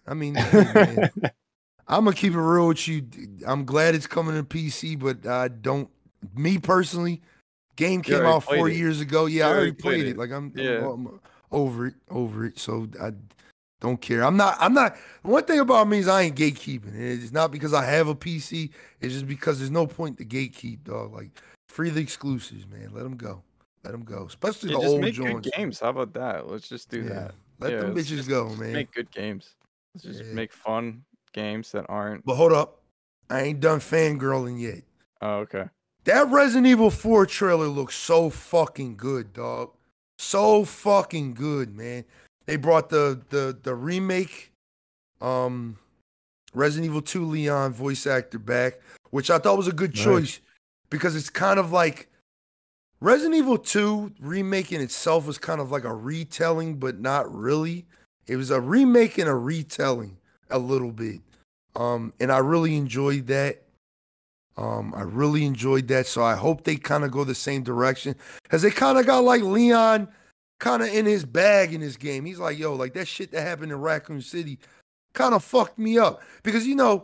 I mean, hey, <laughs> I'm gonna keep it real with you. I'm glad it's coming to PC, but I don't. Me personally, game came out four it. years ago. Yeah, You I already already played played it. it. Like I'm, I'm- Yeah. I'm over it, over it. So I don't care. I'm not. I'm not. One thing about me is I ain't gatekeeping. It's not because I have a PC. It's just because there's no point to gatekeep, dog. Like free the exclusives, man. Let them go. Let them go. Especially Yeah, the just old make joints. good games. How about that? Let's just do Yeah. that. Let Yeah, them bitches just- go, man. Make good games. Let's just Yeah. make fun games that aren't. But hold up, I ain't done fangirling yet. Oh, okay. That Resident Evil 4 trailer looks so fucking good, dog. So fucking good, man. They brought the the the remake um Resident Evil 2 Leon voice actor back, which I thought was a good Nice. choice because it's kind of like Resident Evil 2 remake in itself was kind of like a retelling, but not really. It was a remake and a retelling a little bit. Um, and I really enjoyed that. Um, I really enjoyed that. So I hope they kind of go the same direction. Cause they kind of got like Leon kind of in his bag in this game. He's like, yo, like that shit that happened in Raccoon City kind of fucked me up. Because you know,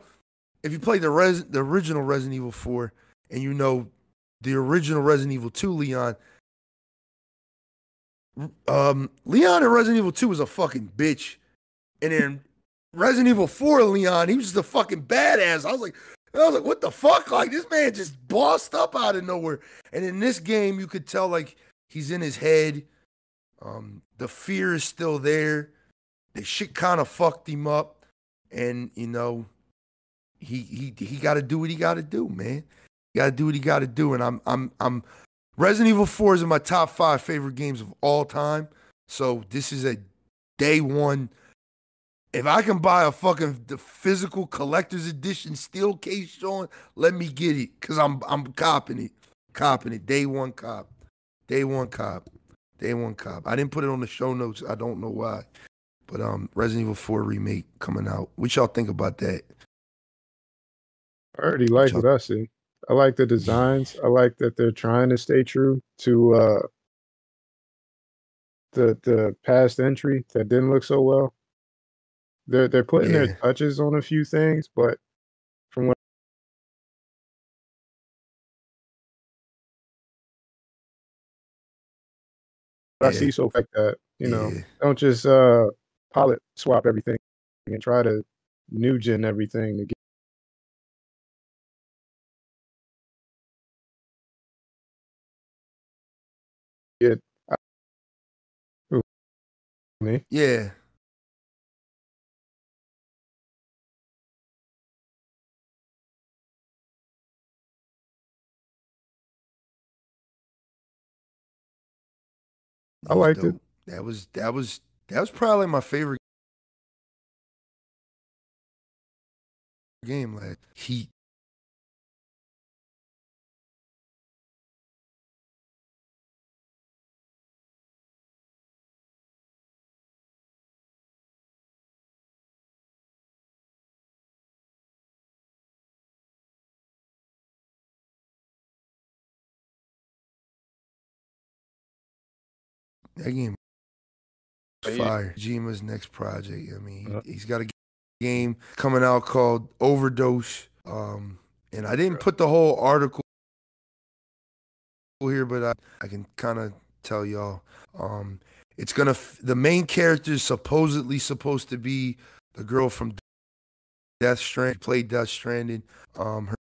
if you play the res the original Resident Evil 4 and you know the original Resident Evil 2 Leon, um, Leon in Resident Evil 2 was a fucking bitch. And then Resident Evil 4 Leon, he was just a fucking badass. I was like, I was like, what the fuck? Like this man just bossed up out of nowhere. And in this game, you could tell like he's in his head. Um, the fear is still there. The shit kind of fucked him up. And you know, he he he gotta do what he gotta do, man. He gotta do what he gotta do. And I'm I'm I'm Resident Evil 4 is in my top five favorite games of all time. So this is a day one. If I can buy a fucking the physical collector's edition steel case, Sean, let me get it. Cause I'm I'm copping it. Copping it. Day one cop. Day one cop. Day one cop. I didn't put it on the show notes. I don't know why. But um Resident Evil 4 remake coming out. What y'all think about that? I already like what I see. I like the designs. I like that they're trying to stay true to uh the the past entry that didn't look so well. They're they're putting Yeah. their touches on a few things, but I Yeah. see so like that, you know, Yeah. don't just uh pilot swap everything and try to new gen everything to get get me. Yeah. I That was liked it. That was that was that was probably my favorite game last Heat. That game fire. Jima's next project. I mean, Uh. he's got a game coming out called Overdose. Um, and I didn't put the whole article here, but I, I can kind of tell y'all. Um, it's gonna. F- the main character is supposedly supposed to be the girl from Death Strand. Played Death Stranding. Um, her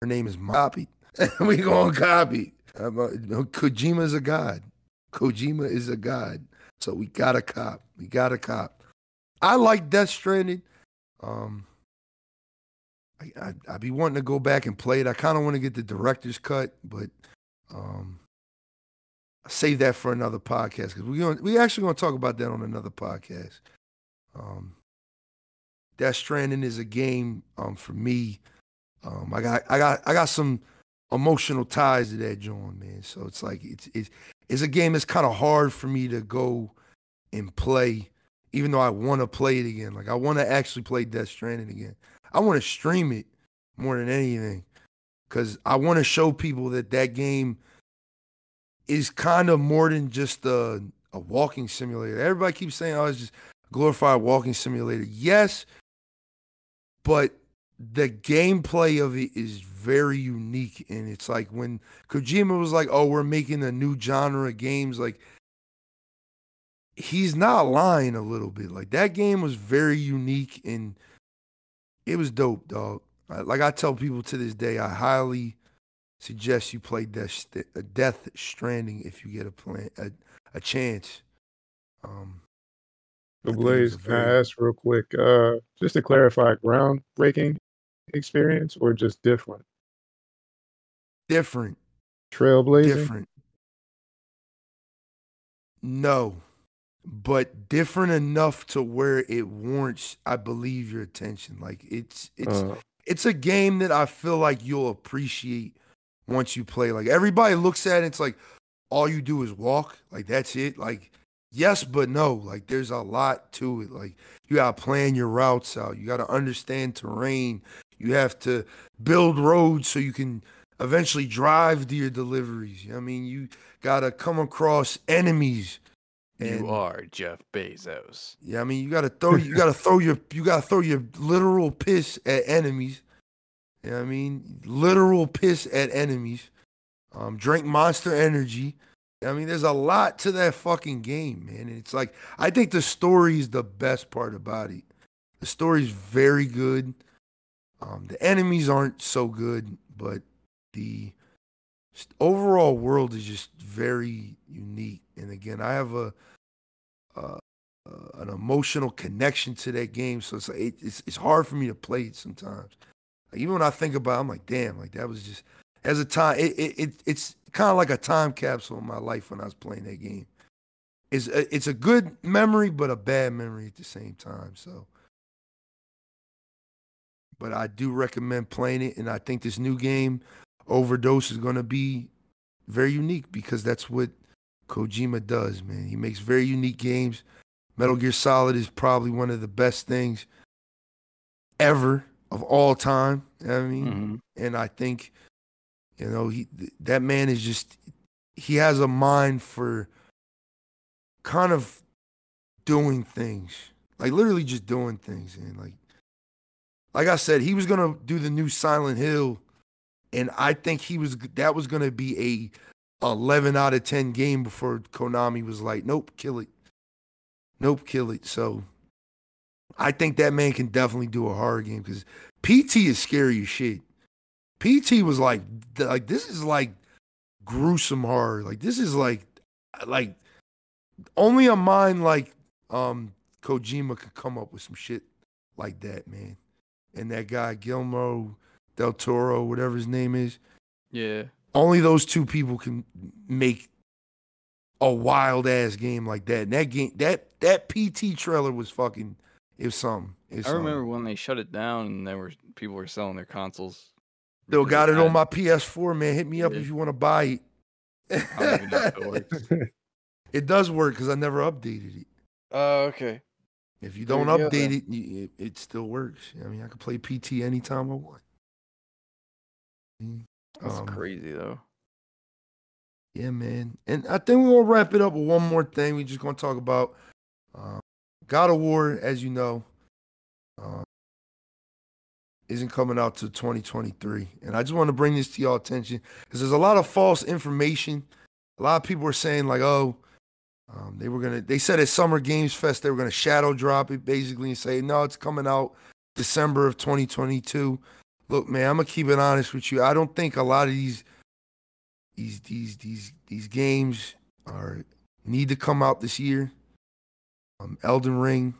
Her name is <laughs> Copy. we going copy. Um, uh, Kojima is a god. Kojima is a god. So we got a cop. We got a cop. I like Death Stranding. Um, I, I I be wanting to go back and play it. I kind of want to get the director's cut, but um, save that for another podcast because we going we actually going to talk about that on another podcast. Um, Death Stranding is a game um for me. Um, I got I got I got some emotional ties to that joint, man. So it's like it's it's it's a game that's kind of hard for me to go and play, even though I want to play it again. Like I want to actually play Death Stranding again. I want to stream it more than anything because I want to show people that that game is kind of more than just a, a walking simulator. Everybody keeps saying, "Oh, it's just glorified walking simulator." Yes, but the gameplay of it is very unique, and it's like when Kojima was like, "Oh, we're making a new genre of games," like he's not lying a little bit. Like that game was very unique and it was dope, dog. Like I tell people to this day, I highly suggest you play Death, Death Stranding if you get a plan a, a chance. Um, so Blaze, can I ask real quick, uh, just to clarify, groundbreaking experience or just different? Different. Trailblazing. Different. No, but different enough to where it warrants, I believe, your attention. Like it's it's uh. it's a game that I feel like you'll appreciate once you play. Like everybody looks at it, it's like all you do is walk. Like that's it. Like yes, but no. Like there's a lot to it. Like you gotta plan your routes out. You gotta understand terrain. You have to build roads so you can eventually drive to your deliveries. I mean, you gotta come across enemies. And, you are Jeff Bezos. Yeah, I mean, you gotta throw you gotta <laughs> throw your you gotta throw your literal piss at enemies. You know what I mean? Literal piss at enemies. Um, drink monster energy. I mean, there's a lot to that fucking game, man. it's like I think the story is the best part about it. The story's very good. Um, the enemies aren't so good, but the overall world is just very unique. And again, I have a, uh, uh, an emotional connection to that game, so it's like it, it's it's hard for me to play it sometimes. Like, even when I think about, it, I'm like, damn, like that was just as a time. It, it, it it's kind of like a time capsule in my life when I was playing that game. It's a, it's a good memory, but a bad memory at the same time. So, but I do recommend playing it, and I think this new game, Overdose, is going to be very unique because that's what Kojima does, man. He makes very unique games. Metal Gear Solid is probably one of the best things ever of all time. I mean, mm-hmm. and I think you know he that man is just he has a mind for kind of doing things, like literally just doing things, and like like I said, he was gonna do the new Silent Hill, and I think he was that was gonna be a 11 out of 10 game before Konami was like, nope, kill it. Nope, kill it. So I think that man can definitely do a horror game because PT is scary as shit. PT was like, like this is like gruesome horror. Like this is like, like only a mind like um Kojima could come up with some shit like that, man. And that guy Guillermo del Toro, whatever his name is. Yeah. Only those two people can make a wild ass game like that. And that game, that that PT trailer was fucking it was something. It was I remember when they shut it down and there were people were selling their consoles. Still got it on my PS4, man. Hit me up yeah. if you want to buy it. it, <laughs> it does work because I never updated it. Oh, uh, okay. If you don't update it, it, it still works. I mean, I can play PT anytime I want. That's um, crazy though. Yeah, man. And I think we're gonna wrap it up with one more thing. We're just gonna talk about um, God of War, as you know, uh, isn't coming out to 2023. And I just want to bring this to y'all attention because there's a lot of false information. A lot of people are saying like, oh, um, they were gonna. They said at Summer Games Fest they were gonna shadow drop it basically and say no, it's coming out December of 2022. Look, man, I'm gonna keep it honest with you. I don't think a lot of these these these these these games are need to come out this year. Um, Elden Ring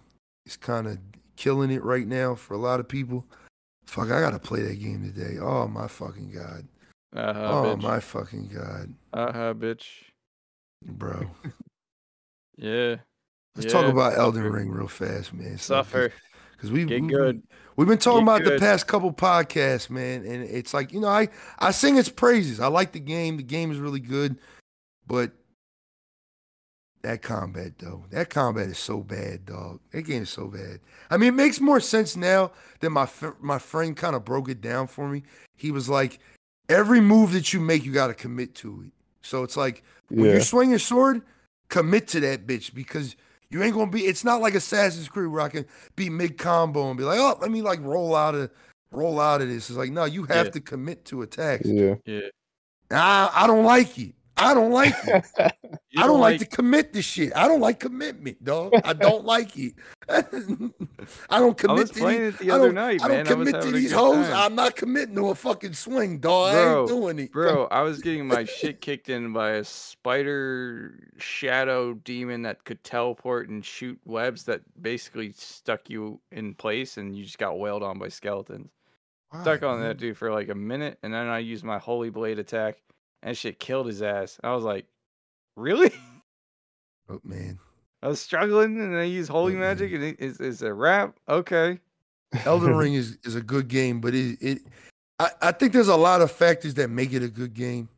is kind of killing it right now for a lot of people. Fuck, I gotta play that game today. Oh my fucking god. Uh-huh, oh bitch. my fucking god, Uh-huh, bitch. bro. <laughs> Yeah. Let's talk about Elden Suffer. Ring real fast, man. Suffer. because we Get we, good. We've been talking Get about the past couple podcasts, man, and it's like you know, I I sing its praises. I like the game. The game is really good, but that combat though, that combat is so bad, dog. That game is so bad. I mean, it makes more sense now that my my friend kind of broke it down for me. He was like, every move that you make, you got to commit to it. So it's like when Yeah. you swing your sword, commit to that bitch because you ain't gonna be. It's not like Assassin's Creed where I can be mid combo and be like, oh, let me like roll out of roll out of this. It's like no, you have Yeah. to commit to attacks. Yeah. Yeah. I, I don't like it. I don't like it. <laughs> You I don't like, to commit to shit. I don't like commitment, dog. I don't like it. <laughs> I don't I commit was to playing these- it the I other don't- night, I don't I was commit to these good hoes. time. I'm not committing to a fucking swing, dog. I Bro, ain't doing it. Bro, <laughs> I was getting my shit kicked in by a spider shadow demon that could teleport and shoot webs that basically stuck you in place and you just got wailed on by skeletons. Stuck on man? that dude for like a minute and then I used my holy blade attack and shit killed his ass. I was like, Really? <laughs> Oh, man. I was struggling and I used holy Oh, magic and it is it's a wrap? Okay. <laughs> Elden Ring <laughs> is, is a good game, but it it I, I think there's a lot of factors that make it a good game.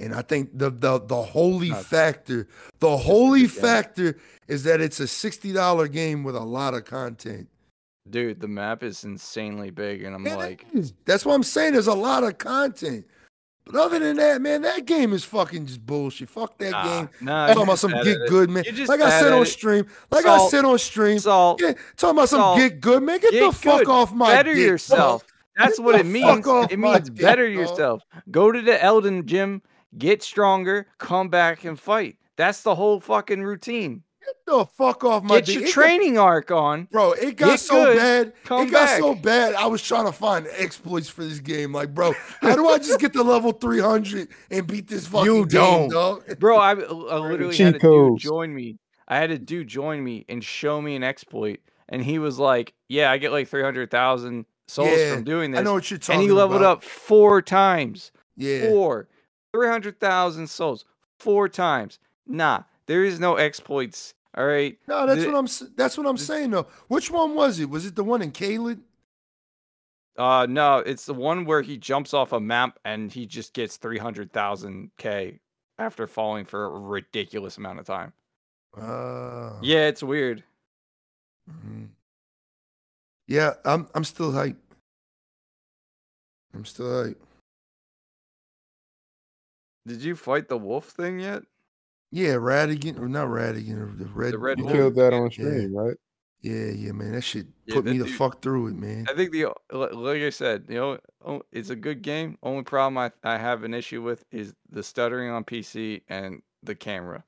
And I think the the the holy Not- factor, the holy factor is that it's a $60 game with a lot of content. Dude, the map is insanely big and I'm It like is. That's what I'm saying. There's a lot of content. But other than that, man, that game is fucking just bullshit. Fuck that nah, game. nah, talking about some get good, man. Like I said on stream. Like I said on stream. Salt. Yeah, talking about some Salt. get good, man. Get, the Get fuck good. off my better dick, dog. yourself. That's Get what it means. It means dick, better dog. yourself. Go to the Elden gym, get stronger, come back and fight. That's the whole fucking routine. Get the fuck off my Get dick. your It got- training arc on. Bro, it got Get so good, bad. come it got so bad. I was trying to find exploits for this game. Like, bro, how do I just get to level 300 and beat this fucking You don't. dog? <laughs> Bro, I, I literally cheat had a dude join me. I had a dude join me and show me an exploit. And he was like, Yeah, I get like 300,000 souls Yeah, from doing this. I know what you're talking And he leveled about. up four times. Yeah. Four. 300,000 souls. Four times. Nah, there is no exploits. All right. No, that's The- what I'm that's what I'm the- saying though. Which one was it? Was it the one in Caelid? Uh no, it's the one where he jumps off a map and he just gets 300,000 K after falling for a ridiculous amount of time. Uh, Yeah, it's weird. mhm. Yeah, I'm I'm still hype. I'm still hype. Did you fight the wolf thing yet? Yeah, Radagon or not Radagon or the red. The Red You Wolf. killed that on Yeah. stream, right? Yeah, yeah, man. That shit Yeah, put that me the dude- fuck through it, man. I think the like I said, you know, oh, it's a good game. Only problem I I have an issue with is the stuttering on PC and the camera.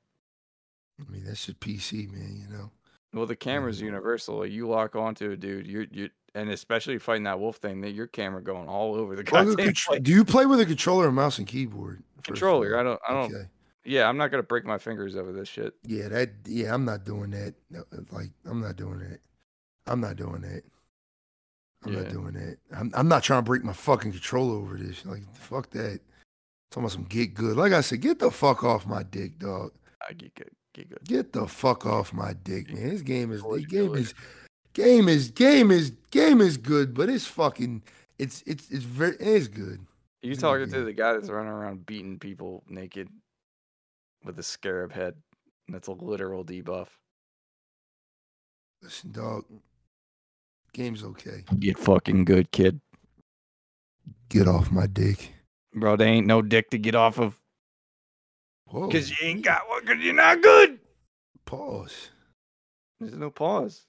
I mean, that's just PC, man. You know. Well, the camera's Mhm. universal. Like, you lock onto a dude, you you and especially fighting that wolf thing, that your camera going all over the Well, the goddamn contr- do you play with a controller or mouse and keyboard? controller. I don't I don't Okay. Yeah, I'm not gonna break my fingers over this shit. Yeah, that. Yeah, I'm not doing that. No, Like, I'm not doing that. I'm not doing that. I'm not doing that. I'm, I'm not trying to break my fucking control over this. Like, fuck that. Talking about some get good. Like I said, get the fuck off my dick, dog. I get good, get good. Get the fuck off my dick, man. This game is the game is game is game is game is good, but it's fucking it's it's it's very it's good. You talking to the guy that's running around beating people naked with a scarab head. That's a literal debuff. Listen, dog. Game's okay. Get fucking good, kid. Get off my dick. Bro, they ain't no dick to get off of Whoa. because you ain't got one because you're not good. Pause. There's no pause.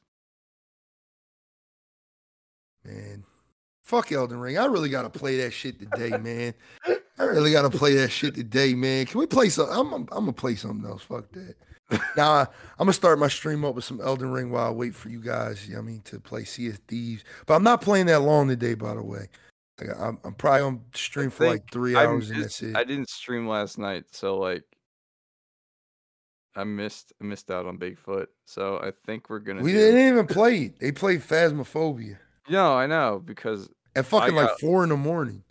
Man. Fuck Elden Ring. I really gotta play that shit today, man. <laughs> I really gotta play that shit today, man. Can we play some? I'm, I'm, I'm gonna play something else. Fuck that. now I, I'm gonna start my stream up with some Elden Ring while I wait for you guys. You know I mean to play Sea of Thieves, but I'm not playing that long today. By the way, like, I'm, I'm probably on stream for like three hours and missed- that's it. I didn't stream last night, so like I missed I missed out on Bigfoot. So I think we're gonna we do- didn't even play. They played Phasmophobia. No, I know because at fucking like four in the morning.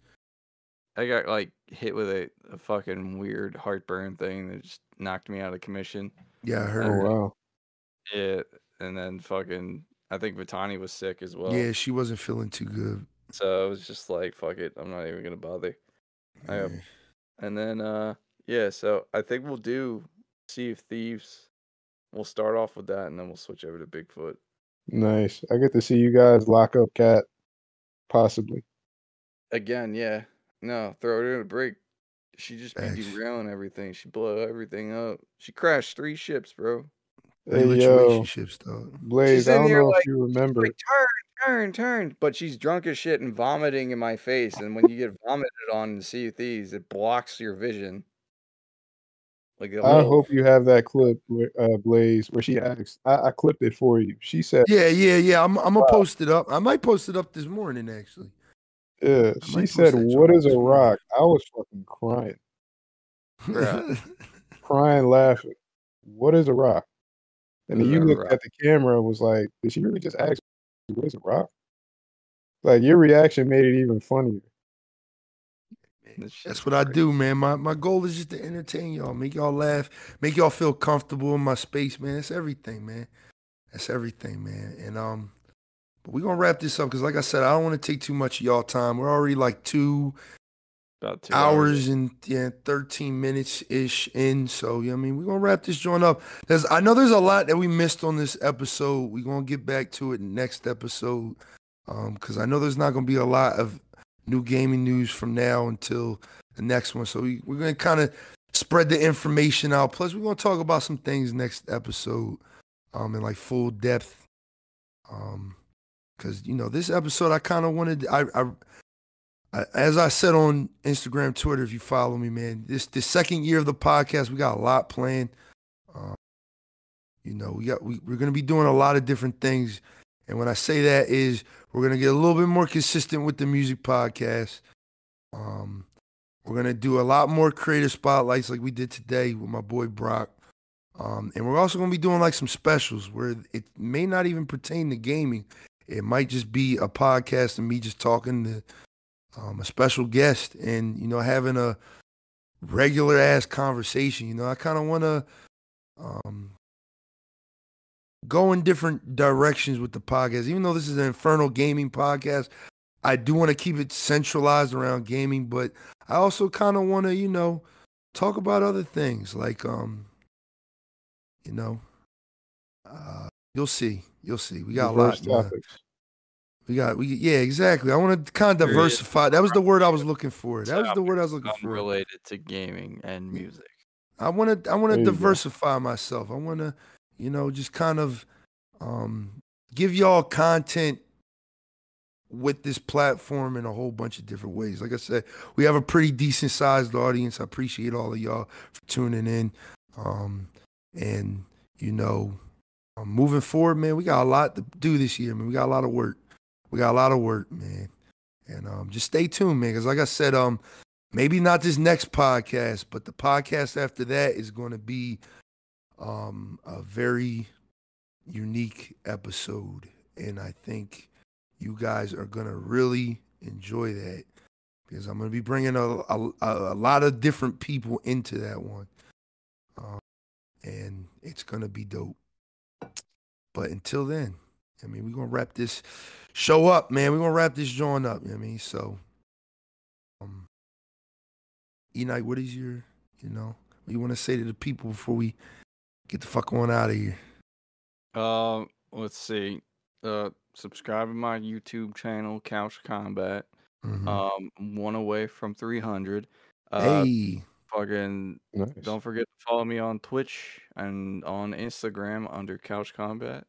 I got like hit with a, a fucking weird heartburn thing that just knocked me out of commission. Yeah, I heard. Oh heard. wow. Yeah, and then fucking I think Vitani was sick as well. Yeah, she wasn't feeling too good. So I was just like, fuck it, I'm not even gonna bother. I Yeah. am. And then uh yeah, so I think we'll do Sea of Thieves. We'll start off with that and then we'll switch over to Bigfoot. Nice. I get to see you guys lock up Kat. Possibly. Again, yeah. No, throw her in a break. She just be Thanks. derailing everything. She blow everything up. She crashed three ships, bro. Hey Hey, yo, relationships, dog. Blaze. She's I in don't here know like- if you remember. Like turn, turn, turn. But she's drunk as shit and vomiting in my face. And when you get vomited on in Sea of Thieves, it blocks your vision. Like the I whole- hope you have that clip, Bla- uh, Blaze, where she asked. I, I clipped it for you. She said, Yeah, yeah, yeah. I'm I'm gonna post it up. I might post it up this morning actually. "Yeah." She might said, post that "What joint is a rock?" I was fucking crying, <laughs> crying, laughing. What is a rock? And then you a looked rock? at the camera and was like, "Did she really just ask what is a rock?" Like your reaction made it even funnier. That's what I do, man. My my goal is just to entertain y'all, make y'all laugh, make y'all feel comfortable in my space, man. That's everything, man. That's everything, man. And um, but we're gonna wrap this up because, like I said, I don't want to take too much of y'all time. We're already like two About two hours and yeah, 13 minutes ish in. So, yeah, I mean, we're going to wrap this joint up. There's, I know there's a lot that we missed on this episode. We're going to get back to it next episode because I know there's not going to be a lot of new gaming news from now until the next one. So, we, we're going to kind of spread the information out. Plus, we're going to talk about some things next episode um, in like full depth. Um, because you know this episode, I kind of wanted, I, I I- as I said on Instagram, Twitter, if you follow me, man, this the second year of the podcast, we got a lot planned. Um, you know, we got we, we're gonna be doing a lot of different things, and when I say that is we're gonna get a little bit more consistent with the music podcast. Um, we're gonna do a lot more creative spotlights like we did today with my boy Brock. Um, and we're also gonna be doing like some specials where it may not even pertain to gaming. It might just be a podcast and me just talking to um, a special guest and you know having a regular ass conversation you know? I kind of want to um, go in different directions with the podcast. Even though this is an Inferno Gaming podcast i do want to keep it centralized around gaming but i also kind of want to you know talk about other things like um you know uh, you'll see you'll see we got Diverse a lot man. topics. We got we yeah exactly. I want to kind of diversify. That was the word I was looking for. That was the word I was looking for. Related to gaming and music. I want to I want to you go. diversify myself. I want to you know just kind of um give y'all content with this platform in a whole bunch of different ways. Like I said, we have a pretty decent sized audience. I appreciate all of y'all for tuning in. Um and you know, moving forward, man, we got a lot to do this year, man. We got a lot of work. We got a lot of work, man. And um, just stay tuned, man. Because like I said, um, maybe not this next podcast, but the podcast after that is going to be um a very unique episode, and I think you guys are going to really enjoy that because I'm going to be bringing a, a a lot of different people into that one, um, and it's going to be dope. But until then, I mean, we're gonna wrap this show up, man. We're gonna wrap this joint up. You know what I mean, so um E Night, what is your you know, what you wanna say to the people before we get the fuck on out of here? Um, let's see. Uh, subscribe to my YouTube channel, Couch Combat. Mhm. Um, one away from 300. Uh, hey, fucking Nice. don't forget to follow me on Twitch and on Instagram under Couch Combat.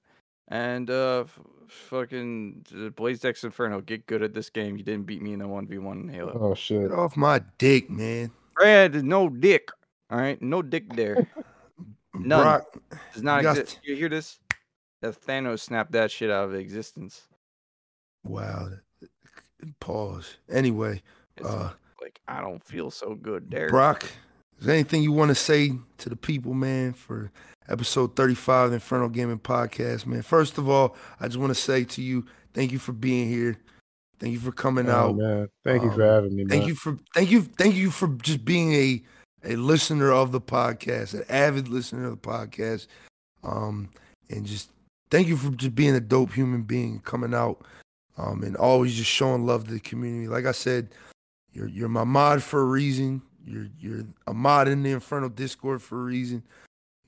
And uh, f- fucking Blaze Dex Inferno, get good at this game. You didn't beat me in a one v one in Halo. Oh shit. get off my dick, man. Brad, no dick. All right, no dick there. <laughs> None. Brock, Does not You got exist. You hear this? That Thanos snapped that shit out of existence. wow. Pause. Anyway, It's uh like I don't feel so good there. Brock, is there anything you want to say to the people, man, for episode 35 of the Inferno Gaming Podcast, man? First of all, I just want to say to you, thank you for being here. Thank you for coming Oh out. man, thank you for Um, having me. Thank man. you for thank you thank you for just being a a listener of the podcast, an avid listener of the podcast. Um and just thank you for just being a dope human being coming out um and always just showing love to the community. Like I said, you're you're my mod for a reason. You're you're a mod in the Inferno Discord for a reason.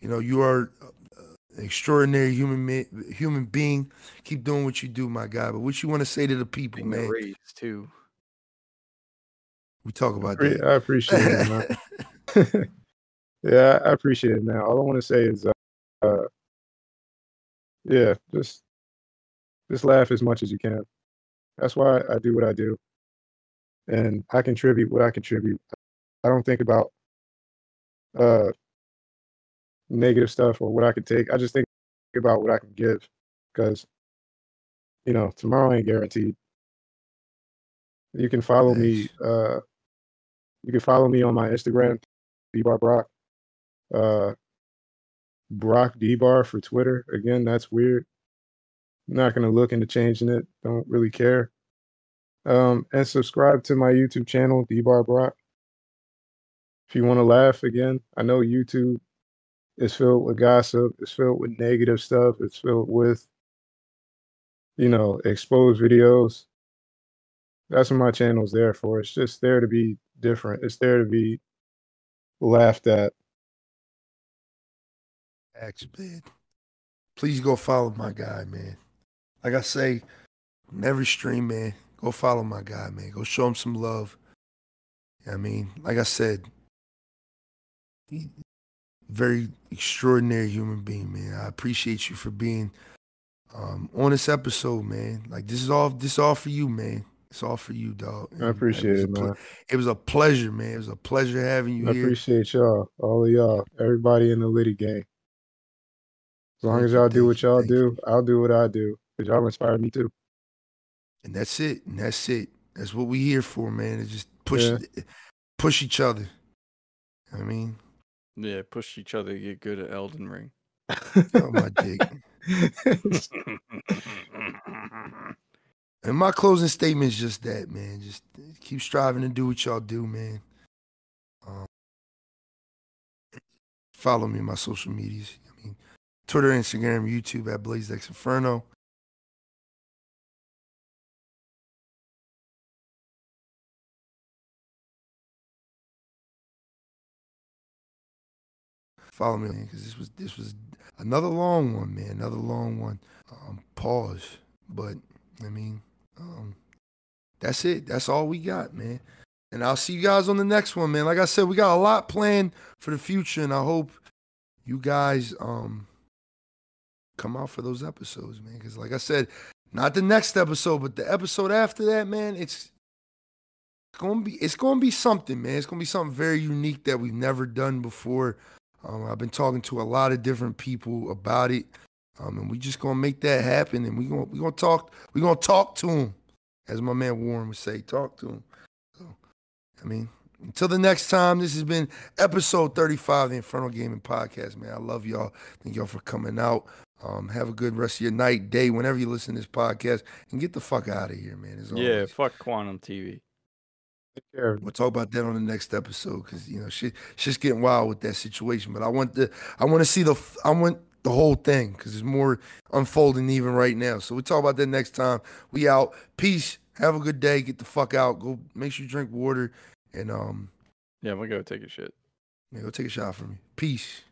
You know, you are uh, an extraordinary human ma- human being. Keep doing what you do, my guy. But what you want to say to the people, Being man? raise too. We talk about Pre- that. I appreciate it, man. <laughs> yeah, I appreciate it, man. All I want to say is, uh, uh, yeah, just just laugh as much as you can. That's why I do what I do, and I contribute what I contribute. I don't think about uh negative stuff or what I can take. I just think about what I can give, because you know tomorrow ain't guaranteed. You can follow me. Uh, you can follow me on my Instagram, Dbar Brock. Uh, Brock Dbar for Twitter. Again, that's weird. not gonna look into changing it. Don't really care. Um, and subscribe to my YouTube channel, Dbar Brock. If you want to laugh again, I know YouTube is filled with gossip. It's filled with negative stuff. It's filled with, you know, exposed videos. That's what my channel's there for. It's just there to be different. It's there to be laughed at. Facts, man. Please go follow my guy, man. Like I say, in every stream, man, go follow my guy, man. Go show him some love. You know what I mean, like I said, very extraordinary human being, man. I appreciate you for being um, on this episode, man. Like this is all this is all for you, man. It's all for you, dog. And, I appreciate it, a ple- man. It was a pleasure, man. It was a pleasure having you here. I here. appreciate y'all, all of y'all, everybody in the Liddy gang. As long as y'all do what y'all do, I'll do what I do. Because y'all inspire me too. And that's it. And that's it. That's what we here for, man. To just push Yeah. push each other. I mean, Yeah, push each other to get good at Elden Ring. oh my dick. And my closing statement is just that, man. Just keep striving to do what y'all do, man. Um, follow me on my social medias. I mean, Twitter, Instagram, YouTube at BlazeX Inferno. Follow me because this was this was another long one, man. Another long one. Um, pause, but I mean, um, that's it. That's all we got, man. And I'll see you guys on the next one, man. Like I said, we got a lot planned for the future, and I hope you guys um come out for those episodes, man. Because like I said, not the next episode, but the episode after that, man. It's gonna be it's gonna be something, man. It's gonna be something very unique that we've never done before. Um, I've been talking to a lot of different people about it. Um, and we just gonna make that happen, and we gonna we gonna talk we gonna talk to him, as my man Warren would say, talk to him. So, I mean, until the next time, this has been episode thirty five of the Inferno Gaming Podcast. Man, I love y'all. Thank y'all for coming out. Um, have a good rest of your night, day, whenever you listen to this podcast, and get the fuck out of here, man. As yeah, always. fuck Quantum TV. We'll talk about that on the next episode because you know shit, shit's getting wild with that situation. But I want the, I want to see the, I want the whole thing because it's more unfolding even right now. So we will talk about that next time. We out. Peace. Have a good day. Get the fuck out. Go make sure you drink water and um, Yeah, I'm gonna go take a shit. yeah, go take a shot for me. Peace.